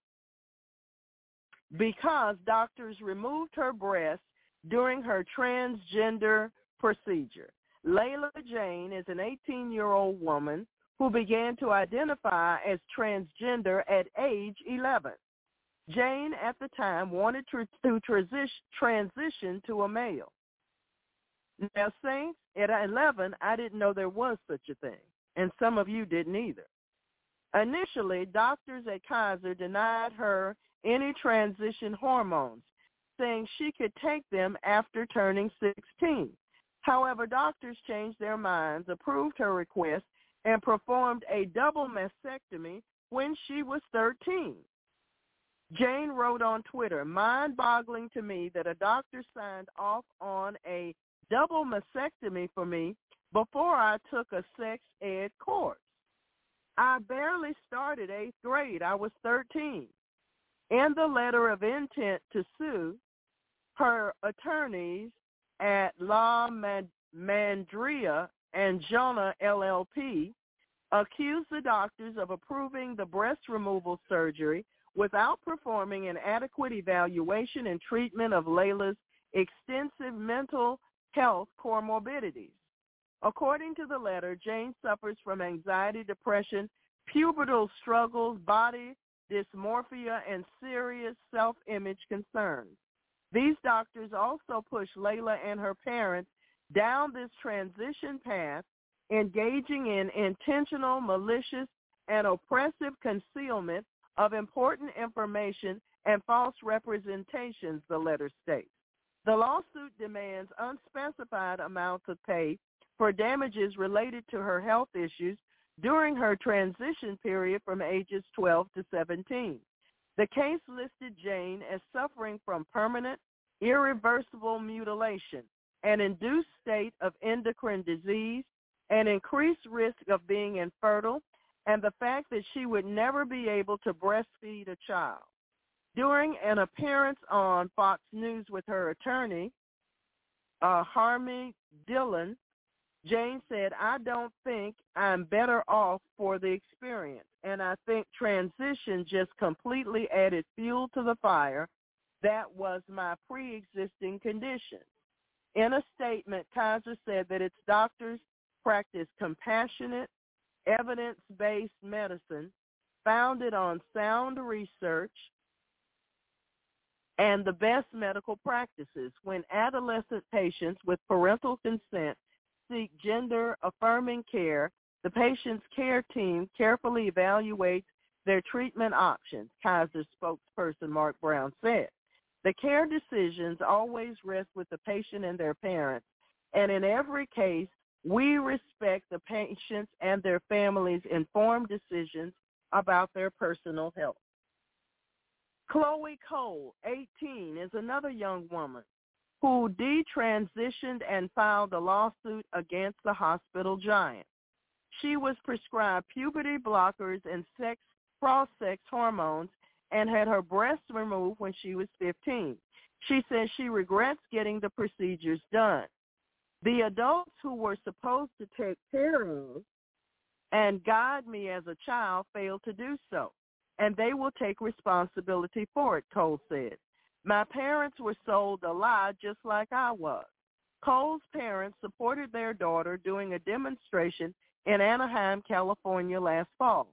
because doctors removed her breast during her transgender procedure. Layla Jane is an 18-year-old woman who began to identify as transgender at age 11. Jane, at the time, wanted to, to transition to a male. Now, Saints, at 11, I didn't know there was such a thing, and some of you didn't either. Initially, doctors at Kaiser denied her any transition hormones, saying she could take them after turning 16. However, doctors changed their minds, approved her request, and performed a double mastectomy when she was 13. Jane wrote on Twitter, mind-boggling to me that a doctor signed off on a double mastectomy for me before I took a sex ed course. I barely started eighth grade. I was 13. In the letter of intent to sue, her attorneys at La Mandria and Jonah LLP accused the doctors of approving the breast removal surgery without performing an adequate evaluation and treatment of Layla's extensive mental health comorbidities. According to the letter, Jane suffers from anxiety, depression, pubertal struggles, body dysmorphia, and serious self-image concerns. These doctors also push Layla and her parents down this transition path, engaging in intentional, malicious, and oppressive concealment of important information and false representations, the letter states. The lawsuit demands unspecified amounts of pay for damages related to her health issues during her transition period from ages 12 to 17. The case listed Jane as suffering from permanent, irreversible mutilation, an induced state of endocrine disease, an increased risk of being infertile, and the fact that she would never be able to breastfeed a child. During an appearance on Fox News with her attorney, uh, Harmeet Dhillon, Jane said, I don't think I'm better off for the experience. And I think transition just completely added fuel to the fire that was my pre-existing condition. In a statement, Kaiser said that its doctors practice compassionate, evidence-based medicine founded on sound research and the best medical practices when adolescent patients with parental consent seek gender-affirming care, the patient's care team carefully evaluates their treatment options, Kaiser spokesperson Mark Brown said. The care decisions always rest with the patient and their parents, and in every case, we respect the patients and their families' informed decisions about their personal health. Chloe Cole, 18, is another young woman who detransitioned and filed a lawsuit against the hospital giant. She was prescribed puberty blockers and sex cross-sex hormones and had her breasts removed when she was 15. She says she regrets getting the procedures done. The adults who were supposed to take care of and guide me as a child failed to do so, and they will take responsibility for it, Cole said. My parents were sold a lie just like I was. Cole's parents supported their daughter doing a demonstration in Anaheim, California last fall.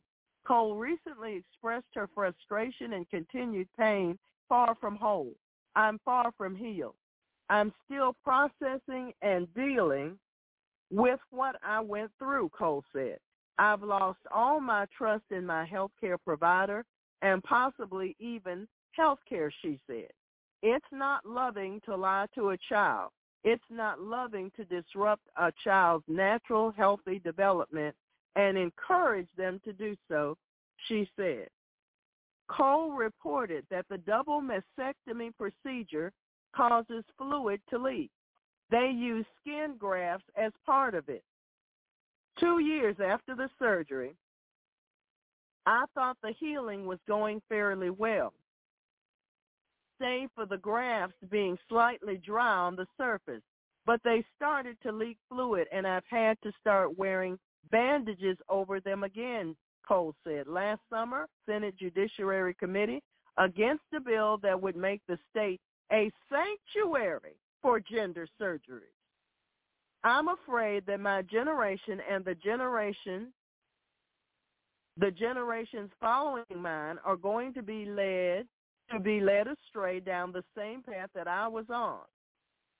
Cole recently expressed her frustration and continued pain far from whole. I'm far from healed. I'm still processing and dealing with what I went through, Cole said. I've lost all my trust in my health care provider and possibly even health care, she said. It's not loving to lie to a child. It's not loving to disrupt a child's natural, healthy development and encourage them to do so, she said. Cole reported that the double mastectomy procedure causes fluid to leak. They use skin grafts as part of it. Two years after the surgery, I thought the healing was going fairly well, save for the grafts being slightly dry on the surface, but they started to leak fluid and I've had to start wearing bandages over them again, Cole said. Last summer, Senate Judiciary Committee against a bill that would make the state a sanctuary for gender surgery. I'm afraid that my generation and the generation, the generations following mine are going to be led to be led astray down the same path that I was on.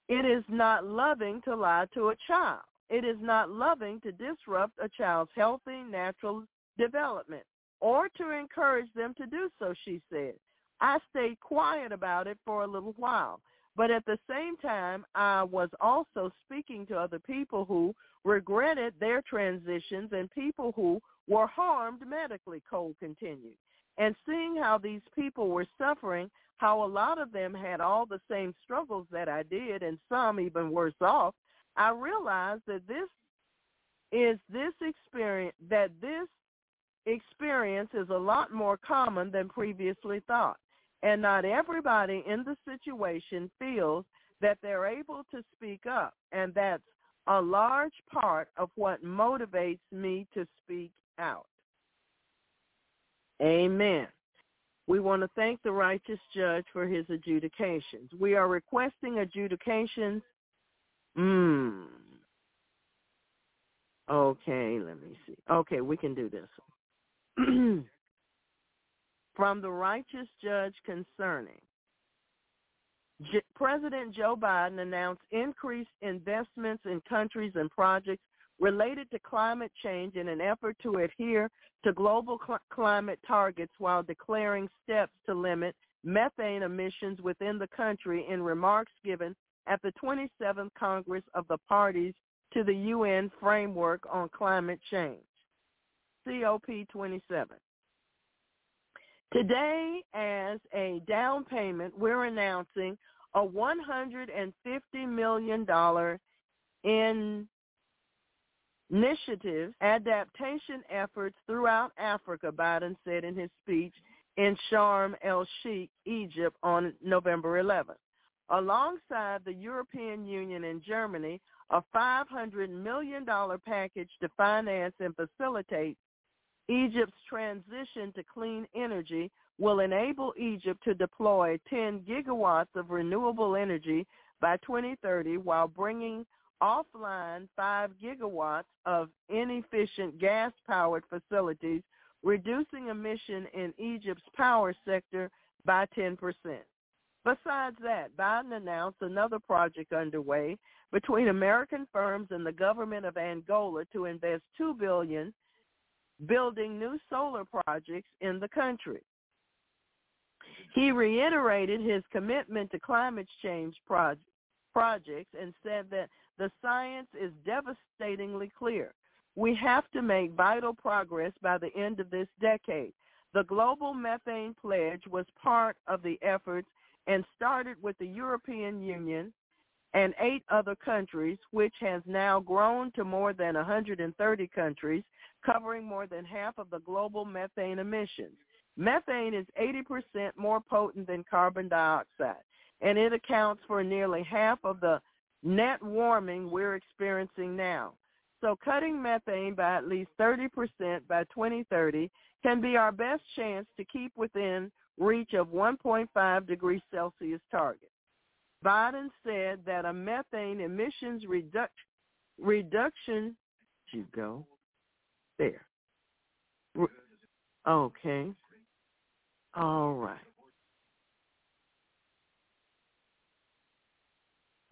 It is not loving to lie to a child. It is not loving to disrupt a child's healthy, natural development or to encourage them to do so, she said. I stayed quiet about it for a little while. But at the same time, I was also speaking to other people who regretted their transitions and people who were harmed medically, Cole continued. And seeing how these people were suffering, how a lot of them had all the same struggles that I did and some even worse off, I realized that this is this experience, that this experience is a lot more common than previously thought. And not everybody in the situation feels that they're able to speak up. And that's a large part of what motivates me to speak out. Amen. We want to thank the righteous judge for his adjudications. We are requesting adjudications. Hmm. Okay, let me see. Okay, we can do this. from the righteous judge concerning. J- President Joe Biden announced increased investments in countries and projects related to climate change in an effort to adhere to global cl- climate targets while declaring steps to limit methane emissions within the country in remarks given at the 27th Congress of the Parties to the UN Framework on Climate Change, COP27. Today, as a down payment, we're announcing a $150 million in initiative adaptation efforts throughout Africa, Biden said in his speech in Sharm el-Sheikh, Egypt on November 11th. Alongside the European Union and Germany, a $500 million package to finance and facilitate Egypt's transition to clean energy will enable Egypt to deploy 10 gigawatts of renewable energy by 2030 while bringing offline 5 gigawatts of inefficient gas-powered facilities, reducing emission in Egypt's power sector by 10%. Besides that, Biden announced another project underway between American firms and the government of Angola to invest $2 billion building new solar projects in the country. He reiterated his commitment to climate change projects and said that the science is devastatingly clear. We have to make vital progress by the end of this decade. The global methane pledge was part of the efforts and started with the European Union and eight other countries, which has now grown to more than 130 countries, covering more than half of the global methane emissions. Methane is 80% more potent than carbon dioxide, and it accounts for nearly half of the net warming we're experiencing now. So cutting methane by at least 30% by 2030 can be our best chance to keep within reach of 1.5 degrees Celsius target. Biden said that a methane emissions reduc- reduction, you go, there. Okay. All right.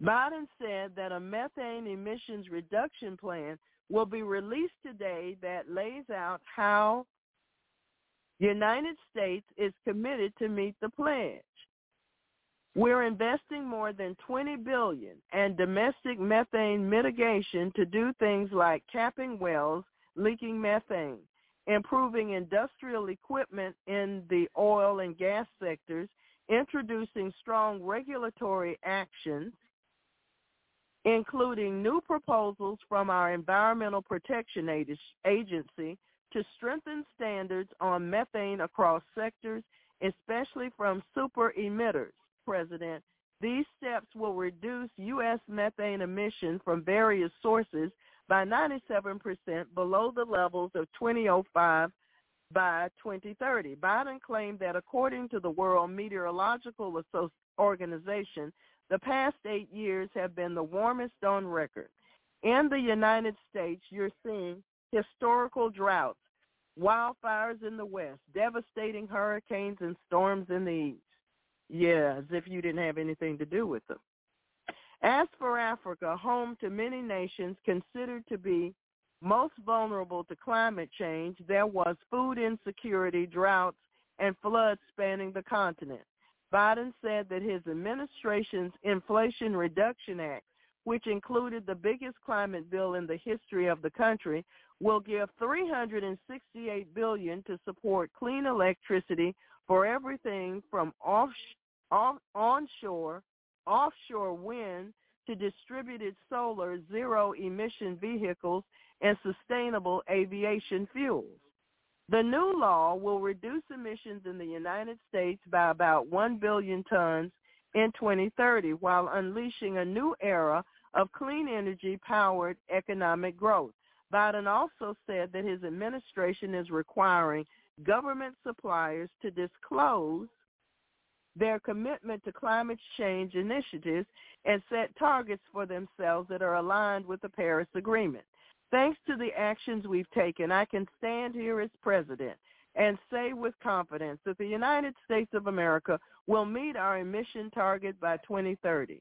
Biden said that a methane emissions reduction plan will be released today that lays out how the United States is committed to meet the pledge. We're investing more than 20 billion in domestic methane mitigation to do things like capping wells leaking methane, improving industrial equipment in the oil and gas sectors, introducing strong regulatory actions, including new proposals from our Environmental Protection Agency to strengthen standards on methane across sectors, especially from super emitters, President. These steps will reduce U.S. methane emission from various sources by 97% below the levels of 2005 by 2030. Biden claimed that according to the World Meteorological Organization, the past eight years have been the warmest on record. In the United States, you're seeing historical droughts, wildfires in the west, devastating hurricanes and storms in the east. Yeah, as if you didn't have anything to do with them. As for Africa, home to many nations considered to be most vulnerable to climate change, there was food insecurity, droughts, and floods spanning the continent. Biden said that his administration's Inflation Reduction Act, which included the biggest climate bill in the history of the country, will give 368 billion to support clean electricity for everything from off, off, onshore, offshore wind to distributed solar, zero emission vehicles, and sustainable aviation fuels. The new law will reduce emissions in the United States by about 1 billion tons in 2030 while unleashing a new era of clean energy powered economic growth. Biden also said that his administration is requiring government suppliers to disclose their commitment to climate change initiatives and set targets for themselves that are aligned with the Paris Agreement. Thanks to the actions we've taken, I can stand here as president and say with confidence that the United States of America will meet our emission target by 2030.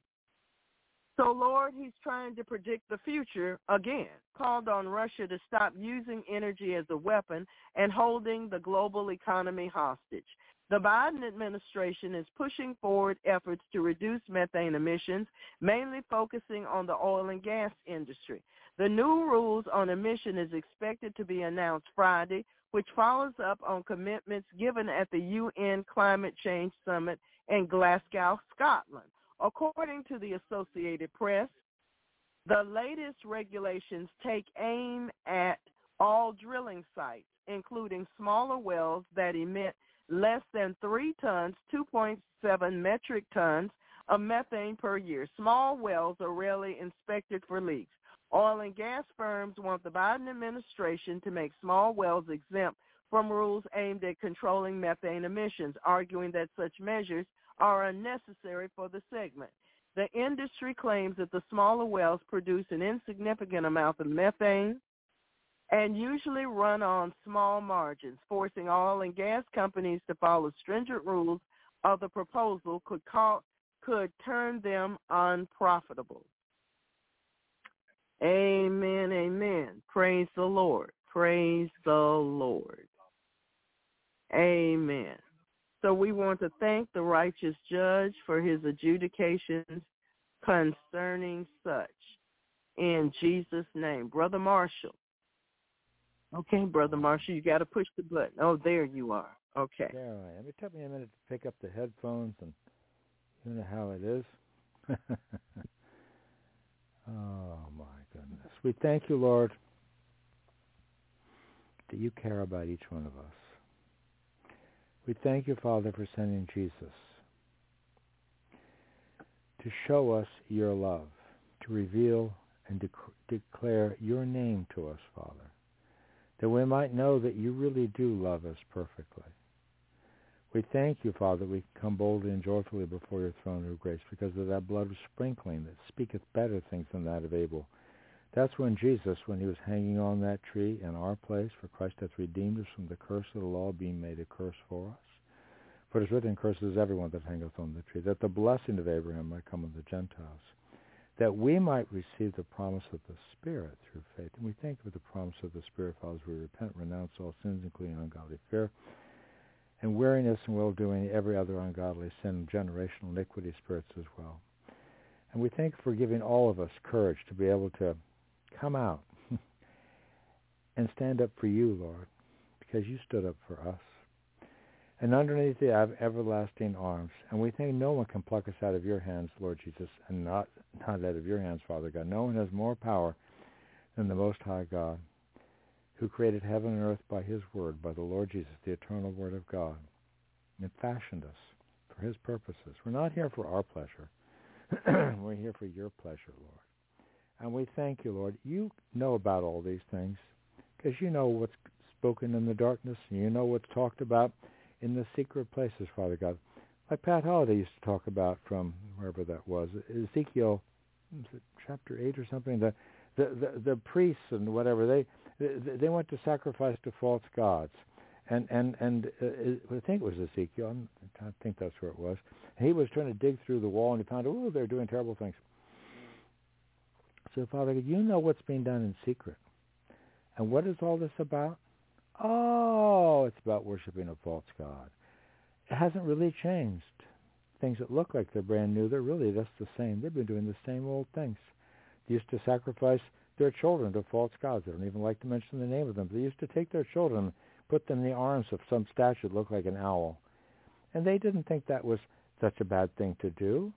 So, Lord, he's trying to predict the future again, called on Russia to stop using energy as a weapon and holding the global economy hostage. The Biden administration is pushing forward efforts to reduce methane emissions, mainly focusing on the oil and gas industry. The new rules on emission is expected to be announced Friday, which follows up on commitments given at the UN Climate Change Summit in Glasgow, Scotland. According to the Associated Press, the latest regulations take aim at all drilling sites, including smaller wells that emit less than 3 tons, 2.7 metric tons of methane per year. Small wells are rarely inspected for leaks. Oil and gas firms want the Biden administration to make small wells exempt from rules aimed at controlling methane emissions, arguing that such measures are unnecessary for the segment. The industry claims that the smaller wells produce an insignificant amount of methane and usually run on small margins, forcing oil and gas companies to follow stringent rules of the proposal could call, could turn them unprofitable. Amen, amen. Praise the Lord. Praise the Lord. Amen. So we want to thank the righteous judge for his adjudications concerning such. In Jesus' name. Brother Marshall. Okay, Brother Marshall, you got to push the button. Oh, there you are. Okay. There I am. It took me a minute to pick up the headphones, and you know how it is. oh, my goodness. We thank you, Lord, that you care about each one of us. We thank you, Father, for sending Jesus to show us your love, to reveal and dec- declare your name to us, Father, that we might know that you really do love us perfectly. We thank you, Father, we come boldly and joyfully before your throne of grace because of that blood of sprinkling that speaketh better things than that of Abel. That's when Jesus, when he was hanging on that tree in our place, for Christ hath redeemed us from the curse of the law, being made a curse for us. For it is written, curses everyone that hangeth on the tree, that the blessing of Abraham might come on the Gentiles, that we might receive the promise of the Spirit through faith. And we thank you for the promise of the Spirit, Father, as we repent, renounce all sins, including ungodly fear, and weariness and well-doing, every other ungodly sin, generational iniquity spirits as well. And we thank for giving all of us courage to be able to come out and stand up for you, Lord, because you stood up for us. And underneath the everlasting arms, and we think no one can pluck us out of your hands, Lord Jesus, and not, not out of your hands, Father God. No one has more power than the Most High God, who created heaven and earth by his word, by the Lord Jesus, the eternal word of God, and fashioned us for his purposes. We're not here for our pleasure. We're here for your pleasure, Lord. And we thank you, Lord. You know about all these things because you know what's spoken in the darkness and you know what's talked about in the secret places, Father God. Like Pat Holliday used to talk about from wherever that was, Ezekiel was chapter 8 or something, the, the, the, the priests and whatever, they, they went to sacrifice to false gods. And and and uh, I think it was Ezekiel. I think that's where it was. He was trying to dig through the wall, and he found, oh, they're doing terrible things. So, Father, you know what's being done in secret. And what is all this about? Oh, it's about worshiping a false god. It hasn't really changed. Things that look like they're brand new, they're really just the same. They've been doing the same old things. They used to sacrifice their children to false gods. They don't even like to mention the name of them. They used to take their children put them in the arms of some statue that looked like an owl. And they didn't think that was such a bad thing to do.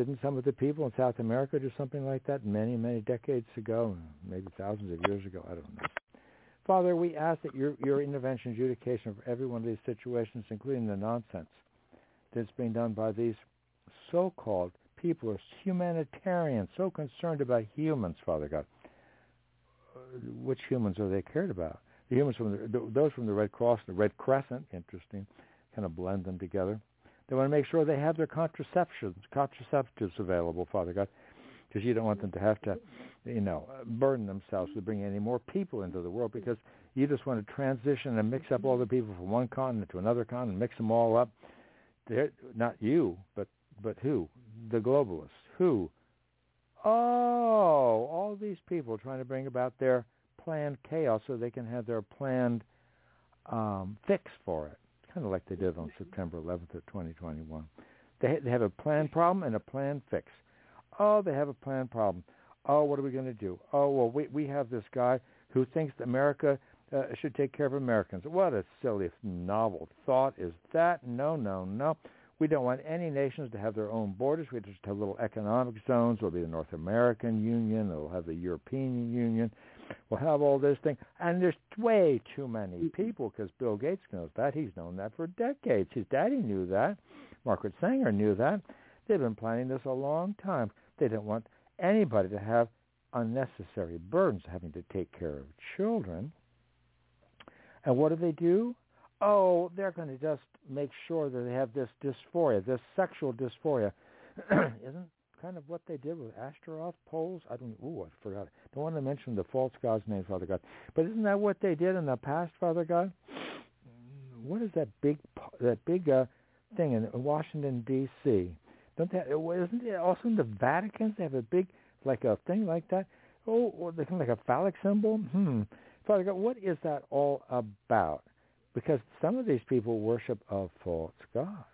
Didn't some of the people in South America do something like that many, many decades ago, maybe thousands of years ago? I don't know. Father, we ask that your, your intervention, adjudication for every one of these situations, including the nonsense that's being done by these so-called people are humanitarians, so concerned about humans, Father God. Uh, which humans are they cared about? The humans from the, those from the Red Cross, and the Red Crescent, interesting, kind of blend them together. They want to make sure they have their contraceptions, contraceptives available, Father God, because you don't want them to have to, you know, burden themselves with bringing any more people into the world because you just want to transition and mix up all the people from one continent to another continent, mix them all up. They're, not you, but but who? The globalists. Who? Oh, all these people trying to bring about their planned chaos so they can have their planned um, fix for it kind of like they did on September 11th of 2021. They, they have a planned problem and a planned fix. Oh, they have a planned problem. Oh, what are we going to do? Oh, well, we, we have this guy who thinks that America uh, should take care of Americans. What a silly, novel thought is that? No, no, no. We don't want any nations to have their own borders. We just have little economic zones. There'll be the North American Union. They'll have the European Union. We'll have all this thing. And there's way too many mm-hmm. people because Bill Gates knows that. He's known that for decades. His daddy knew that. Margaret Sanger knew that. They've been planning this a long time. They didn't want anybody to have unnecessary burdens having to take care of children. And what do they do? Oh, they're going to just make sure that they have this dysphoria, this sexual dysphoria. Isn't kind of what they did with Ashtaroth poles? I don't. Ooh, I forgot. Don't want to mention the false god's name, Father God. But isn't that what they did in the past, Father God? What is that big that big uh, thing in Washington D.C.? Don't that isn't it also in the Vatican? They have a big like a thing like that. Oh, or they like a phallic symbol. Hmm. Father God, what is that all about? Because some of these people worship a false god.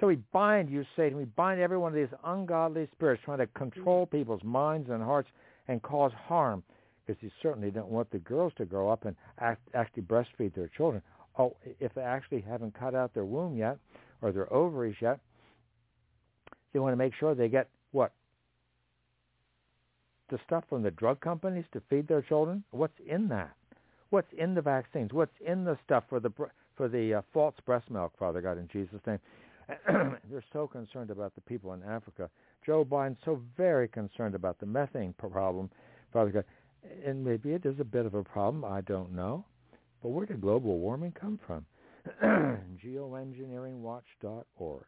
So we bind you, Satan. We bind every one of these ungodly spirits trying to control people's minds and hearts and cause harm. Because you certainly don't want the girls to grow up and act, actually breastfeed their children. Oh, if they actually haven't cut out their womb yet or their ovaries yet, you want to make sure they get what? The stuff from the drug companies to feed their children? What's in that? What's in the vaccines? What's in the stuff for the for the uh, false breast milk, Father God, in Jesus' name? They're so concerned about the people in Africa. Joe Biden's so very concerned about the methane problem, Father God. And maybe it is a bit of a problem. I don't know. But where did global warming come from? Geoengineeringwatch.org.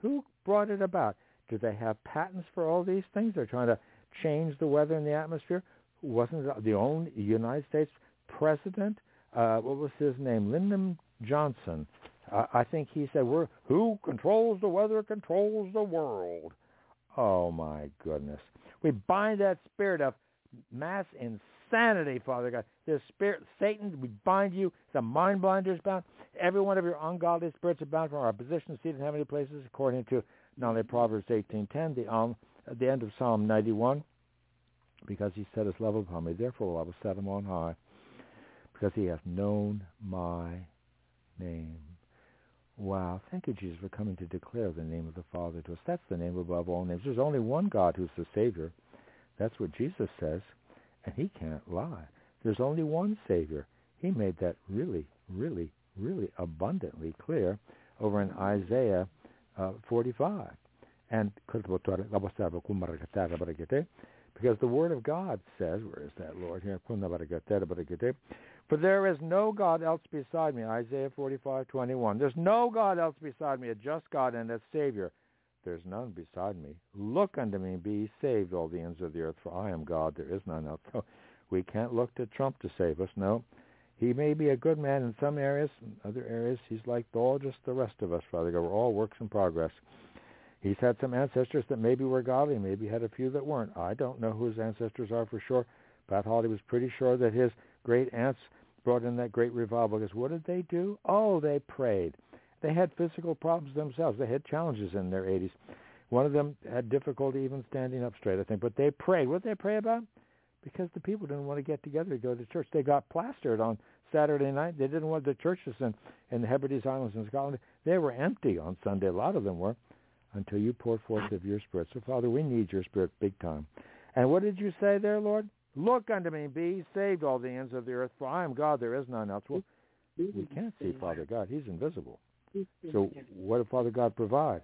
Who brought it about? Do they have patents for all these things? They're trying to change the weather in the atmosphere. Wasn't the only United States president? Uh, what was his name? Lyndon Johnson I, think he said, "We're who controls the weather controls the world." Oh my goodness! We bind that spirit of mass insanity, Father God. This spirit, Satan, we bind you. The mind blinders bound. Every one of your ungodly spirits are bound from our position seated in heavenly places, according to not only Proverbs eighteen ten, the um, at the end of Psalm ninety one, because he set his love upon me. Therefore, I will set him on high, because he hath known my name. Wow. Thank you, Jesus, for coming to declare the name of the Father to us. That's the name above all names. There's only one God who's the Savior. That's what Jesus says, and he can't lie. There's only one Savior. He made that really, really, really abundantly clear over in Isaiah uh, 45. And because the Word of God says, where is that, Lord? Here, for there is no God else beside me, Isaiah 45, 21. There's no God else beside me, a just God and a Savior. There's none beside me. Look unto me, and be saved, all the ends of the earth, for I am God, there is none else. So we can't look to Trump to save us, no. He may be a good man in some areas. In other areas, he's like all just the rest of us, Father God. We're all works in progress. He's had some ancestors that maybe were godly, maybe had a few that weren't. I don't know who his ancestors are for sure. Pat Holly was pretty sure that his great aunts brought in that great revival. Because what did they do? Oh, they prayed. They had physical problems themselves. They had challenges in their 80s. One of them had difficulty even standing up straight, I think. But they prayed. What did they pray about? Because the people didn't want to get together to go to church. They got plastered on Saturday night. They didn't want the churches in, in the Hebrides Islands in Scotland. They were empty on Sunday. A lot of them were until you poured forth of your spirit. So, Father, we need your spirit big time. And what did you say there, Lord? Look unto me, be saved, all the ends of the earth, for I am God, there is none else. Well, we can't see Father God. He's invisible. So what did Father God provide?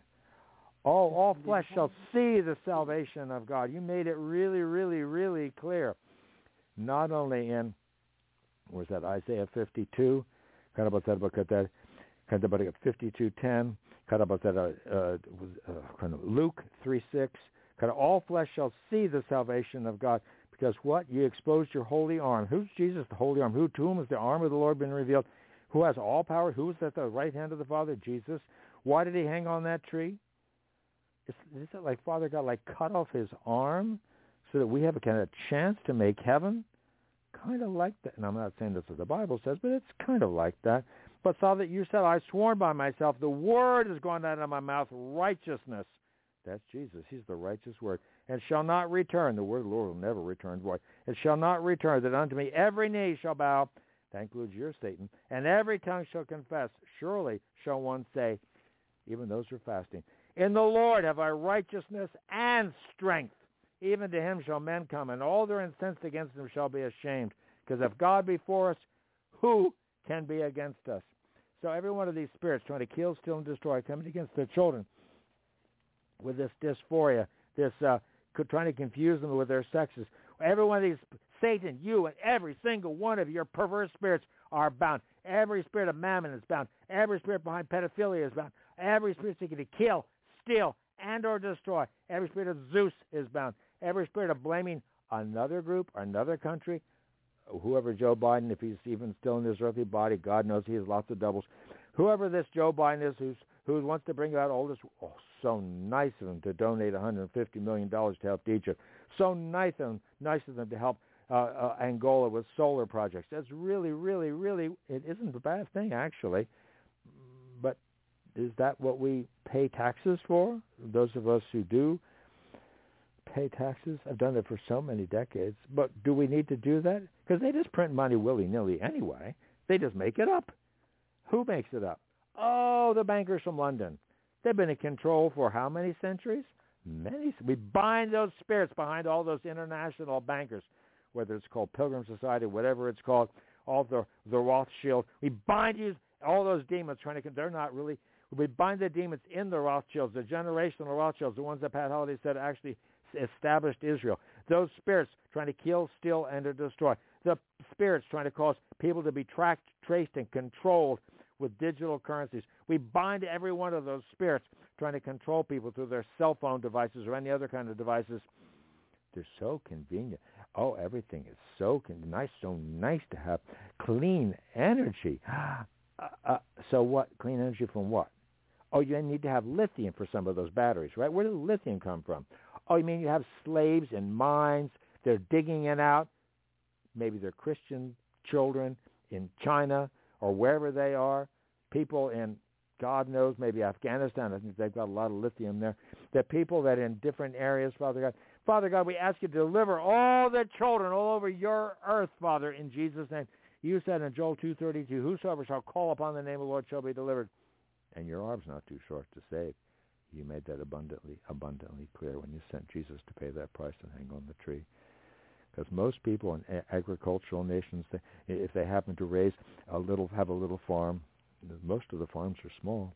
All, all flesh shall see the salvation of God. You made it really, really, really clear. Not only in, was that Isaiah 52, kind of about that, about that, kind of about 52.10, kind of about that, uh, uh, of Luke 3.6, kind of all flesh shall see the salvation of God. Because what? You exposed your holy arm. Who's Jesus, the holy arm? Who to whom has the arm of the Lord been revealed? Who has all power? Who is at the right hand of the Father? Jesus. Why did he hang on that tree? Is, is it like Father God like cut off his arm so that we have a kind of chance to make heaven? Kind of like that. And I'm not saying this is what the Bible says, but it's kind of like that. But Father, you said, I sworn by myself, the word has gone out of my mouth, righteousness. That's Jesus. He's the righteous word and shall not return. The word of the Lord will never return void. It shall not return that unto me every knee shall bow. That includes your Satan. And every tongue shall confess. Surely shall one say, even those who are fasting, in the Lord have I righteousness and strength. even to him shall men come, and all their incensed against him shall be ashamed. Because if God be for us, who can be against us? So every one of these spirits trying to kill, steal, and destroy, coming against their children with this dysphoria, this uh, trying to confuse them with their sexes. Every one of these, Satan, you, and every single one of your perverse spirits are bound. Every spirit of mammon is bound. Every spirit behind pedophilia is bound. Every spirit seeking to kill, steal, and or destroy. Every spirit of Zeus is bound. Every spirit of blaming another group, or another country, whoever Joe Biden, if he's even still in his earthly body, God knows he has lots of doubles. Whoever this Joe Biden is, who's who wants to bring about all this, oh, so nice of him to donate 150 million dollars to help Egypt. So nice of them, nice of them to help uh, uh, Angola with solar projects. That's really, really, really. It isn't a bad thing actually, but is that what we pay taxes for? Those of us who do pay taxes. I've done it for so many decades. But do we need to do that? Because they just print money willy-nilly anyway. They just make it up. Who makes it up? Oh, the bankers from London. They've been in control for how many centuries? Many. We bind those spirits behind all those international bankers, whether it's called Pilgrim Society, whatever it's called, all the the Rothschild. We bind you, all those demons trying to. They're not really. We bind the demons in the Rothschilds, the generational Rothschilds, the ones that Pat Holliday said actually established Israel. Those spirits trying to kill, steal, and to destroy. The spirits trying to cause people to be tracked, traced, and controlled with digital currencies. We bind every one of those spirits trying to control people through their cell phone devices or any other kind of devices. They're so convenient. Oh, everything is so con- nice, so nice to have clean energy. Uh, uh, so what? Clean energy from what? Oh, you need to have lithium for some of those batteries, right? Where does lithium come from? Oh, you mean you have slaves in mines? They're digging it out. Maybe they're Christian children in China or wherever they are. People in God knows, maybe Afghanistan. I think they've got a lot of lithium there. The people that in different areas, Father God. Father God, we ask you to deliver all the children all over your earth, Father, in Jesus' name. You said in Joel 2.32, whosoever shall call upon the name of the Lord shall be delivered. And your arm's not too short to save. You made that abundantly, abundantly clear when you sent Jesus to pay that price and hang on the tree. Because most people in agricultural nations, if they happen to raise a little, have a little farm, most of the farms are small.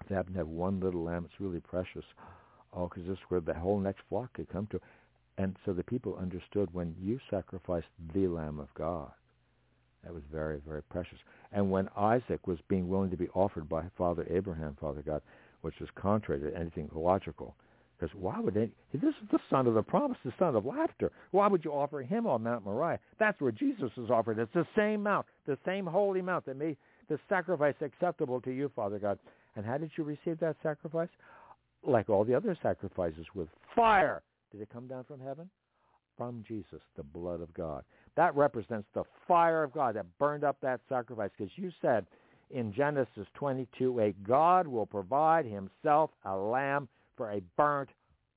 If they happen to have one little lamb, it's really precious. Oh, because this is where the whole next flock could come to. And so the people understood when you sacrificed the Lamb of God, that was very, very precious. And when Isaac was being willing to be offered by Father Abraham, Father God, which is contrary to anything logical. Because why would they? This is the son of the promise, the son of laughter. Why would you offer him on Mount Moriah? That's where Jesus is offered. It's the same mount, the same holy mount that made the sacrifice acceptable to you, Father God. And how did you receive that sacrifice? Like all the other sacrifices, with fire. Did it come down from heaven? From Jesus, the blood of God. That represents the fire of God that burned up that sacrifice. Because you said in Genesis 22, a God will provide himself a lamb for a burnt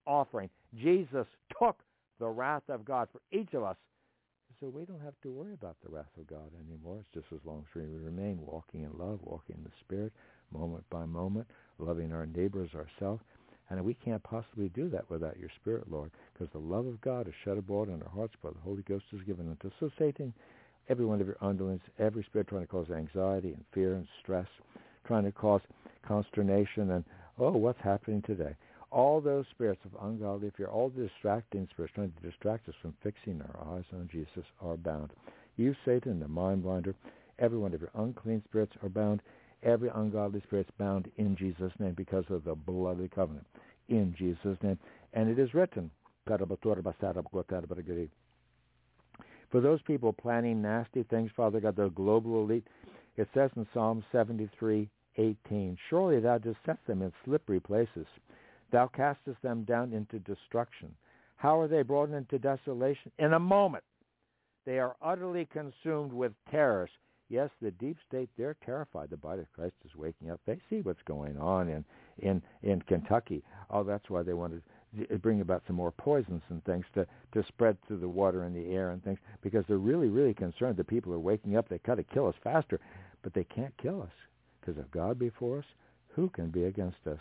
offering. Jesus took the wrath of God for each of us. So we don't have to worry about the wrath of God anymore. It's just as long as we remain walking in love, walking in the Spirit, moment by moment, loving our neighbors, ourselves. And we can't possibly do that without your Spirit, Lord, because the love of God is shed abroad in our hearts by the Holy Ghost is given unto us. So Satan, every one of your underlings, every spirit trying to cause anxiety and fear and stress, trying to cause consternation and, oh, what's happening today? All those spirits of ungodly fear, all the distracting spirits trying to distract us from fixing our eyes on Jesus are bound. You, Satan, the mind blinder, every one of your unclean spirits are bound. Every ungodly spirit is bound in Jesus' name because of the blood of the covenant. In Jesus' name. And it is written, for those people planning nasty things, Father God, the global elite, it says in Psalm 73, 18, Surely thou dost set them in slippery places. Thou castest them down into destruction. How are they brought into desolation? In a moment. They are utterly consumed with terrors. Yes, the deep state, they're terrified. The body of Christ is waking up. They see what's going on in, in, in Kentucky. Oh, that's why they wanted to bring about some more poisons and things to, to spread through the water and the air and things because they're really, really concerned that people are waking up. They got to kill us faster, but they can't kill us because if God be for us, who can be against us?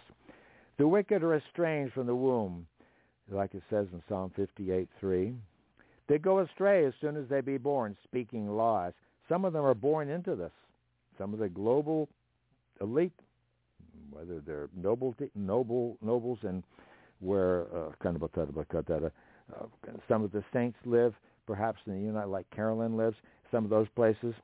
The wicked are estranged from the womb. like it says in Psalm 58:3. They go astray as soon as they be born, speaking lies. Some of them are born into this. Some of the global elite, whether they're noble, noble nobles and where uh, uh, some of the saints live, perhaps in the United, like Carolyn lives, some of those places.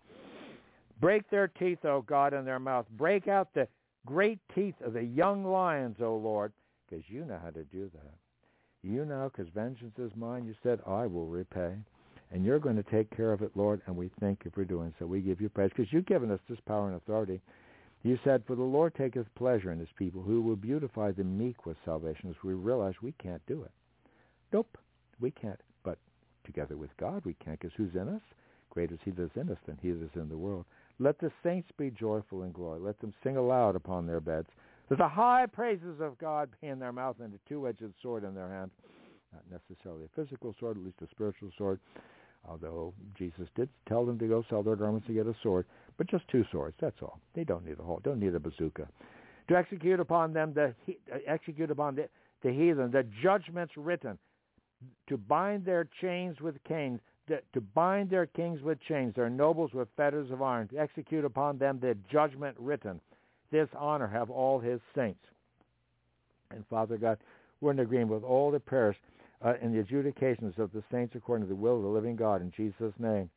Break their teeth, O God, in their mouth. Break out the great teeth of the young lions, O Lord, because you know how to do that. You know, because vengeance is mine. You said, I will repay. And you're going to take care of it, Lord, and we thank you for doing so. We give you praise because you've given us this power and authority. You said, For the Lord taketh pleasure in his people, who will beautify the meek with salvation, as we realize we can't do it. Nope, we can't. But together with God we can, because who's in us? Greater is he that is in us than he that is in the world. Let the saints be joyful in glory. Let them sing aloud upon their beds. Let the high praises of God be in their mouth and a two-edged sword in their hand. Not necessarily a physical sword, at least a spiritual sword. Although Jesus did tell them to go sell their garments to get a sword, but just two swords. That's all. They don't need a whole. Don't need a bazooka. To execute upon them the uh, execute upon the, the heathen the judgments written. To bind their chains with canes. To bind their kings with chains, their nobles with fetters of iron. To execute upon them the judgment written this honor have all his saints. And Father God, we're in agreement with all the prayers uh, in the adjudications of the saints according to the will of the living God in Jesus' name.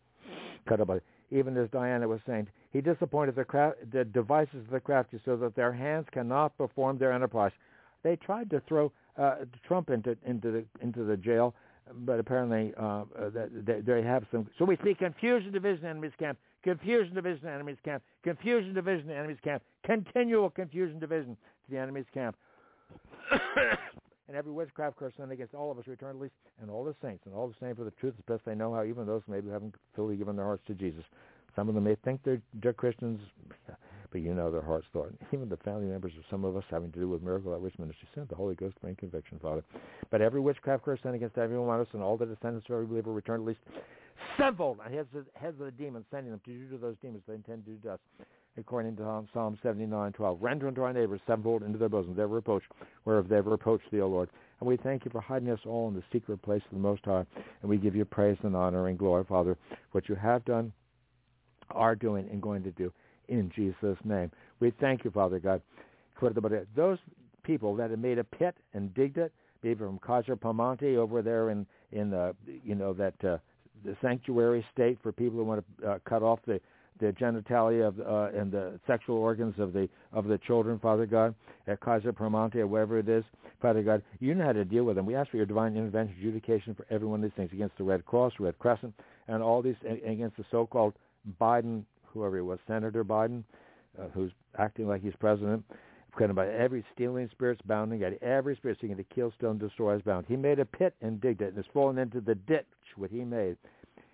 Even as Diana was saying, he disappointed the, the devices of the crafty so that their hands cannot perform their enterprise. They tried to throw uh, Trump into into the into the jail, but apparently uh, they, they have some. So we see confusion, division, enemies camp. Confusion, division, enemy's camp. Confusion, division, enemy's camp. Continual confusion, division to the enemy's camp. and every witchcraft curse sent against all of us return at least, and all the saints, and all the saints for the truth as best they know how, even those maybe haven't fully given their hearts to Jesus. Some of them may think they're, they're Christians, but you know their heart's thought. Even the family members of some of us having to do with miracle outreach ministry sent the Holy Ghost bring conviction, Father. But every witchcraft curse sent against every one of us and all the descendants of every believer returned at least sevenfold heads of, heads of the demons, sending them to do to those demons they intend to do to us. According to Psalm 79:12, render unto our neighbors sevenfold into their bosom their reproach, whereof they have reproached thee, O Lord. And we thank you for hiding us all in the secret place of the Most High. And we give you praise and honor and glory, Father, what you have done, are doing, and going to do in Jesus' name. We thank you, Father God, those people that have made a pit and digged it, maybe from Kaiser Permanente over there in in the you know that uh, the sanctuary state for people who want to uh, cut off the the genitalia of uh, and the sexual organs of the of the children, Father God, at Kaiser Permanente or wherever it is, Father God, you know how to deal with them. We ask for your divine intervention, adjudication for every one of these things against the Red Cross, Red Crescent, and all these against the so-called Biden, whoever he was, Senator Biden, uh, who's acting like he's president, kind by every stealing spirit's bounding at every spirit seeking to kill, stone, destroy is bound. He made a pit and digged it, and has fallen into the ditch which he made.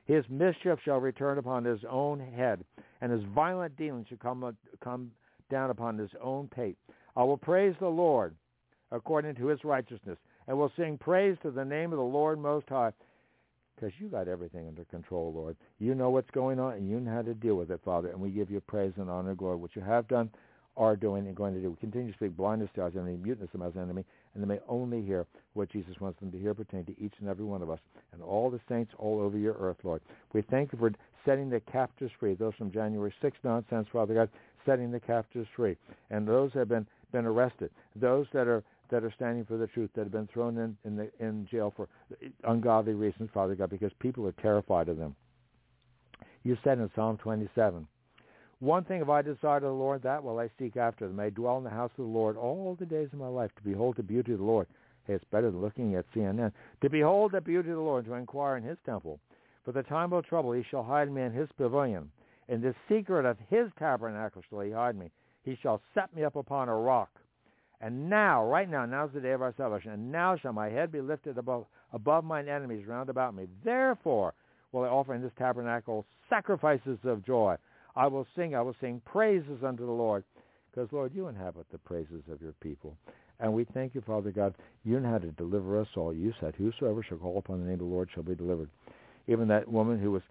His mischief shall return upon his own head, and his violent dealings shall come, come down upon his own pate. I will praise the Lord according to his righteousness, and will sing praise to the name of the Lord Most High, because you got everything under control, Lord. You know what's going on, and you know how to deal with it, Father, and we give you praise and honor glory, which you have done, are doing, and going to do. We continue to speak blindness to our enemy, muteness to our enemy, and they may only hear what Jesus wants them to hear pertaining to each and every one of us and all the saints all over your earth, Lord. We thank you for setting the captives free, those from January 6 nonsense, Father God, setting the captives free, and those that have been, been arrested, those that are that are standing for the truth, that have been thrown in in, the, in jail for ungodly reasons, Father God, because people are terrified of them. You said in Psalm 27, one thing have I desired of the Lord, that will I seek after, that may dwell in the house of the Lord all the days of my life, to behold the beauty of the Lord. Hey, it's better than looking at CNN. To behold the beauty of the Lord, to inquire in his temple. For the time of trouble he shall hide me in his pavilion. In the secret of his tabernacle shall he hide me. He shall set me up upon a rock. And now, right now, now is the day of our salvation. And now shall my head be lifted above, above mine enemies round about me. Therefore will I offer in this tabernacle sacrifices of joy. I will sing, I will sing praises unto the Lord. Because, Lord, you inhabit the praises of your people. And we thank you, Father God. You know how to deliver us all. You said, whosoever shall call upon the name of the Lord shall be delivered. Even that woman who was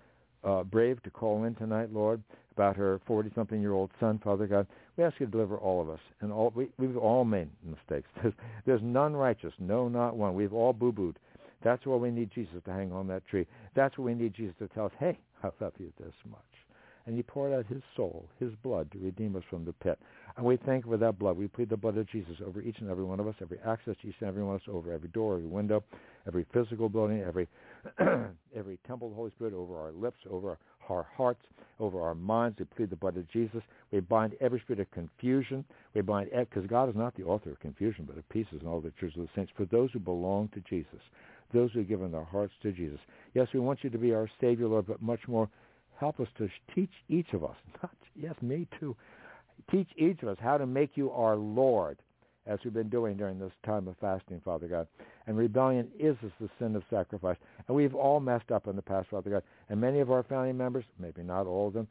uh, brave to call in tonight, Lord, about her 40-something-year-old son, Father God. We ask you to deliver all of us. And all we, we've all made mistakes. There's, there's none righteous, no, not one. We've all boo-booed. That's why we need Jesus to hang on that tree. That's why we need Jesus to tell us, hey, I love you this much. And he poured out his soul, his blood, to redeem us from the pit. And we thank for that blood. We plead the blood of Jesus over each and every one of us, every access to each and every one of us, over every door, every window, every physical building, every every temple of the Holy Spirit, over our lips, over our hearts, over our minds. We plead the blood of Jesus. We bind every spirit of confusion. We bind, because God is not the author of confusion, but of peace and all the churches of the saints. For those who belong to Jesus, those who have given their hearts to Jesus. Yes, we want you to be our Savior, Lord, but much more, help us to teach each of us, not, yes, me too, teach each of us how to make you our Lord as we've been doing during this time of fasting, Father God. And rebellion is the sin of sacrifice. And we've all messed up in the past, Father God. And many of our family members, maybe not all of them,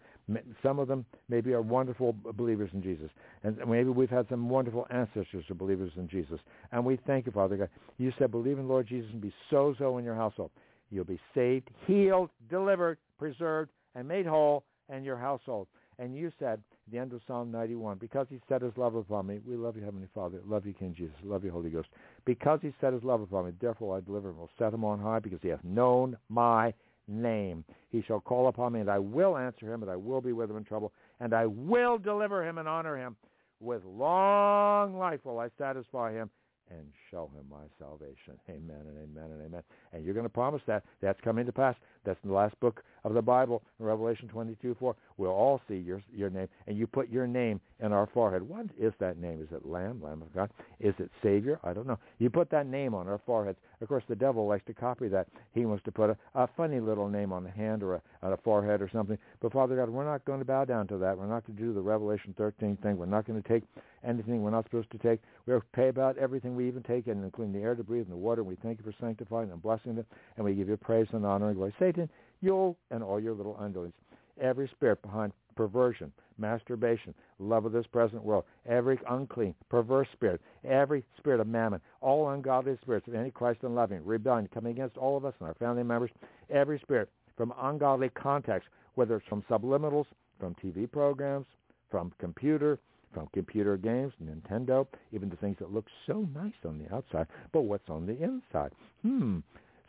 some of them maybe are wonderful believers in Jesus. And maybe we've had some wonderful ancestors who are believers in Jesus. And we thank you, Father God. You said, believe in Lord Jesus and be so-so in your household. You'll be saved, healed, delivered, preserved, and made whole in your household. And you said, the end of Psalm 91, because he set his love upon me, we love you, Heavenly Father, love you, King Jesus, love you, Holy Ghost. Because he set his love upon me, therefore I deliver him, will set him on high, because he hath known my name. He shall call upon me, and I will answer him, and I will be with him in trouble, and I will deliver him and honor him. With long life will I satisfy him and show him my salvation. Amen and amen and amen. And you're going to promise that. That's coming to pass. That's in the last book of the Bible, in Revelation 22, 4. We'll all see your, your name. And you put your name in our forehead. What is that name? Is it Lamb, Lamb of God? Is it Savior? I don't know. You put that name on our foreheads. Of course, the devil likes to copy that. He wants to put a, a funny little name on the hand or a, on a forehead or something. But Father God, we're not going to bow down to that. We're not going to do the Revelation 13 thing. We're not going to take anything we're not supposed to take. We'll pay about everything we even take, including the air to breathe and the water. We thank you for sanctifying and blessing it. And we give you praise and honor and glory. Satan, you and all your little underlings, every spirit behind perversion, masturbation, love of this present world, every unclean, perverse spirit, every spirit of mammon, all ungodly spirits of any Christ unloving, rebellion coming against all of us and our family members, every spirit from ungodly contacts, whether it's from subliminals, from TV programs, from computer, from computer games, Nintendo, even the things that look so nice on the outside, but what's on the inside? Hmm.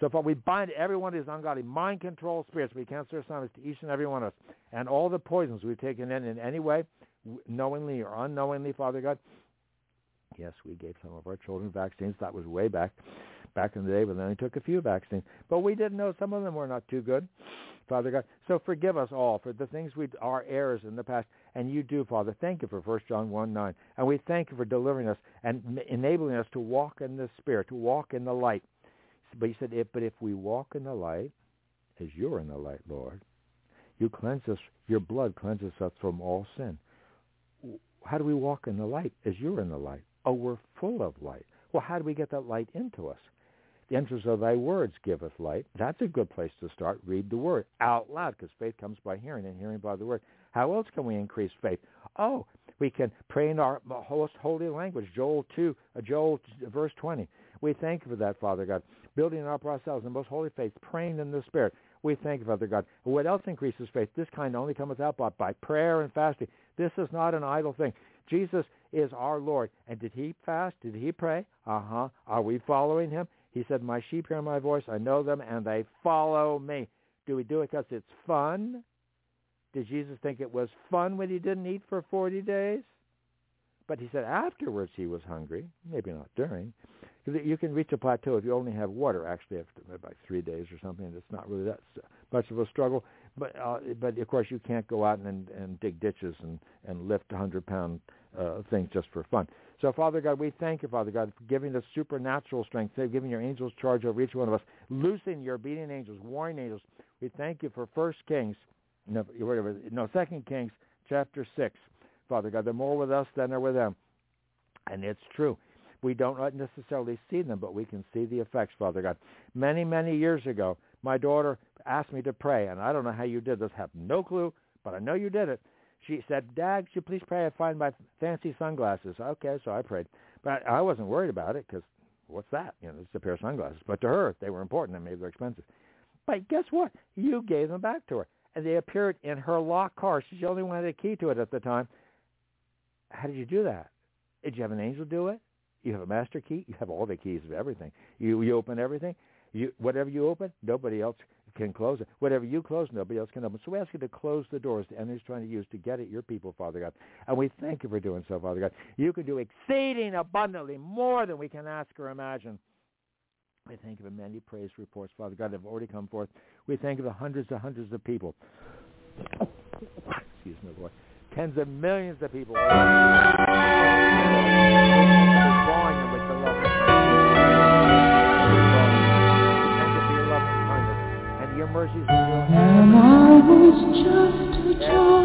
So far, we bind every one of these ungodly mind control spirits. We cancel assignments to each and every one of us. And all the poisons we've taken in in any way, knowingly or unknowingly, Father God. Yes, we gave some of our children vaccines. That was way back, back in the day, but then we took a few vaccines. But we didn't know some of them were not too good, Father God. So forgive us all for the things we are errors in the past. And you do, Father. Thank you for 1 John 1, 9. And we thank you for delivering us and enabling us to walk in the Spirit, to walk in the light but he said, if, but if we walk in the light, as you're in the light, Lord, you cleanse us, your blood cleanses us from all sin. How do we walk in the light as you're in the light? Oh, we're full of light. Well, how do we get that light into us? The entrance of thy words giveth light. That's a good place to start. Read the word out loud because faith comes by hearing and hearing by the word. How else can we increase faith? Oh, we can pray in our holy language, Joel 2, uh, Joel verse 20. We thank you for that, Father God building up ourselves in the most holy faith, praying in the Spirit. We thank you, Father God. What else increases faith? This kind only cometh out by, by prayer and fasting. This is not an idle thing. Jesus is our Lord. And did he fast? Did he pray? Uh-huh. Are we following him? He said, my sheep hear my voice. I know them, and they follow me. Do we do it because it's fun? Did Jesus think it was fun when he didn't eat for 40 days? But he said afterwards he was hungry, maybe not during. You can reach a plateau if you only have water. Actually, after about three days or something, it's not really that much of a struggle. But uh, but of course, you can't go out and and dig ditches and and lift hundred pound uh, things just for fun. So, Father God, we thank you, Father God, for giving us supernatural strength, giving your angels charge over each one of us, loosing your obedient angels, warring angels. We thank you for First Kings, no, whatever, no, Second Kings, chapter six, Father God. They're more with us than they're with them, and it's true. We don't necessarily see them, but we can see the effects, Father God. Many, many years ago, my daughter asked me to pray, and I don't know how you did this. have no clue, but I know you did it. She said, Dad, could you please pray I find my fancy sunglasses? Okay, so I prayed. But I wasn't worried about it because what's that? You know, it's a pair of sunglasses. But to her, they were important and maybe they're expensive. But guess what? You gave them back to her. and they appeared in her locked car. She only wanted a key to it at the time. How did you do that? Did you have an angel do it? You have a master key. You have all the keys of everything. You you open everything. You whatever you open, nobody else can close it. Whatever you close, nobody else can open. So we ask you to close the doors the enemy's trying to use to get at your people, Father God. And we thank you for doing so, Father God. You can do exceeding abundantly more than we can ask or imagine. We thank you for many praise reports, Father God, that have already come forth. We thank you for hundreds and hundreds of people. Excuse me, boy. Tens of millions of people. When I was just a child,